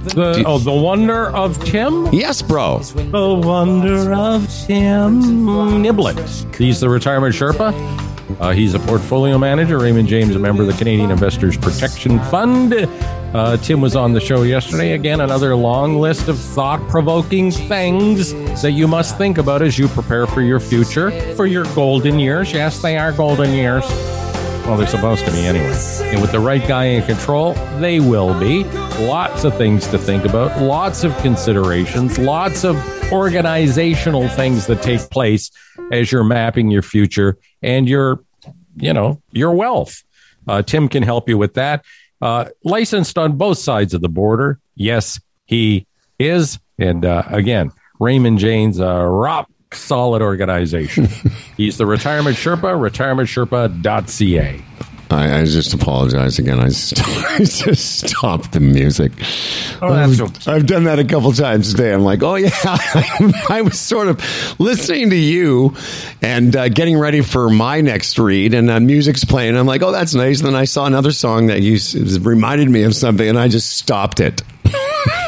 The, oh, the wonder of Tim. Yes, bro. The wonder of Tim Niblett. He's the retirement Sherpa. Uh, he's a portfolio manager. Raymond James, a member of the Canadian Investors Protection Fund. Uh, Tim was on the show yesterday. Again, another long list of thought provoking things that you must think about as you prepare for your future, for your golden years. Yes, they are golden years. Well, they're supposed to be anyway. And with the right guy in control, they will be. Lots of things to think about, lots of considerations, lots of organizational things that take place as you're mapping your future and your, you know, your wealth. Uh, Tim can help you with that. Uh, licensed on both sides of the border. Yes, he is. And uh, again, Raymond James, uh, Rob, solid organization. [laughs] He's the Retirement Sherpa, retirementsherpa.ca. I, I just apologize again. I, st- [laughs] I just stopped the music. Oh, I've, I've done that a couple times today. I'm like, oh yeah, [laughs] I was sort of listening to you and uh, getting ready for my next read, and uh, music's playing. I'm like, oh, that's nice. And then I saw another song that you reminded me of something, and I just stopped it.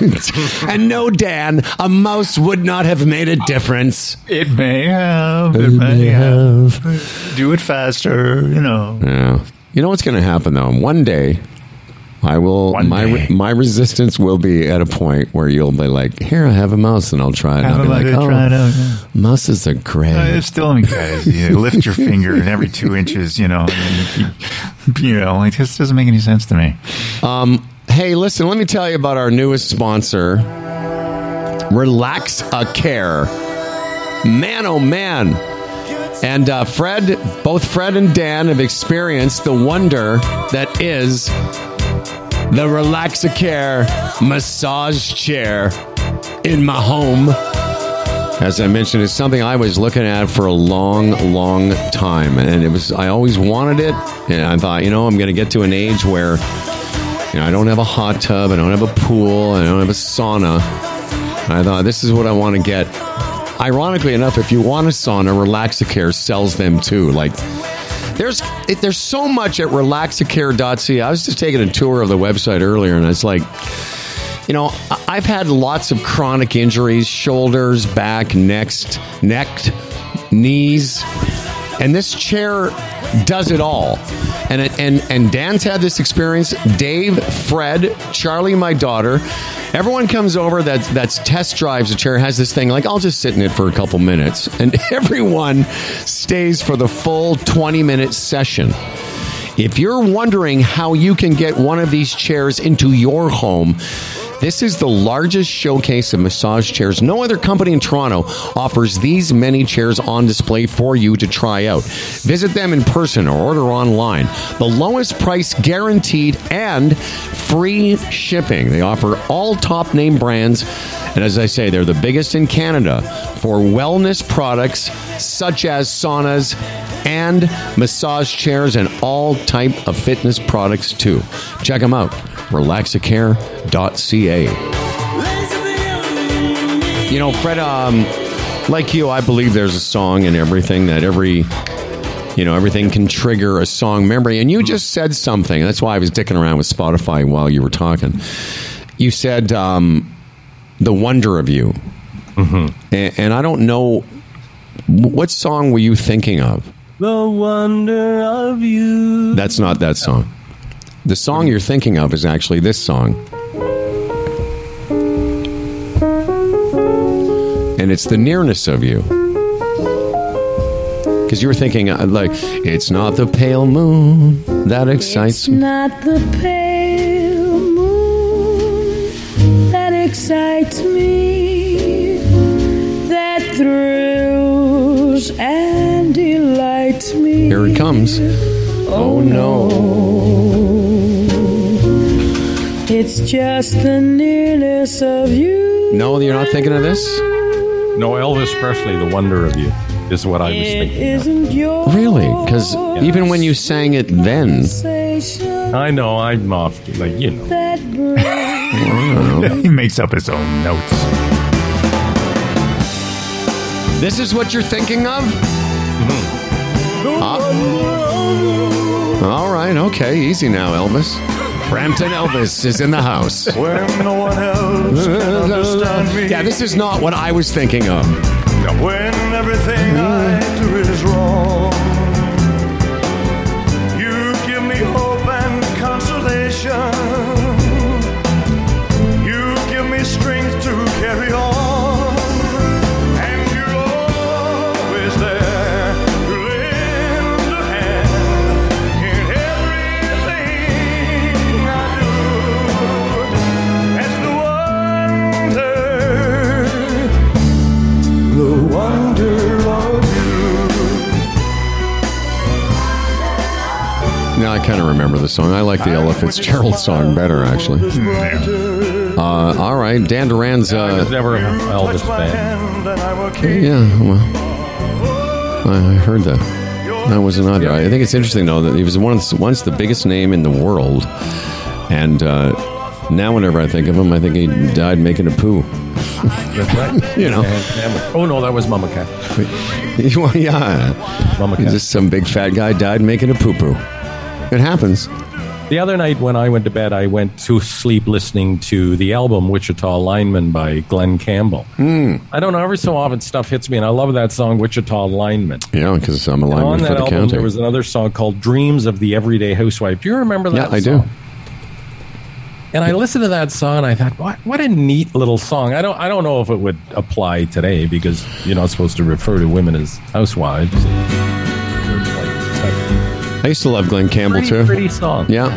[laughs] and no, Dan, a mouse would not have made a difference. It may have. It may have. Do it faster, you know. Yeah. You know what's going to happen though? One day, I will. One my day. my resistance will be at a point where you'll be like, "Here, I have a mouse, and I'll try it." And I'll be like, "Oh, try it out, yeah." mouses are great." Uh, it's still guys. You [laughs] lift your finger and every two inches, you know, and you keep, you know, it just doesn't make any sense to me. Um, hey, listen, let me tell you about our newest sponsor, Relax a Care. Man, oh man. And uh, Fred, both Fred and Dan have experienced the wonder that is the Relaxacare massage chair in my home. As I mentioned, it's something I was looking at for a long, long time, and it was I always wanted it, and I thought, you know, I'm going to get to an age where you know, I don't have a hot tub, I don't have a pool, I don't have a sauna. I thought this is what I want to get. Ironically enough, if you want a sauna, Relaxacare sells them too. Like there's there's so much at relaxacare.ca. I was just taking a tour of the website earlier, and it's like, you know, I've had lots of chronic injuries: shoulders, back, necks, neck, knees, and this chair does it all. And and and Dan's had this experience. Dave, Fred, Charlie, my daughter, everyone comes over that that's test drives a chair. Has this thing like I'll just sit in it for a couple minutes, and [laughs] everyone stays for the full twenty minute session. If you're wondering how you can get one of these chairs into your home, this is the largest showcase of massage chairs. No other company in Toronto offers these many chairs on display for you to try out. Visit them in person or order online. The lowest price guaranteed and free shipping. They offer all top name brands. And as I say, they're the biggest in Canada for wellness products such as saunas and massage chairs and all type of fitness products too. Check them out. Relaxacare.ca. You know, Fred, um, like you, I believe there's a song and everything that every, you know, everything can trigger a song memory. And you just said something. That's why I was dicking around with Spotify while you were talking. You said, um, the wonder of you. And, and I don't know, what song were you thinking of? The wonder of you. That's not that song. The song you're thinking of is actually this song. And it's the nearness of you. Because you were thinking, uh, like, it's not the pale moon that excites me. Not the pale excites me, that thrills and delights me. Here it comes. Oh, oh no. It's just the nearness of you. No, you're not thinking of this? No, Elvis Presley, The Wonder of You, is what I was thinking. of. isn't your Really? Because even when you sang it then, I know, I'm off, like, you know. That brings [laughs] he makes up his own notes. this is what you're thinking of? Ah. all right, okay, easy now, Elvis. Brampton Elvis is in the house. [laughs] When no one else can [laughs] understand me. Yeah, this is not what I was thinking of. When everything I remember the song. I like the Ella Fitzgerald song better, actually. you. Uh, all right, Dan Duran's. I was Uh, never an Elvis fan. yeah, well, I I heard that. That was not. I think it's interesting though that he was one of the, once the biggest name in the world, and uh, now whenever I think of him, I think he died making a poo. That's right. [laughs] You know. And- and- oh no, that was Mama Cass. [laughs] well, yeah, Mama He's Cat. just some big fat guy died making a poo poo. It happens. The other night when I went to bed, I went to sleep listening to the album Wichita Lineman by Glen Campbell. Hmm. I don't know, every so often stuff hits me, and I love that song, Wichita Lineman. Yeah, because I'm a And on lineman for that the album, county. there was another song called Dreams of the Everyday Housewife. Do you remember that yeah, I song? do. And I listened to that song, and I thought, what, what a neat little song. I don't, I don't know if it would apply today because you're not supposed to refer to women as housewives. I used to love Glen Campbell Pretty, too. pretty song. Yeah.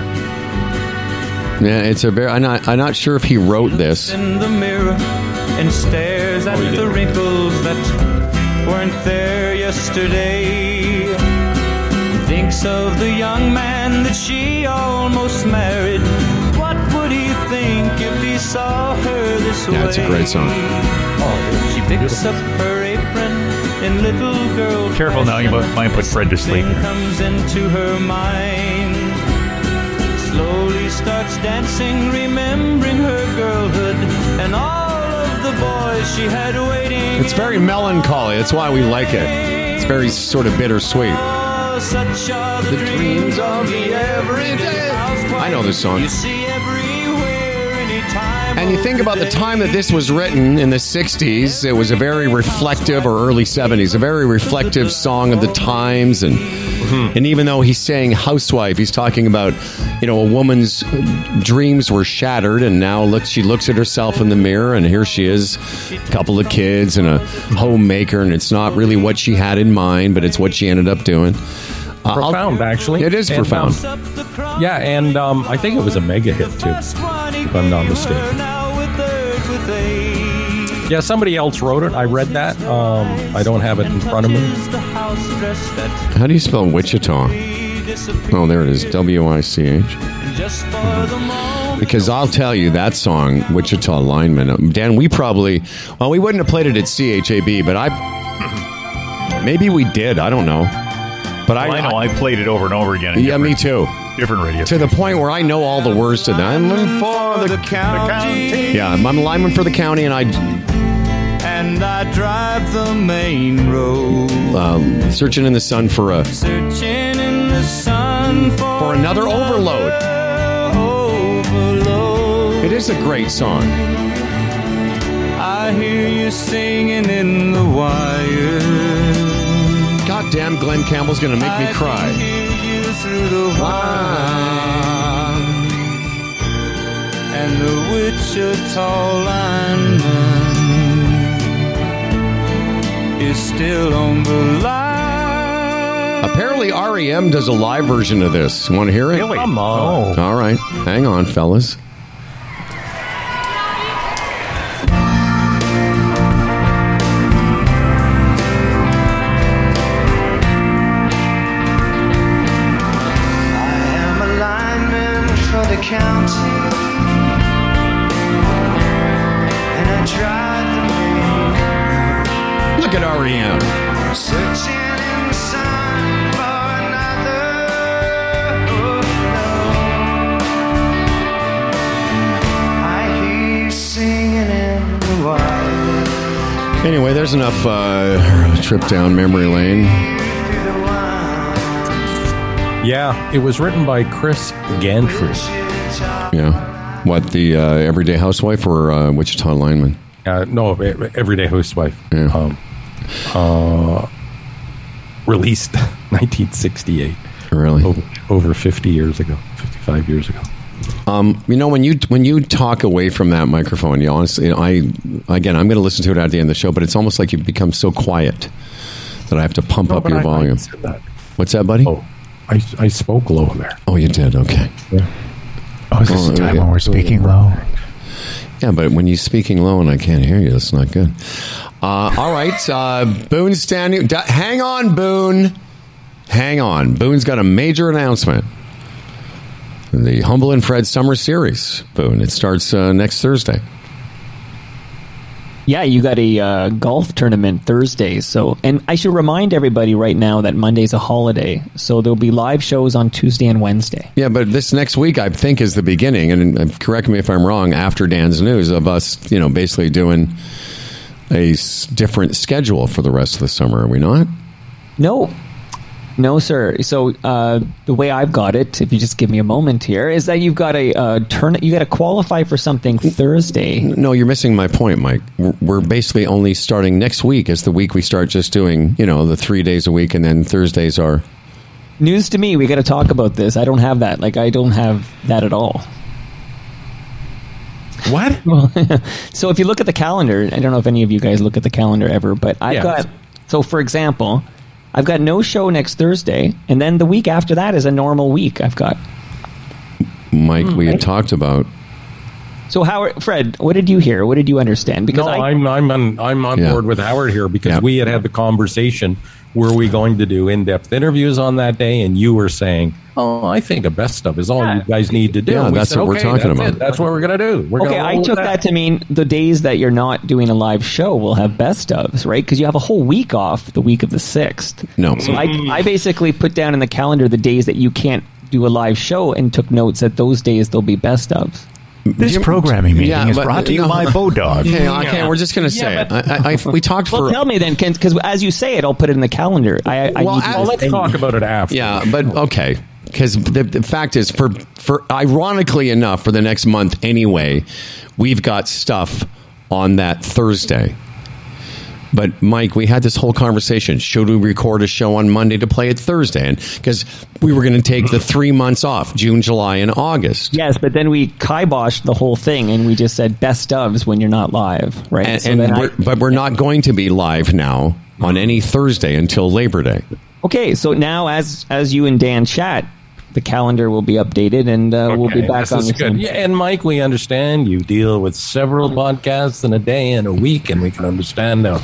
Yeah, it's a very. I'm not. I'm not sure if he wrote this. in the mirror and stares at the wrinkles that weren't there yesterday. Thinks of the young man that she almost married. What would he think if he saw her this way? Yeah, it's a great song. She picks up her apron in little girl. Careful now, you might, might put Fred to sleep. Something comes into her mind. Slowly starts dancing, remembering her girlhood and all of the boys she had waiting. It's very melancholy. That's why we like it. It's very sort of bittersweet. Oh, such are the, dreams of the everyday. I know this song. And you think about the time that this was written in the 60s, it was a very reflective, or early 70s, a very reflective song of the times. And, and even though he's saying housewife, he's talking about, you know, a woman's dreams were shattered. And now look, she looks at herself in the mirror, and here she is, a couple of kids and a homemaker. And it's not really what she had in mind, but it's what she ended up doing. Uh, I'll- Profound, actually. It is And, profound. um, yeah, and um, I think it was a mega hit too, if I'm not mistaken. Yeah, somebody else wrote it. I read that. Um, I don't have it in front of me. How do you spell Wichita? Oh, there it is. W I C H. Because I'll tell you that song, Wichita Lineman. um, Dan, we probably, well, we wouldn't have played it at CHAB, but I, maybe we did. I don't know. But I, Well, I know I played it over and over again. in yeah, me too. Different radio. To the point where I know all the words to that. I'm looking for the county. Yeah, I'm a lineman for the county, and I And I drive the main road. um, searching in the sun for a Searching in the sun for, for another overload. overload. It is a great song. I hear you singing in the wire. Goddamn, Glen Campbell's gonna make me cry. Through the wire. And the Wichita lineman is still on the line. Apparently, REM does a live version of this. Want to hear it? Really? Come on. All right, hang on, fellas. At REM. Searching in the sun for another. I hear you singing in the wild. Anyway, there's enough uh, trip down memory lane. Yeah, it was written by Chris Gantry. Yeah. What, the uh, Everyday Housewife or uh, Wichita Lineman? Uh, no, Everyday Housewife. Yeah. Um, uh, released [laughs] 1968. Really? Over, over 50 years ago, 55 years ago. Um, you know, when you when you talk away from that microphone, you honestly, I again, I'm going to listen to it at the end of the show, but it's almost like you become so quiet that I have to pump No, up your I- I volume. said that. What's that, buddy? Oh, I, I spoke low there. Oh, you did. Okay. Oh, is this Oh, the time yeah. when we're speaking low? Yeah, but when you're speaking low and I can't hear you, that's not good. Uh, all right, uh, Boone's standing. D- hang on, Boone. Hang on. Boone's got a major announcement. the Humble and Fred Summer Series. Boone. It starts uh, next Thursday. Yeah, you got a uh, golf tournament Thursday. So, and I should remind everybody right now that Monday's a holiday, so there'll be live shows on Tuesday and Wednesday. Yeah, but this next week I think is the beginning, and correct me if I'm wrong. After Dan's news of us, you know, basically doing a s- different schedule for the rest of the summer. Are we not? No, no, sir. So uh, the way I've got it, if you just give me a moment here, is that you've got a uh, turn. You got to qualify for something Thursday. No, you're missing my point, Mike. We're- We're basically only starting next week as the week we start just doing, you know, the three days a week, and then Thursdays are. News to me. We got to talk about this. I don't have that. Like I don't have that at all. What? [laughs] [laughs] so if you look at the calendar, I don't know if any of you guys look at the calendar ever, but I've Yes. got. So for example, I've got no show next Thursday, and then the week after that is a normal week. I've got. Mike, we had hmm. talked about. So Howard, Fred, what did you hear? What did you understand? Because no, I, I'm I'm on I'm on Yeah. board with Howard here because Yeah. we had had the conversation. Were we going to do in-depth interviews on that day? And you were saying, "Oh, I think a best stuff is all you guys need to do." Yeah, And that's said, what we're talking that's about." it. That's what we're gonna do. We're okay, gonna I roll with took that. to mean the days that you're not doing a live show will have best ofs, right? Because you have a whole week off the week of the sixth. No. So I, I basically put down in the calendar the days that you can't do a live show and took notes that those days there'll be best ofs. This programming meeting Yeah, is but- brought to you no. by Bodog. Okay, okay, we're just going to say Yeah, it. I, I, I, we talked Well, for. tell me then, because as you say it, I'll put it in the calendar. I, I Well, need you I- well, let's say- talk about it after. Yeah, but okay. Because the, the fact is, for for ironically enough, for the next month anyway, we've got stuff on that Thursday. But Mike, we had this whole conversation. Should we record a show on Monday to play it Thursday? And because we were going to take the three months off, June, July, and August. Yes, but then we kiboshed the whole thing and we just said best ofs when you're not live, right? And, So and we're, but we're not going to be live now on any Thursday until Labor Day. Okay, so now as as you and Dan chat, the calendar will be updated and uh, we'll be back this on is the good. same. Yeah, and Mike, we understand you deal with several podcasts in a day and a week, and we can understand how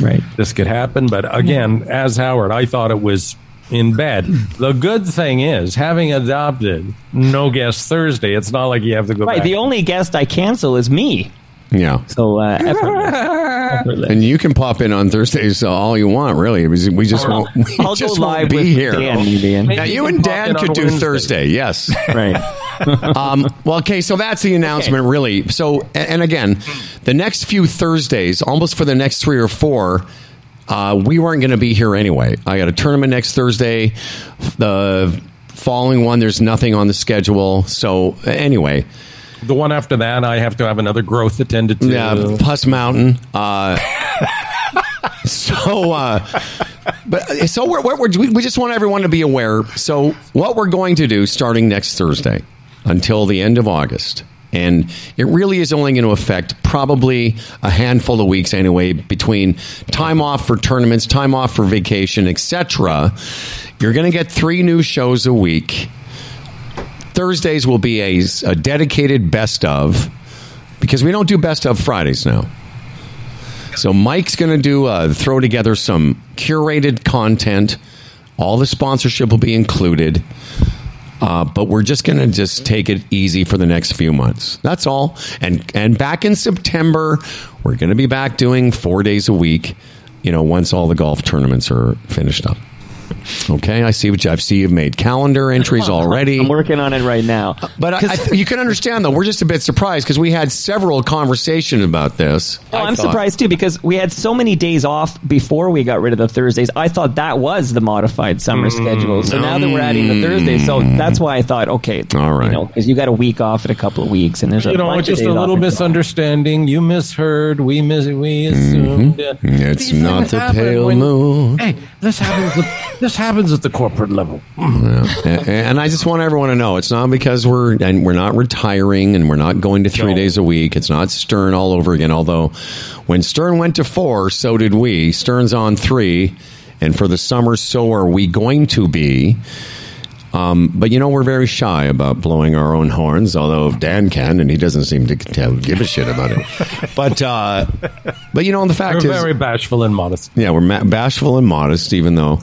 right. this could happen. But again, as Howard, I thought it was in bed. The good thing is, having adopted no guest Thursday, it's not like you have to go Right, back. the only guest I cancel is me. Yeah. So uh, effortless. [laughs] effortless. And you can pop in on Thursdays uh, all you want, really. We just won't, we I'll go just live won't be here. Dan, Now, you and Dan could do Thursday, yes. [laughs] right. [laughs] um, well, okay, so that's the announcement, really. So, and again, the next few Thursdays, almost for the next three or four, uh, we weren't going to be here anyway. I got a tournament next Thursday. The following one, there's nothing on the schedule. So, anyway. The one after that, I have to have another growth attended to. Yeah, Puss Mountain. Uh, so, uh, but so we're, we're, we just want everyone to be aware. So, what we're going to do starting next Thursday until the end of August, and it really is only going to affect probably a handful of weeks anyway, between time off for tournaments, time off for vacation, etc. You're going to get three new shows a week. Thursdays will be a, a dedicated best of because we don't do best of Fridays now. So Mike's going to do uh, throw together some curated content. All the sponsorship will be included, uh, but we're just going to just take it easy for the next few months. That's all. And and back in September, we're going to be back doing four days a week. You know, once all the golf tournaments are finished up. Okay, I see what you, I see. You've made calendar entries already. I'm working on it right now. Uh, but I, I, you can understand, though, we're just a bit surprised because we had several conversations about this. No, I I'm thought- surprised too because we had so many days off before we got rid of the Thursdays. I thought that was the modified summer mm. schedule. So now that we're adding the Thursdays, so mm. that's why I thought, okay, all right, you know, because you got a week off in a couple of weeks, and there's a you know, bunch just of a little misunderstanding. You misheard. We mis- we mm-hmm. assumed. Mhm. It's These not things the pale when- moon. Hey, this happens. At, this happens at the corporate level. Yeah. And- I just want everyone to know it's not because we're and we're not retiring and we're not going to three days a week. It's not Stern all over again. Although when Stern went to four, so did we. Stern's on three, and for the summer, so are we going to be. Um, but you know we're very shy about blowing our own horns. Although Dan can, and he doesn't seem to give a shit about it. But uh, but you know the fact We're is very bashful and modest. yeah, we're ma- bashful and modest, even though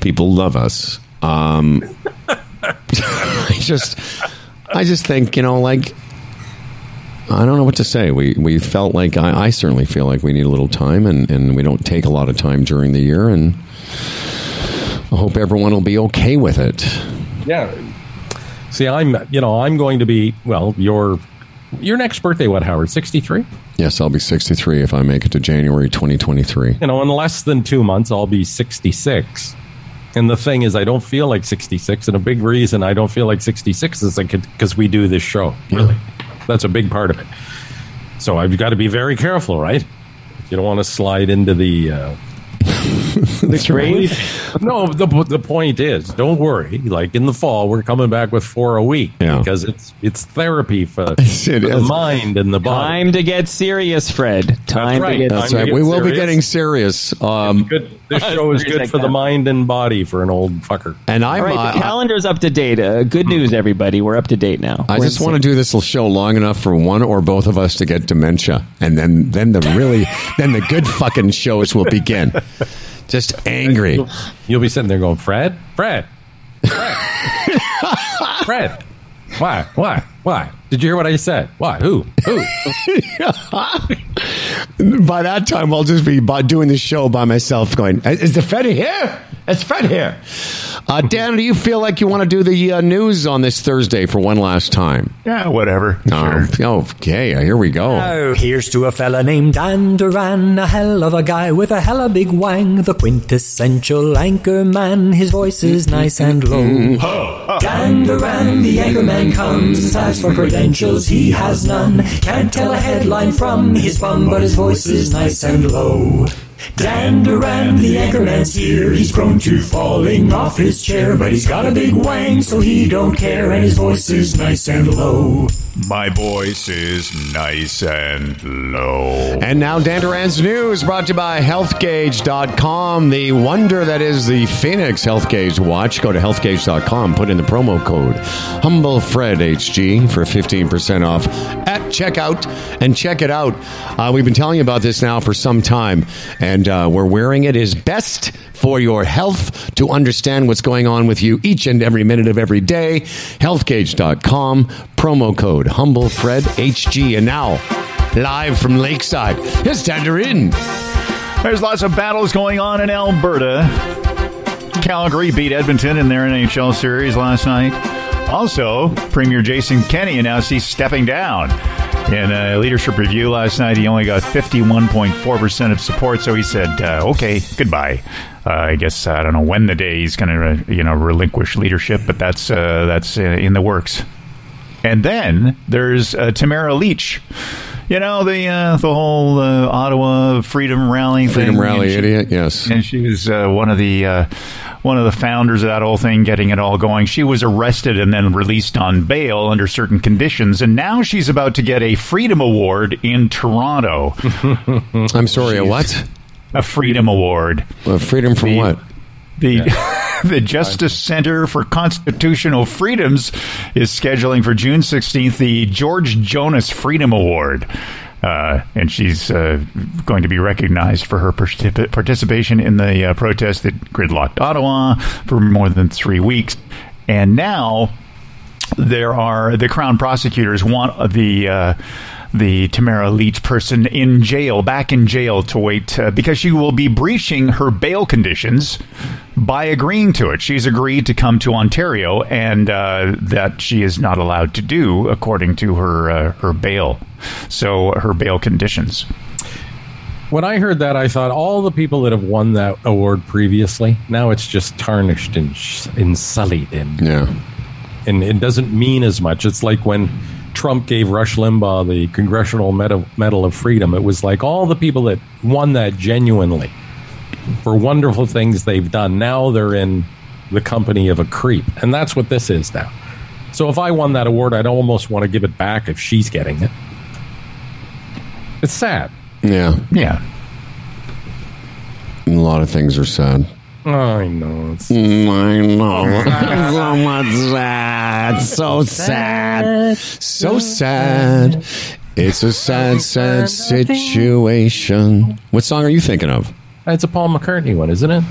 people love us. Um, [laughs] I just, I just think you know, like, I don't know what to say. We we felt like I, I certainly feel like we need a little time, and and we don't take a lot of time during the year, and I hope everyone will be okay with it. Yeah. See, I'm you know I'm going to be well. Your your next birthday, what Howard? Sixty three. Yes, I'll be 63 if I make it to January 2023. You know, in less than two months, I'll be sixty six. And the thing is, I don't feel like 66. And a big reason I don't feel like 66 is because we do this show. Really, that's a big part of it. So I've got to be very careful, right? You don't want to slide into the uh, [laughs] the grave. No, the the point is, don't worry. Like in the fall, we're coming back with four a week Yeah. because it's it's therapy for, [laughs] It for the mind and the body. Time to get serious, Fred. Time right. to get That's Time to right. get We will be getting serious. Um, Good. This [laughs] show is good for the mind and body for an old fucker. and I'm. All right, uh, the calendar's up to date. Uh, good news, everybody. We're up to date now. I We're just want to do this show long enough for one or both of us to get dementia, and then then the really [laughs] then the good fucking shows will begin. Just angry. You'll, you'll be sitting there going, Fred, Fred, Fred, [laughs] Fred. Why? Why? Why? Did you hear what I said? Why? Who? Who? [laughs] By that time, I'll just be by doing the show by myself, going, "Is the Fred It's Fred here?" Uh, Dan, do you feel like you want to do the uh, news on this Thursday for one last time? Yeah, whatever. Um, okay, here we go. Oh, here's to a fella named Dan Duran, a hell of a guy with a hella big wang, the quintessential anchor man. His voice is nice and low. Dan Duran, the anchor man comes. As for credentials, he has none. Can't tell a headline from his bum, but his voice is nice and low. Dan Duran, the anchorman's here. He's prone to falling off his chair, but he's got a big wang, so he don't care, and his voice is nice and low. My voice is nice and low. And now Dan Duran's news brought to you by healthgauge.com. The wonder that is the Phoenix Health Gauge watch. Go to healthgauge.com, put in the promo code HumbleFredHG for 15% off at checkout and check it out. Uh, we've been telling you about this now for some time, and uh, we're wearing it is best for your health to understand what's going on with you each and every minute of every day. Healthgauge.com, promo code HumbleFredHG. And now, live from Lakeside, here's Tangerine. There's lots of battles going on in Alberta. Calgary beat Edmonton in their NHL series last night. Also, Premier Jason Kenney announced he's stepping down. In a leadership review last night, he only got 51.4% of support, so he said, uh, okay, goodbye. Uh, I guess, I don't know when the day he's going to, uh, you know, relinquish leadership, but that's, uh, that's uh, in the works. And then there's uh, Tamara Lich. You know the uh, the whole uh, Ottawa Freedom Rally, Freedom thing? Rally she- idiot, yes. and she was uh, one of the uh, one of the founders of that whole thing, getting it all going. She was arrested and then released on bail under certain conditions, and now she's about to get a Freedom Award in Toronto. [laughs] I'm sorry, a what? A Freedom Award. Uh, freedom from The- what? The [laughs] the Justice Center for Constitutional Freedoms is scheduling for June 16th the George Jonas Freedom Award. Uh, and she's uh, going to be recognized for her particip- participation in the uh, protest that gridlocked Ottawa for more than three weeks. And now there are the Crown prosecutors want the uh, the Tamara Lich person in jail, back in jail to wait uh, because she will be breaching her bail conditions by agreeing to it. She's agreed to come to Ontario, and uh, that she is not allowed to do according to her uh, her bail. So her bail conditions. When I heard that, I thought all the people that have won that award previously, now it's just tarnished and, sh- and sullied, and yeah, and it doesn't mean as much. It's like when Trump gave Rush Limbaugh the Congressional Medal, Medal of Freedom. It was like all the people that won that genuinely for wonderful things they've done. Now they're in the company of a creep, and that's what this is now. So if I won that award, I'd almost want to give it back if she's getting it. It's sad. Yeah. Yeah. A lot of things are sad. I know. It's Mm, I know. so much sad. So sad. So sad. It's a sad, sad situation. What song are you thinking of? It's a Paul McCartney one, isn't it?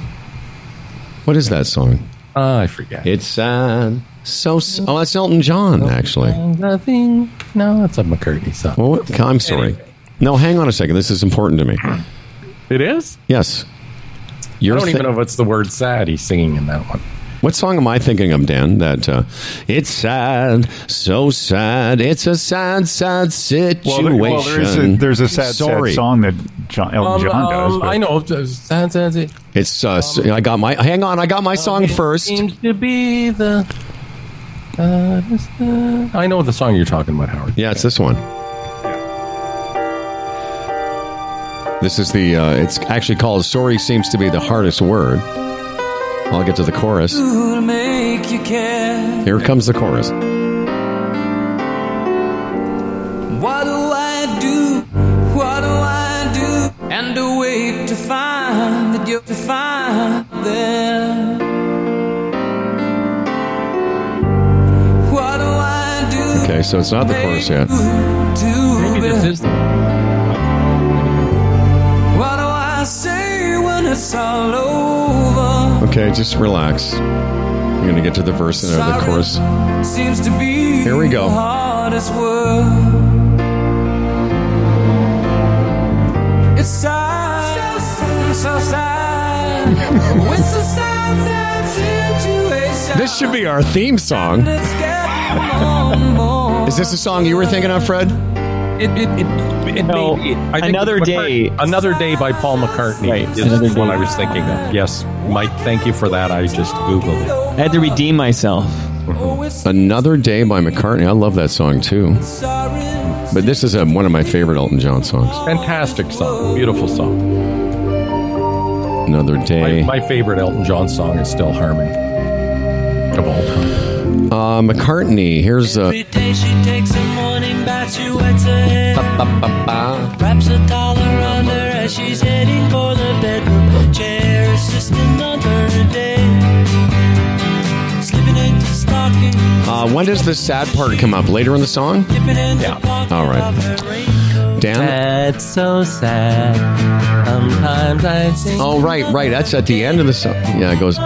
What is that song? Uh, I forget. It's sad. So, s- oh, that's Elton John, actually. Nothing. No, it's a McCartney song. Well, I'm sorry. No, hang on a second. This is important to me. It is. Yes. I You're don't thi- even know what's the word "sad" he's singing in that one. What song am I thinking of, Dan? That uh, it's sad, so sad. It's a sad, sad situation. Well, there, well, there's a there's a sad, Sorry. sad song that John, Elton Um, John does. um, I know. sad, sad, sad. It's uh, s- I got my hang on. I got my song It first. Seems to be the. uh, uh, I know the song you're talking about, Howard. Yeah, it's this one. This is the. Uh, it's actually called "Sorry." Seems to be the hardest word. I'll get to the chorus. make you care. Here comes the chorus. What do I do? What do I do? And awake to find that you're to find there. What do I do? Okay, so it's not the chorus yet. Maybe this is the it's all over? Okay, just relax. I'm gonna get to the verse and the chorus. Seems to be Here we go. the hardest word. It's sad, so sad. [laughs] it's a sad, sad situation. This should be our theme song. It's getting more and more. Is this the song you were thinking of, Fred? It, it, it, it No, may be. I Another Day. Another Day by Paul McCartney Right, is Another what Day. I was thinking of. Yes, Mike, thank you for that. I just Googled it. I had to redeem myself. Another Day by McCartney. I love that song too. But this is uh one of my favorite Elton John songs. Fantastic song. Beautiful song. Another Day. my favorite Elton John song is still Harmony of all time. Uh, McCartney. Here's uh, Every day she takes a morning bath, she wets her hair. Wraps a towel around her as she's heading for the bedroom chair. It's just another day. Slipping into stocking, uh, when does the sad part come up? Later in the song? dipping in the pocket All right. of. Dan. That's so sad. Sometimes I think. Oh, right, right. That's at the end of the song. Yeah, it goes.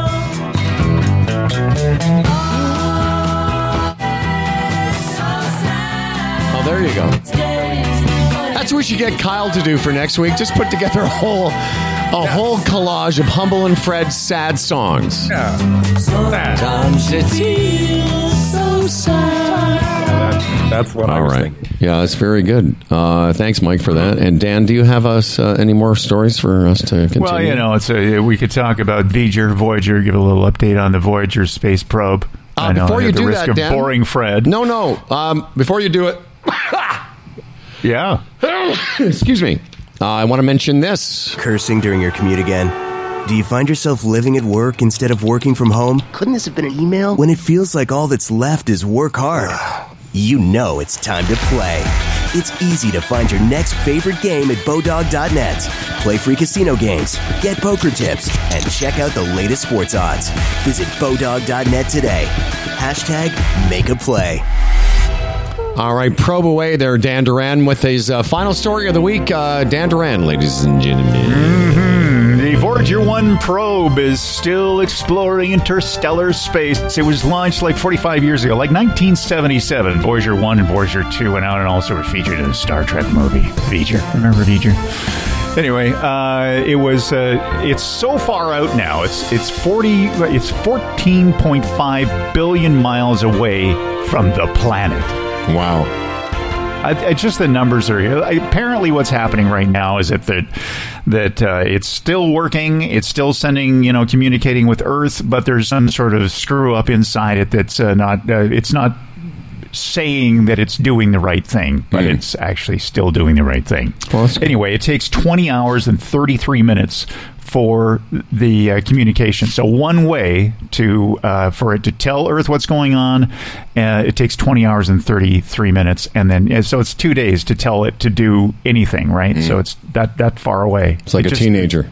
There you go. That's what we should get Kyle to do for next week. Just put together a whole, a whole collage of Humble and Fred's sad songs. Sometimes it feels so sad. That's, that's what I All was right. thinking. Yeah, that's very good. Uh, thanks, Mike, for that. And Dan, do you have us uh, any more stories for us to continue? Well, you know, it's a, we could talk about Voyager, Voyager, give a little update on the Voyager space probe. Uh, I know, before you the do risk that, of Dan, boring Fred. No, no. Um, before you do it, [laughs] Yeah. [coughs] excuse me. Uh, I want to mention this. Cursing during your commute again? Do you find yourself living at work instead of working from home? Couldn't this have been an email? When it feels like all that's left is work hard. You know it's time to play. It's easy to find your next favorite game at Bodog.net. Play free casino games, get poker tips, and check out the latest sports odds. Visit Bodog.net today. Hashtag make a play. All right, probe away there, Dan Duran, with his uh, final story of the week. Uh, Dan Duran, ladies and gentlemen. Hmm, The Voyager 1 probe is still exploring interstellar space. It was launched like 45 years ago, like 1977. Voyager 1 and Voyager 2 went out and also were featured in a Star Trek movie. Voyager. Remember Voyager? Anyway, uh, it was. Uh, it's so far out now. It's it's forty. It's fourteen point five billion miles away from the planet. Wow. I, I just the numbers are here. apparently what's happening right now is that that that uh, it's still working, it's still sending you know communicating with Earth, but there's some sort of screw up inside it that's uh, not uh, it's not saying that it's doing the right thing, but it's actually still doing the right thing. Well, anyway, it takes 20 hours and 33 minutes for the uh, communication. So one way to uh, for it to tell Earth what's going on, uh, it takes 20 hours and 33 minutes, and then so it's two days to tell it to do anything. Right. So it's that that far away. It's like It a just- teenager.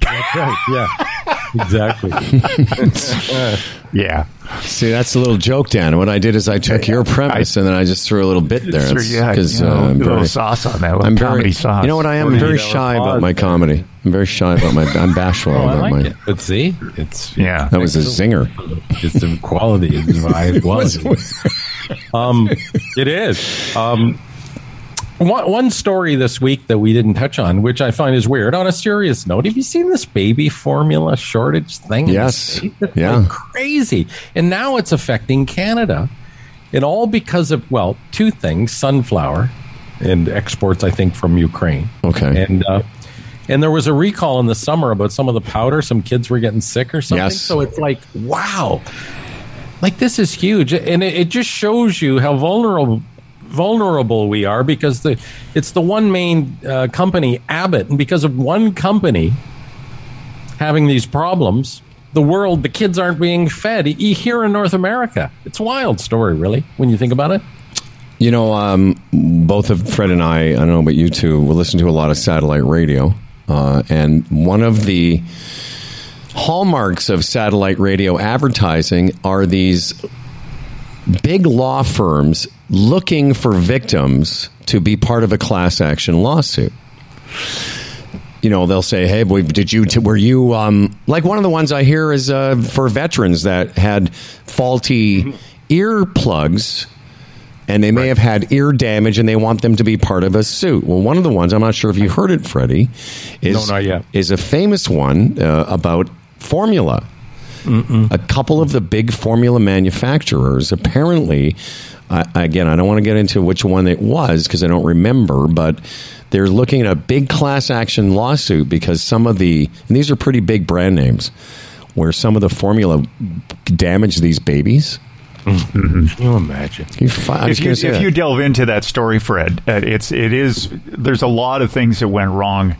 That's right. Yeah. [laughs] exactly. [laughs] yeah. See, that's a little joke, Dan. What I did is I took your premise and then I just threw a little bit there. Sure, yeah, you know, I'm a little sauce on that, I'm comedy very, sauce. You know what I am? I'm very shy about my comedy. I'm very shy about my. I'm bashful Oh, I about like my. it. But see, it's yeah, That was a zinger. It's the quality. It's the high quality. um, it is. Um, one, one story this week that we didn't touch on, which I find is weird. On a serious note, have you seen this baby formula shortage thing? Yes. It's Yeah. like crazy, and now it's affecting Canada, and all because of well, two things: sunflower and exports, I think, from Ukraine. Okay. and uh, and there was a recall in the summer about some of the powder. Some kids were getting sick or something. Yes. So it's like, wow, like this is huge, and it, it just shows you how vulnerable vulnerable we are because the it's the one main uh, company, Abbott, and because of one company having these problems. The world, the kids aren't being fed here in North America. It's a wild story, really, when you think about it. You know, um, both of Fred and I, I don't know about you two, we listen to a lot of satellite radio. Uh, and one of the hallmarks of satellite radio advertising are these big law firms looking for victims to be part of a class action lawsuit. You know, they'll say, "Hey, did you? T- were you um, like one of the ones I hear is uh, for veterans that had faulty earplugs and they may have had ear damage and they want them to be part of a suit. Well, one of the ones, I'm not sure if you heard it, Freddie, is, No, is a famous one uh, about formula. A couple of the big formula manufacturers apparently, uh, again, I don't want to get into which one it was because I don't remember, but they're looking at a big class action lawsuit because some of the, and these are pretty big brand names, where some of the formula damaged these babies. Can you imagine? You fi- if you, if you delve into that story, Fred, uh, it's it is there's a lot of things that went wrong,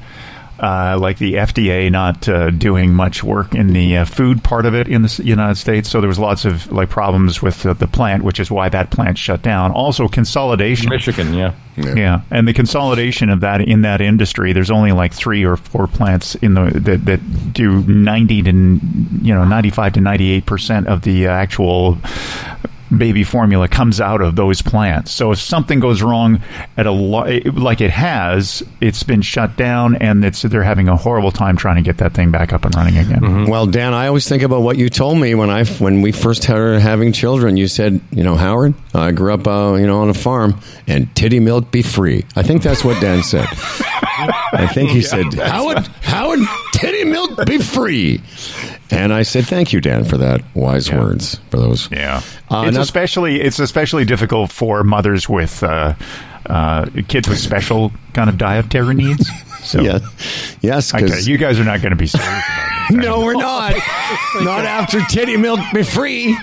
uh, like the FDA not uh, doing much work in the uh, food part of it in the United States. So there was lots of like problems with uh, the plant, which is why that plant shut down. Also consolidation, Michigan, yeah. yeah. yeah, and the consolidation of that in that industry. There's only like three or four plants in the that, that do ninety to you know ninety five to ninety eight percent of the uh, actual baby formula comes out of those plants. So if something goes wrong at a lo- like it has, it's been shut down, and it's they're having a horrible time trying to get that thing back up and running again. Well, Dan, I always think about what you told me when I when we first started having children. You said, you know, Howard, I grew up, uh, you know, on a farm, and titty milk be free. I think that's what Dan said. [laughs] I think he said, Howard, Howard, titty milk be free. And I said, thank you, Dan, for that wise words for those. Yeah, Uh, it's now- especially it's especially difficult for mothers with uh, uh, kids with special kind of dietary needs. So [laughs] Yeah. Yes, okay, 'cause- you guys are not going to be serious about this. [laughs] No, we're not. [laughs] not after titty milk be free.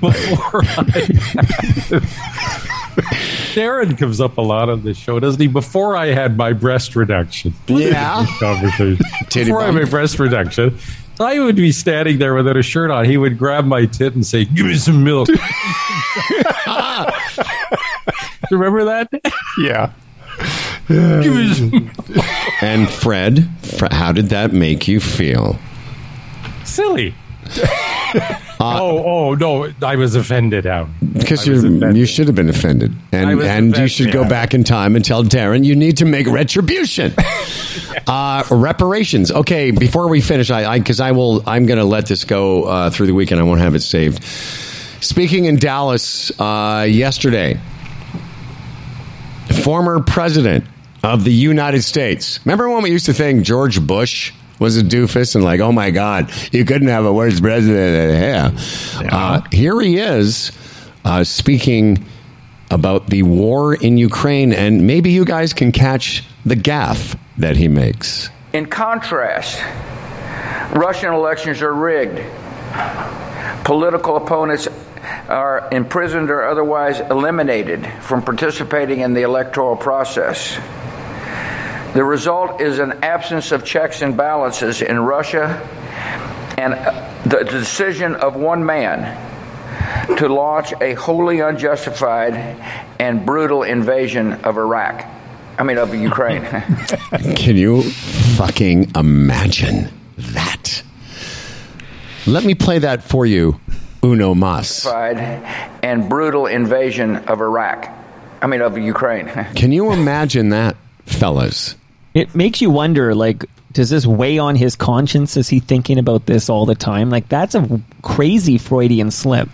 before I Darren comes up a lot on this show, doesn't he? Before I had my breast reduction. Yeah. Conversation. Titty Before I had my breast reduction, I would be standing there without a shirt on. He would grab my tit and say, Give me some milk. [laughs] [laughs] Remember that? Yeah. Give me some And Fred, how did that make you feel? silly. [laughs] oh, oh no! I was offended, Al. Because you you should have been offended, I and and you offended, should go back in time and tell Darren you need to make retribution, [laughs] uh, reparations. Okay, before we finish, I because I, will I'm going to let this go uh, through the weekend. I won't have it saved. Speaking in Dallas uh, yesterday, former president of the United States. Remember when we used to think George Bush was a doofus and like, oh my God, you couldn't have a worse president than him. Uh, here he is uh, speaking about the war in Ukraine, and maybe you guys can catch the gaff that he makes. In contrast, Russian elections are rigged. Political opponents are imprisoned or otherwise eliminated from participating in the electoral process. The result is an absence of checks and balances in Russia and uh, the decision of one man to launch a wholly unjustified and brutal invasion of Iraq. I mean, of Ukraine. [laughs] [laughs] Can you fucking imagine that? Let me play that for you, Uno Mas. and brutal invasion of Iraq. I mean, of Ukraine. [laughs] Can you imagine that, fellas? It makes you wonder, like, does this weigh on his conscience? Is he thinking about this all the time? Like, that's a crazy Freudian slip.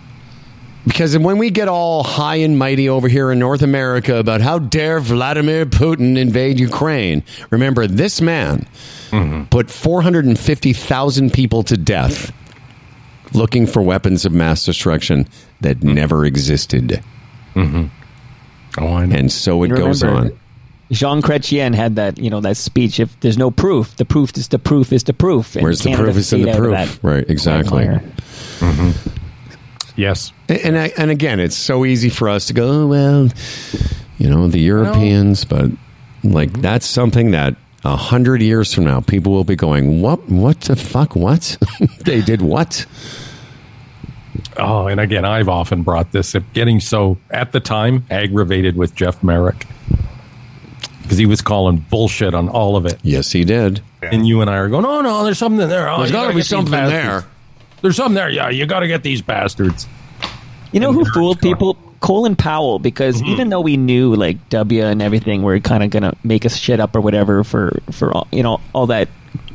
Because when we get all high and mighty over here in North America about how dare Vladimir Putin invade Ukraine, remember this man put 450,000 people to death looking for weapons of mass destruction that never existed. Mm-hmm. Oh, I know. And so it You goes on. Jean Chrétien had that, you know, that speech. If there's no proof, the proof is the proof is the proof. And Where's the Canada proof is in the proof. Right, exactly. quagmire. Mm-hmm. Yes. And I, and again, it's so easy for us to go, oh, well, you know, the Europeans, but like that's something that a hundred years from now, people will be going, what? What the fuck? What? [laughs] they did what? Oh, and again, I've often brought this up getting so, at the time, aggravated with Jeff Marek because he was calling bullshit on all of it. Yes, he did. And you and I are going, oh, no, there's something there. Oh, There's you gotta gotta be something there. There's something there. Yeah, you got to get these bastards. You know who fooled people? Colin Powell, because Mm-hmm. even though we knew like W and everything were kind of gonna make us shit up or whatever for for all, you know all that,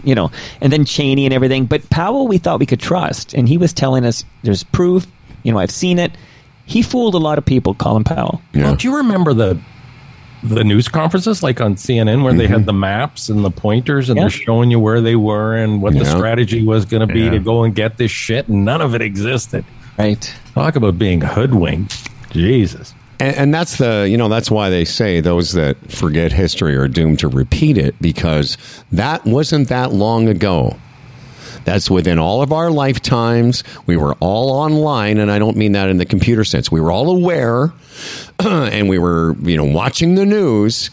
you know, and then Cheney and everything, but Powell we thought we could trust, and he was telling us there's proof. You know, I've seen it. He fooled a lot of people. Colin Powell. Well, do you remember the the news conferences like on CNN where they had mm-hmm. the maps and the pointers and Yeah. they're showing you where they were and what the strategy was going to be Yeah. to go and get this shit and none of it existed. Right. Talk about being hoodwinked. Jesus. And, and that's the you know that's why they say those that forget history are doomed to repeat it because that wasn't that long ago. That's within all of our lifetimes. We were all online, and I don't mean that in the computer sense. We were all aware, [clears throat] and we were you know watching the news.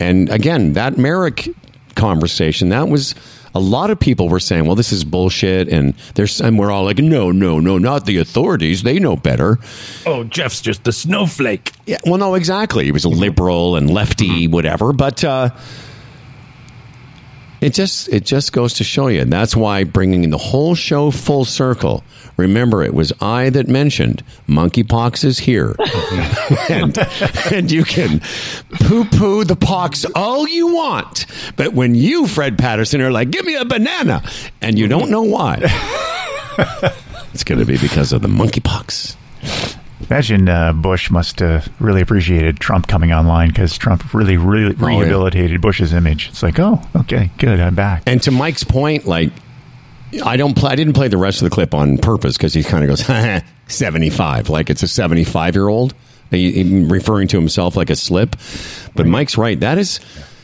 And again, that Marek conversation that was. A lot of people were saying, "Well, this is bullshit," and there's, and we're all like, "No, no, no, not the authorities. They know better." Oh, Jeff's just a snowflake. Yeah, well, no, exactly. He was a liberal and lefty, whatever. But uh, it just it just goes to show you. That's why bringing the whole show full circle. Remember, it was I that mentioned monkeypox is here, [laughs] and, and you can poo poo the pox all you want, but when you, Fred Patterson, are like, "Give me a banana," and you don't know why, [laughs] it's going to be because of the monkeypox. Imagine uh, Bush must have really appreciated Trump coming online because Trump really, really Oh, yeah. rehabilitated Bush's image. It's like, oh, okay, good, I'm back. And to Mike's point, like I don't play, I didn't play the rest of the clip on purpose because he kind of goes [laughs] seventy five, like it's a seventy five year old, referring to himself like a slip. But Mike's right. That is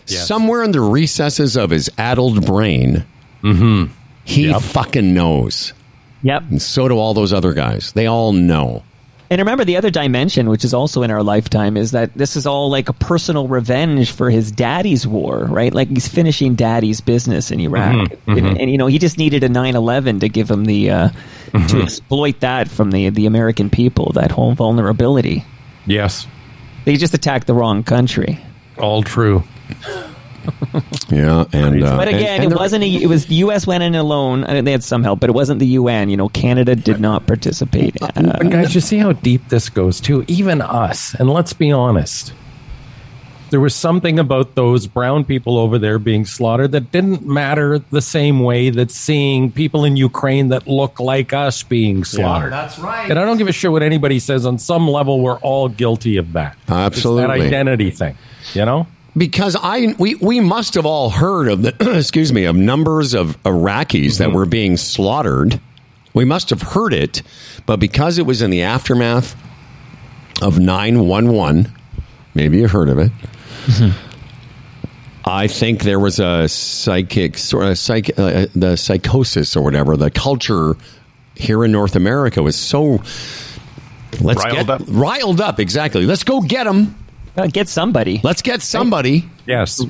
somewhere in the recesses of his addled brain. Mm-hmm. He fucking knows. Yep. And so do all those other guys. They all know. And remember, the other dimension, which is also in our lifetime, is that this is all like a personal revenge for his daddy's war, right? Like he's finishing daddy's business in Iraq. Mhm, mhm. And, and, you know, he just needed a 9 11 to give him the, uh, to exploit that from the, the American people, that whole vulnerability. Yes. They just attacked the wrong country. All true. [laughs] Yeah, and uh, But again, and- and it wasn't. A, it was the U.S. went in alone. I mean, they had some help, but it wasn't the UN. You know, Canada did not participate. Uh, But guys, you see how deep this goes too. Even us, and let's be honest, there was something about those brown people over there being slaughtered that didn't matter the same way that seeing people in Ukraine that look like us being slaughtered. that's right. And I don't give a shit what anybody says. On some level, we're all guilty of that. It's Absolutely. that identity thing. You know. Because I we we must have all heard of the [clears throat] excuse me of numbers of Iraqis that mm-hmm. were being slaughtered. We must have heard it, but because it was in the aftermath of nine one one, maybe you heard of it. Mm-hmm. I think there was a psychic sort of psych, uh, uh, the psychosis or whatever. The culture here in North America was so let's Riled get up. riled up. Exactly. Let's go get them. Uh, get somebody. Let's get somebody. Yes.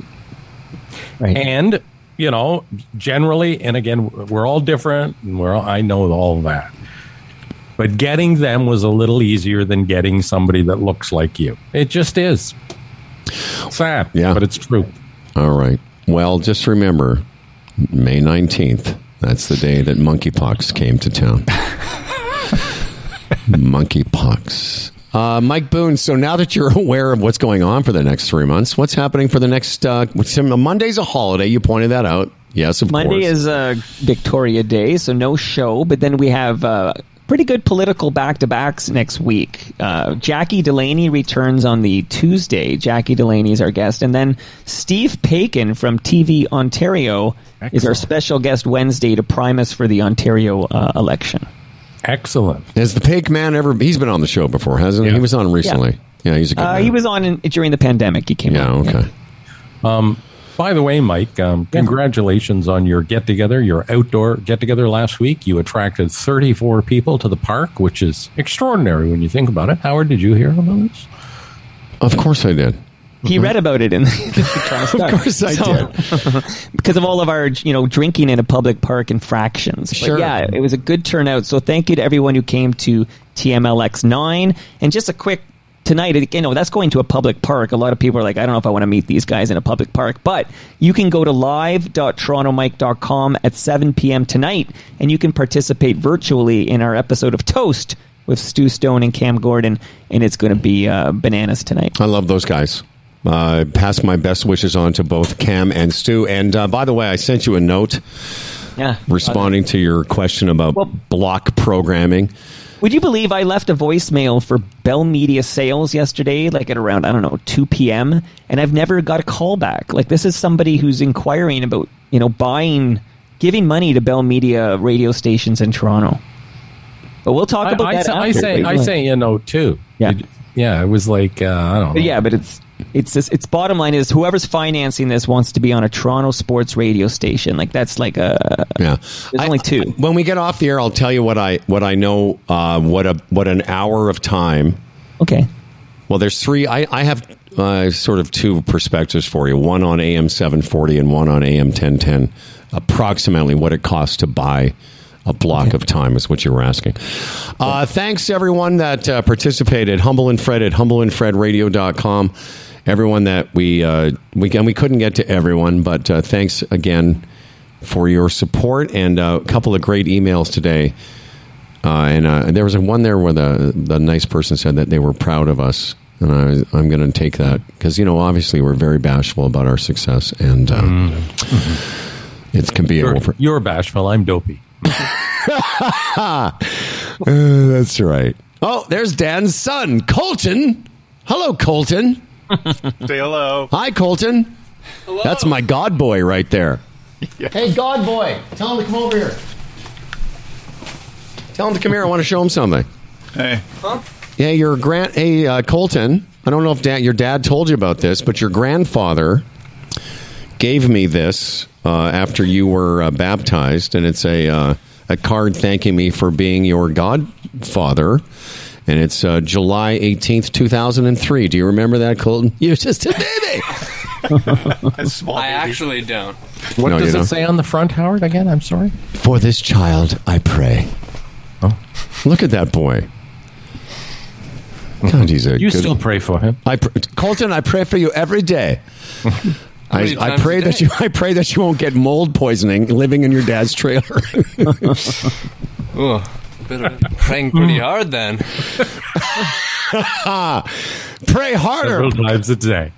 Right. And you know, generally, and again, we're all different, and we're all, I know all that. But getting them was a little easier than getting somebody that looks like you. It just is. Sad, Yeah. but it's true. All right. Well, just remember, May 19th, that's the day that monkeypox came to town. [laughs] monkeypox. Uh, Mike Boone, so now that you're [laughs] aware of what's going on for the next three months, what's happening for the next. Uh, Monday's a holiday. You pointed that out. Yes, of Monday course. is uh, Victoria Day, so no show. But then we have uh, pretty good political back to backs next week. Uh, Jackie Delaney returns on the Tuesday. Jackie Delaney is our guest, and then Steve Paikin from TV Ontario is our special guest Wednesday to prime us for the Ontario uh, election. Excellent. Has the Pig Man ever. He's been on the show before, hasn't he? He was on recently. Yeah, he's a good Uh, man. he was on in, during the pandemic. He came. Yeah, on. okay. Um, by the way, Mike, um, congratulations on your get together, your outdoor get together last week. You attracted 34 people to the park, which is extraordinary when you think about it. Howard, did you hear about this? Of course I did. He read about it in the Star. [laughs] Of course I did. [laughs] because of all of our, you know, drinking in a public park infractions. But Sure. yeah, it was a good turnout. So thank you to everyone who came to TMLX 9. And just a quick tonight, you know, that's going to a public park. A lot of people are like, I don't know if I want to meet these guys in a public park. But you can go to live.torontomike.com at 7 p.m. tonight and you can participate virtually in our episode of Toast with Stu Stone and Cam Gordon. And it's going to be uh, bananas tonight. I love those guys. Uh, pass my best wishes on to both Cam and Stu. And uh, by the way, I sent you a note Yeah. responding to your question about block programming. Would you believe I left a voicemail for Bell Media Sales yesterday, like at around, I don't know, 2 p.m., and I've never got a call back? Like, this is somebody who's inquiring about, you know, buying, giving money to Bell Media radio stations in Toronto. But we'll talk about I, that say- I say, I But- say, you know, too. Yeah. Did- yeah, it was like, uh, I don't know. But yeah, but it's it's this, its bottom line is whoever's financing this wants to be on a Toronto sports radio station. Like that's like a Yeah, There's only two. When we get off the air, I'll tell you what I what I know. Uh, what a what an hour of time. Okay. Well, there's three. I I have uh, sort of two perspectives for you. One on AM 740 and one on AM 1010. Approximately what it costs to buy a block of time is what you were asking. Uh, thanks everyone that uh, participated. Humble and Fred at humbleandfredradio.com. Everyone that we uh, we and we couldn't get to everyone, but uh, thanks again for your support and uh, a couple of great emails today. Uh, and uh, there was one there where the the nice person said that they were proud of us, and I, I'm going to take that because you know obviously we're very bashful about our success, and uh, it can be You're, over. you're bashful. I'm dopey. [laughs] That's right. Oh, there's Dan's son, Colton. Hello, Colton. [laughs] Say hello. Hi, Colton. Hello. That's my God boy right there. Hey, God boy, tell him to come over here. Tell him to come here. I want to show him something. Hey. Huh? Yeah, your grand. Hey, uh, Colton. I don't know if dad, your dad told you about this, but your grandfather gave me this uh, after you were uh, baptized, and it's a uh, a card thanking me for being your godfather. And it's uh, July eighteenth, two thousand and three. Do you remember that, Colton? [laughs] You're just a baby. [laughs] I actually don't. What No, you does it don't. say on the front, Howard? Again, I'm sorry. For this child, I pray. Oh, look at that boy. God, he's a You good- still pray for him. I pr- Colton, I pray for you every day. [laughs] I, many I times pray a that you. I pray that you won't get mold poisoning living in your dad's trailer. Oh, better praying pretty hard then. [laughs] pray harder. Several times a day.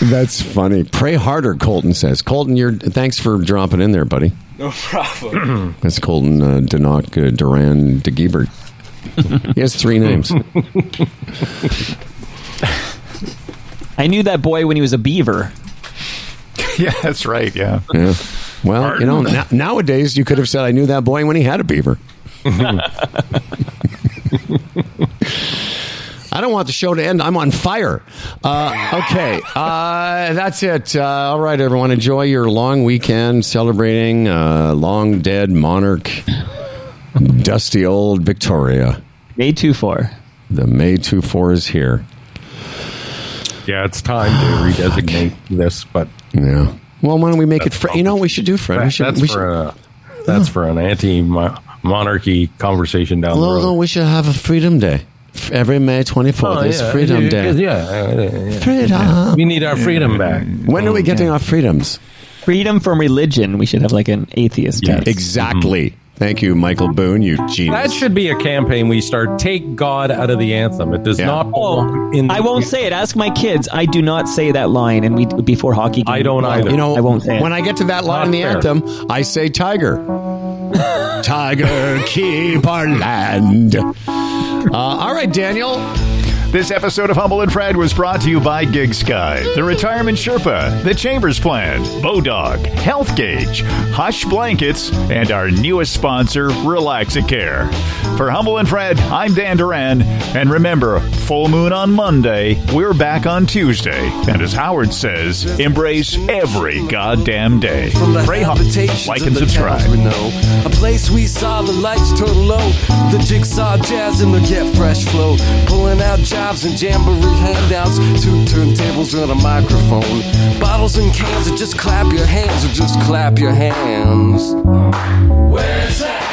That's funny. Pray harder, Colton says. Colton, you're thanks for dropping in there, buddy. No problem. [clears throat] That's Colton uh, Denock uh, Duran de Giebert. [laughs] he has three names. I knew that boy when he was a beaver. [laughs] Yeah, that's right. Yeah. Yeah. Well, you know, no- nowadays you could have said I knew that boy when he had a beaver. [laughs] I don't want the show to end. I'm on fire. Uh, okay, uh, that's it. Uh, all right, everyone, enjoy your long weekend celebrating uh, long dead monarch, dusty old Victoria. May two four. The May two four is here. Yeah, it's time to redesignate this, but Yeah. Well, why don't we make it? That's Fred? You know what we should do, Fred? we should. that's we for should a, that's hmm. for an anti-monarchy conversation down the road. no, we should have a Freedom Day. every May 24th Oh, is yeah. Freedom Yeah, Day. Yeah, yeah. Freedom. We need our freedom back. When are we getting our freedoms? Freedom from religion. We should have like an atheist. Yes. day. Exactly. Mm-hmm. Thank you, Michael Boone, you genius. That should be a campaign we start. Take God out of the anthem. It does Yeah. not belong in. I won't say it. Ask my kids. I do not say that line, and we before hockey. Game. I don't either. You know, I won't say it. when I get to that line Not in the fair. anthem, I say tiger. [laughs] tiger, keep our land. Uh, all right, Daniel. This episode of Humble and Fred was brought to you by GigSky, the Retirement Sherpa, the Chambers Plan, Bodog, Health Gauge, Hush Blankets, and our newest sponsor, Relaxacare. For Humble and Fred, I'm Dan Duran, and remember, full moon on Monday, we're back on Tuesday, and as Howard says, embrace every goddamn day. Pray hard, like and subscribe. towns we know. A place we saw the lights turn low. The jigsaw jazz and the get fresh flow. Pulling out jobs and jamboree handouts. Two turntables and a microphone. Bottles and cans, or just clap your hands, or just clap your hands. Where's that?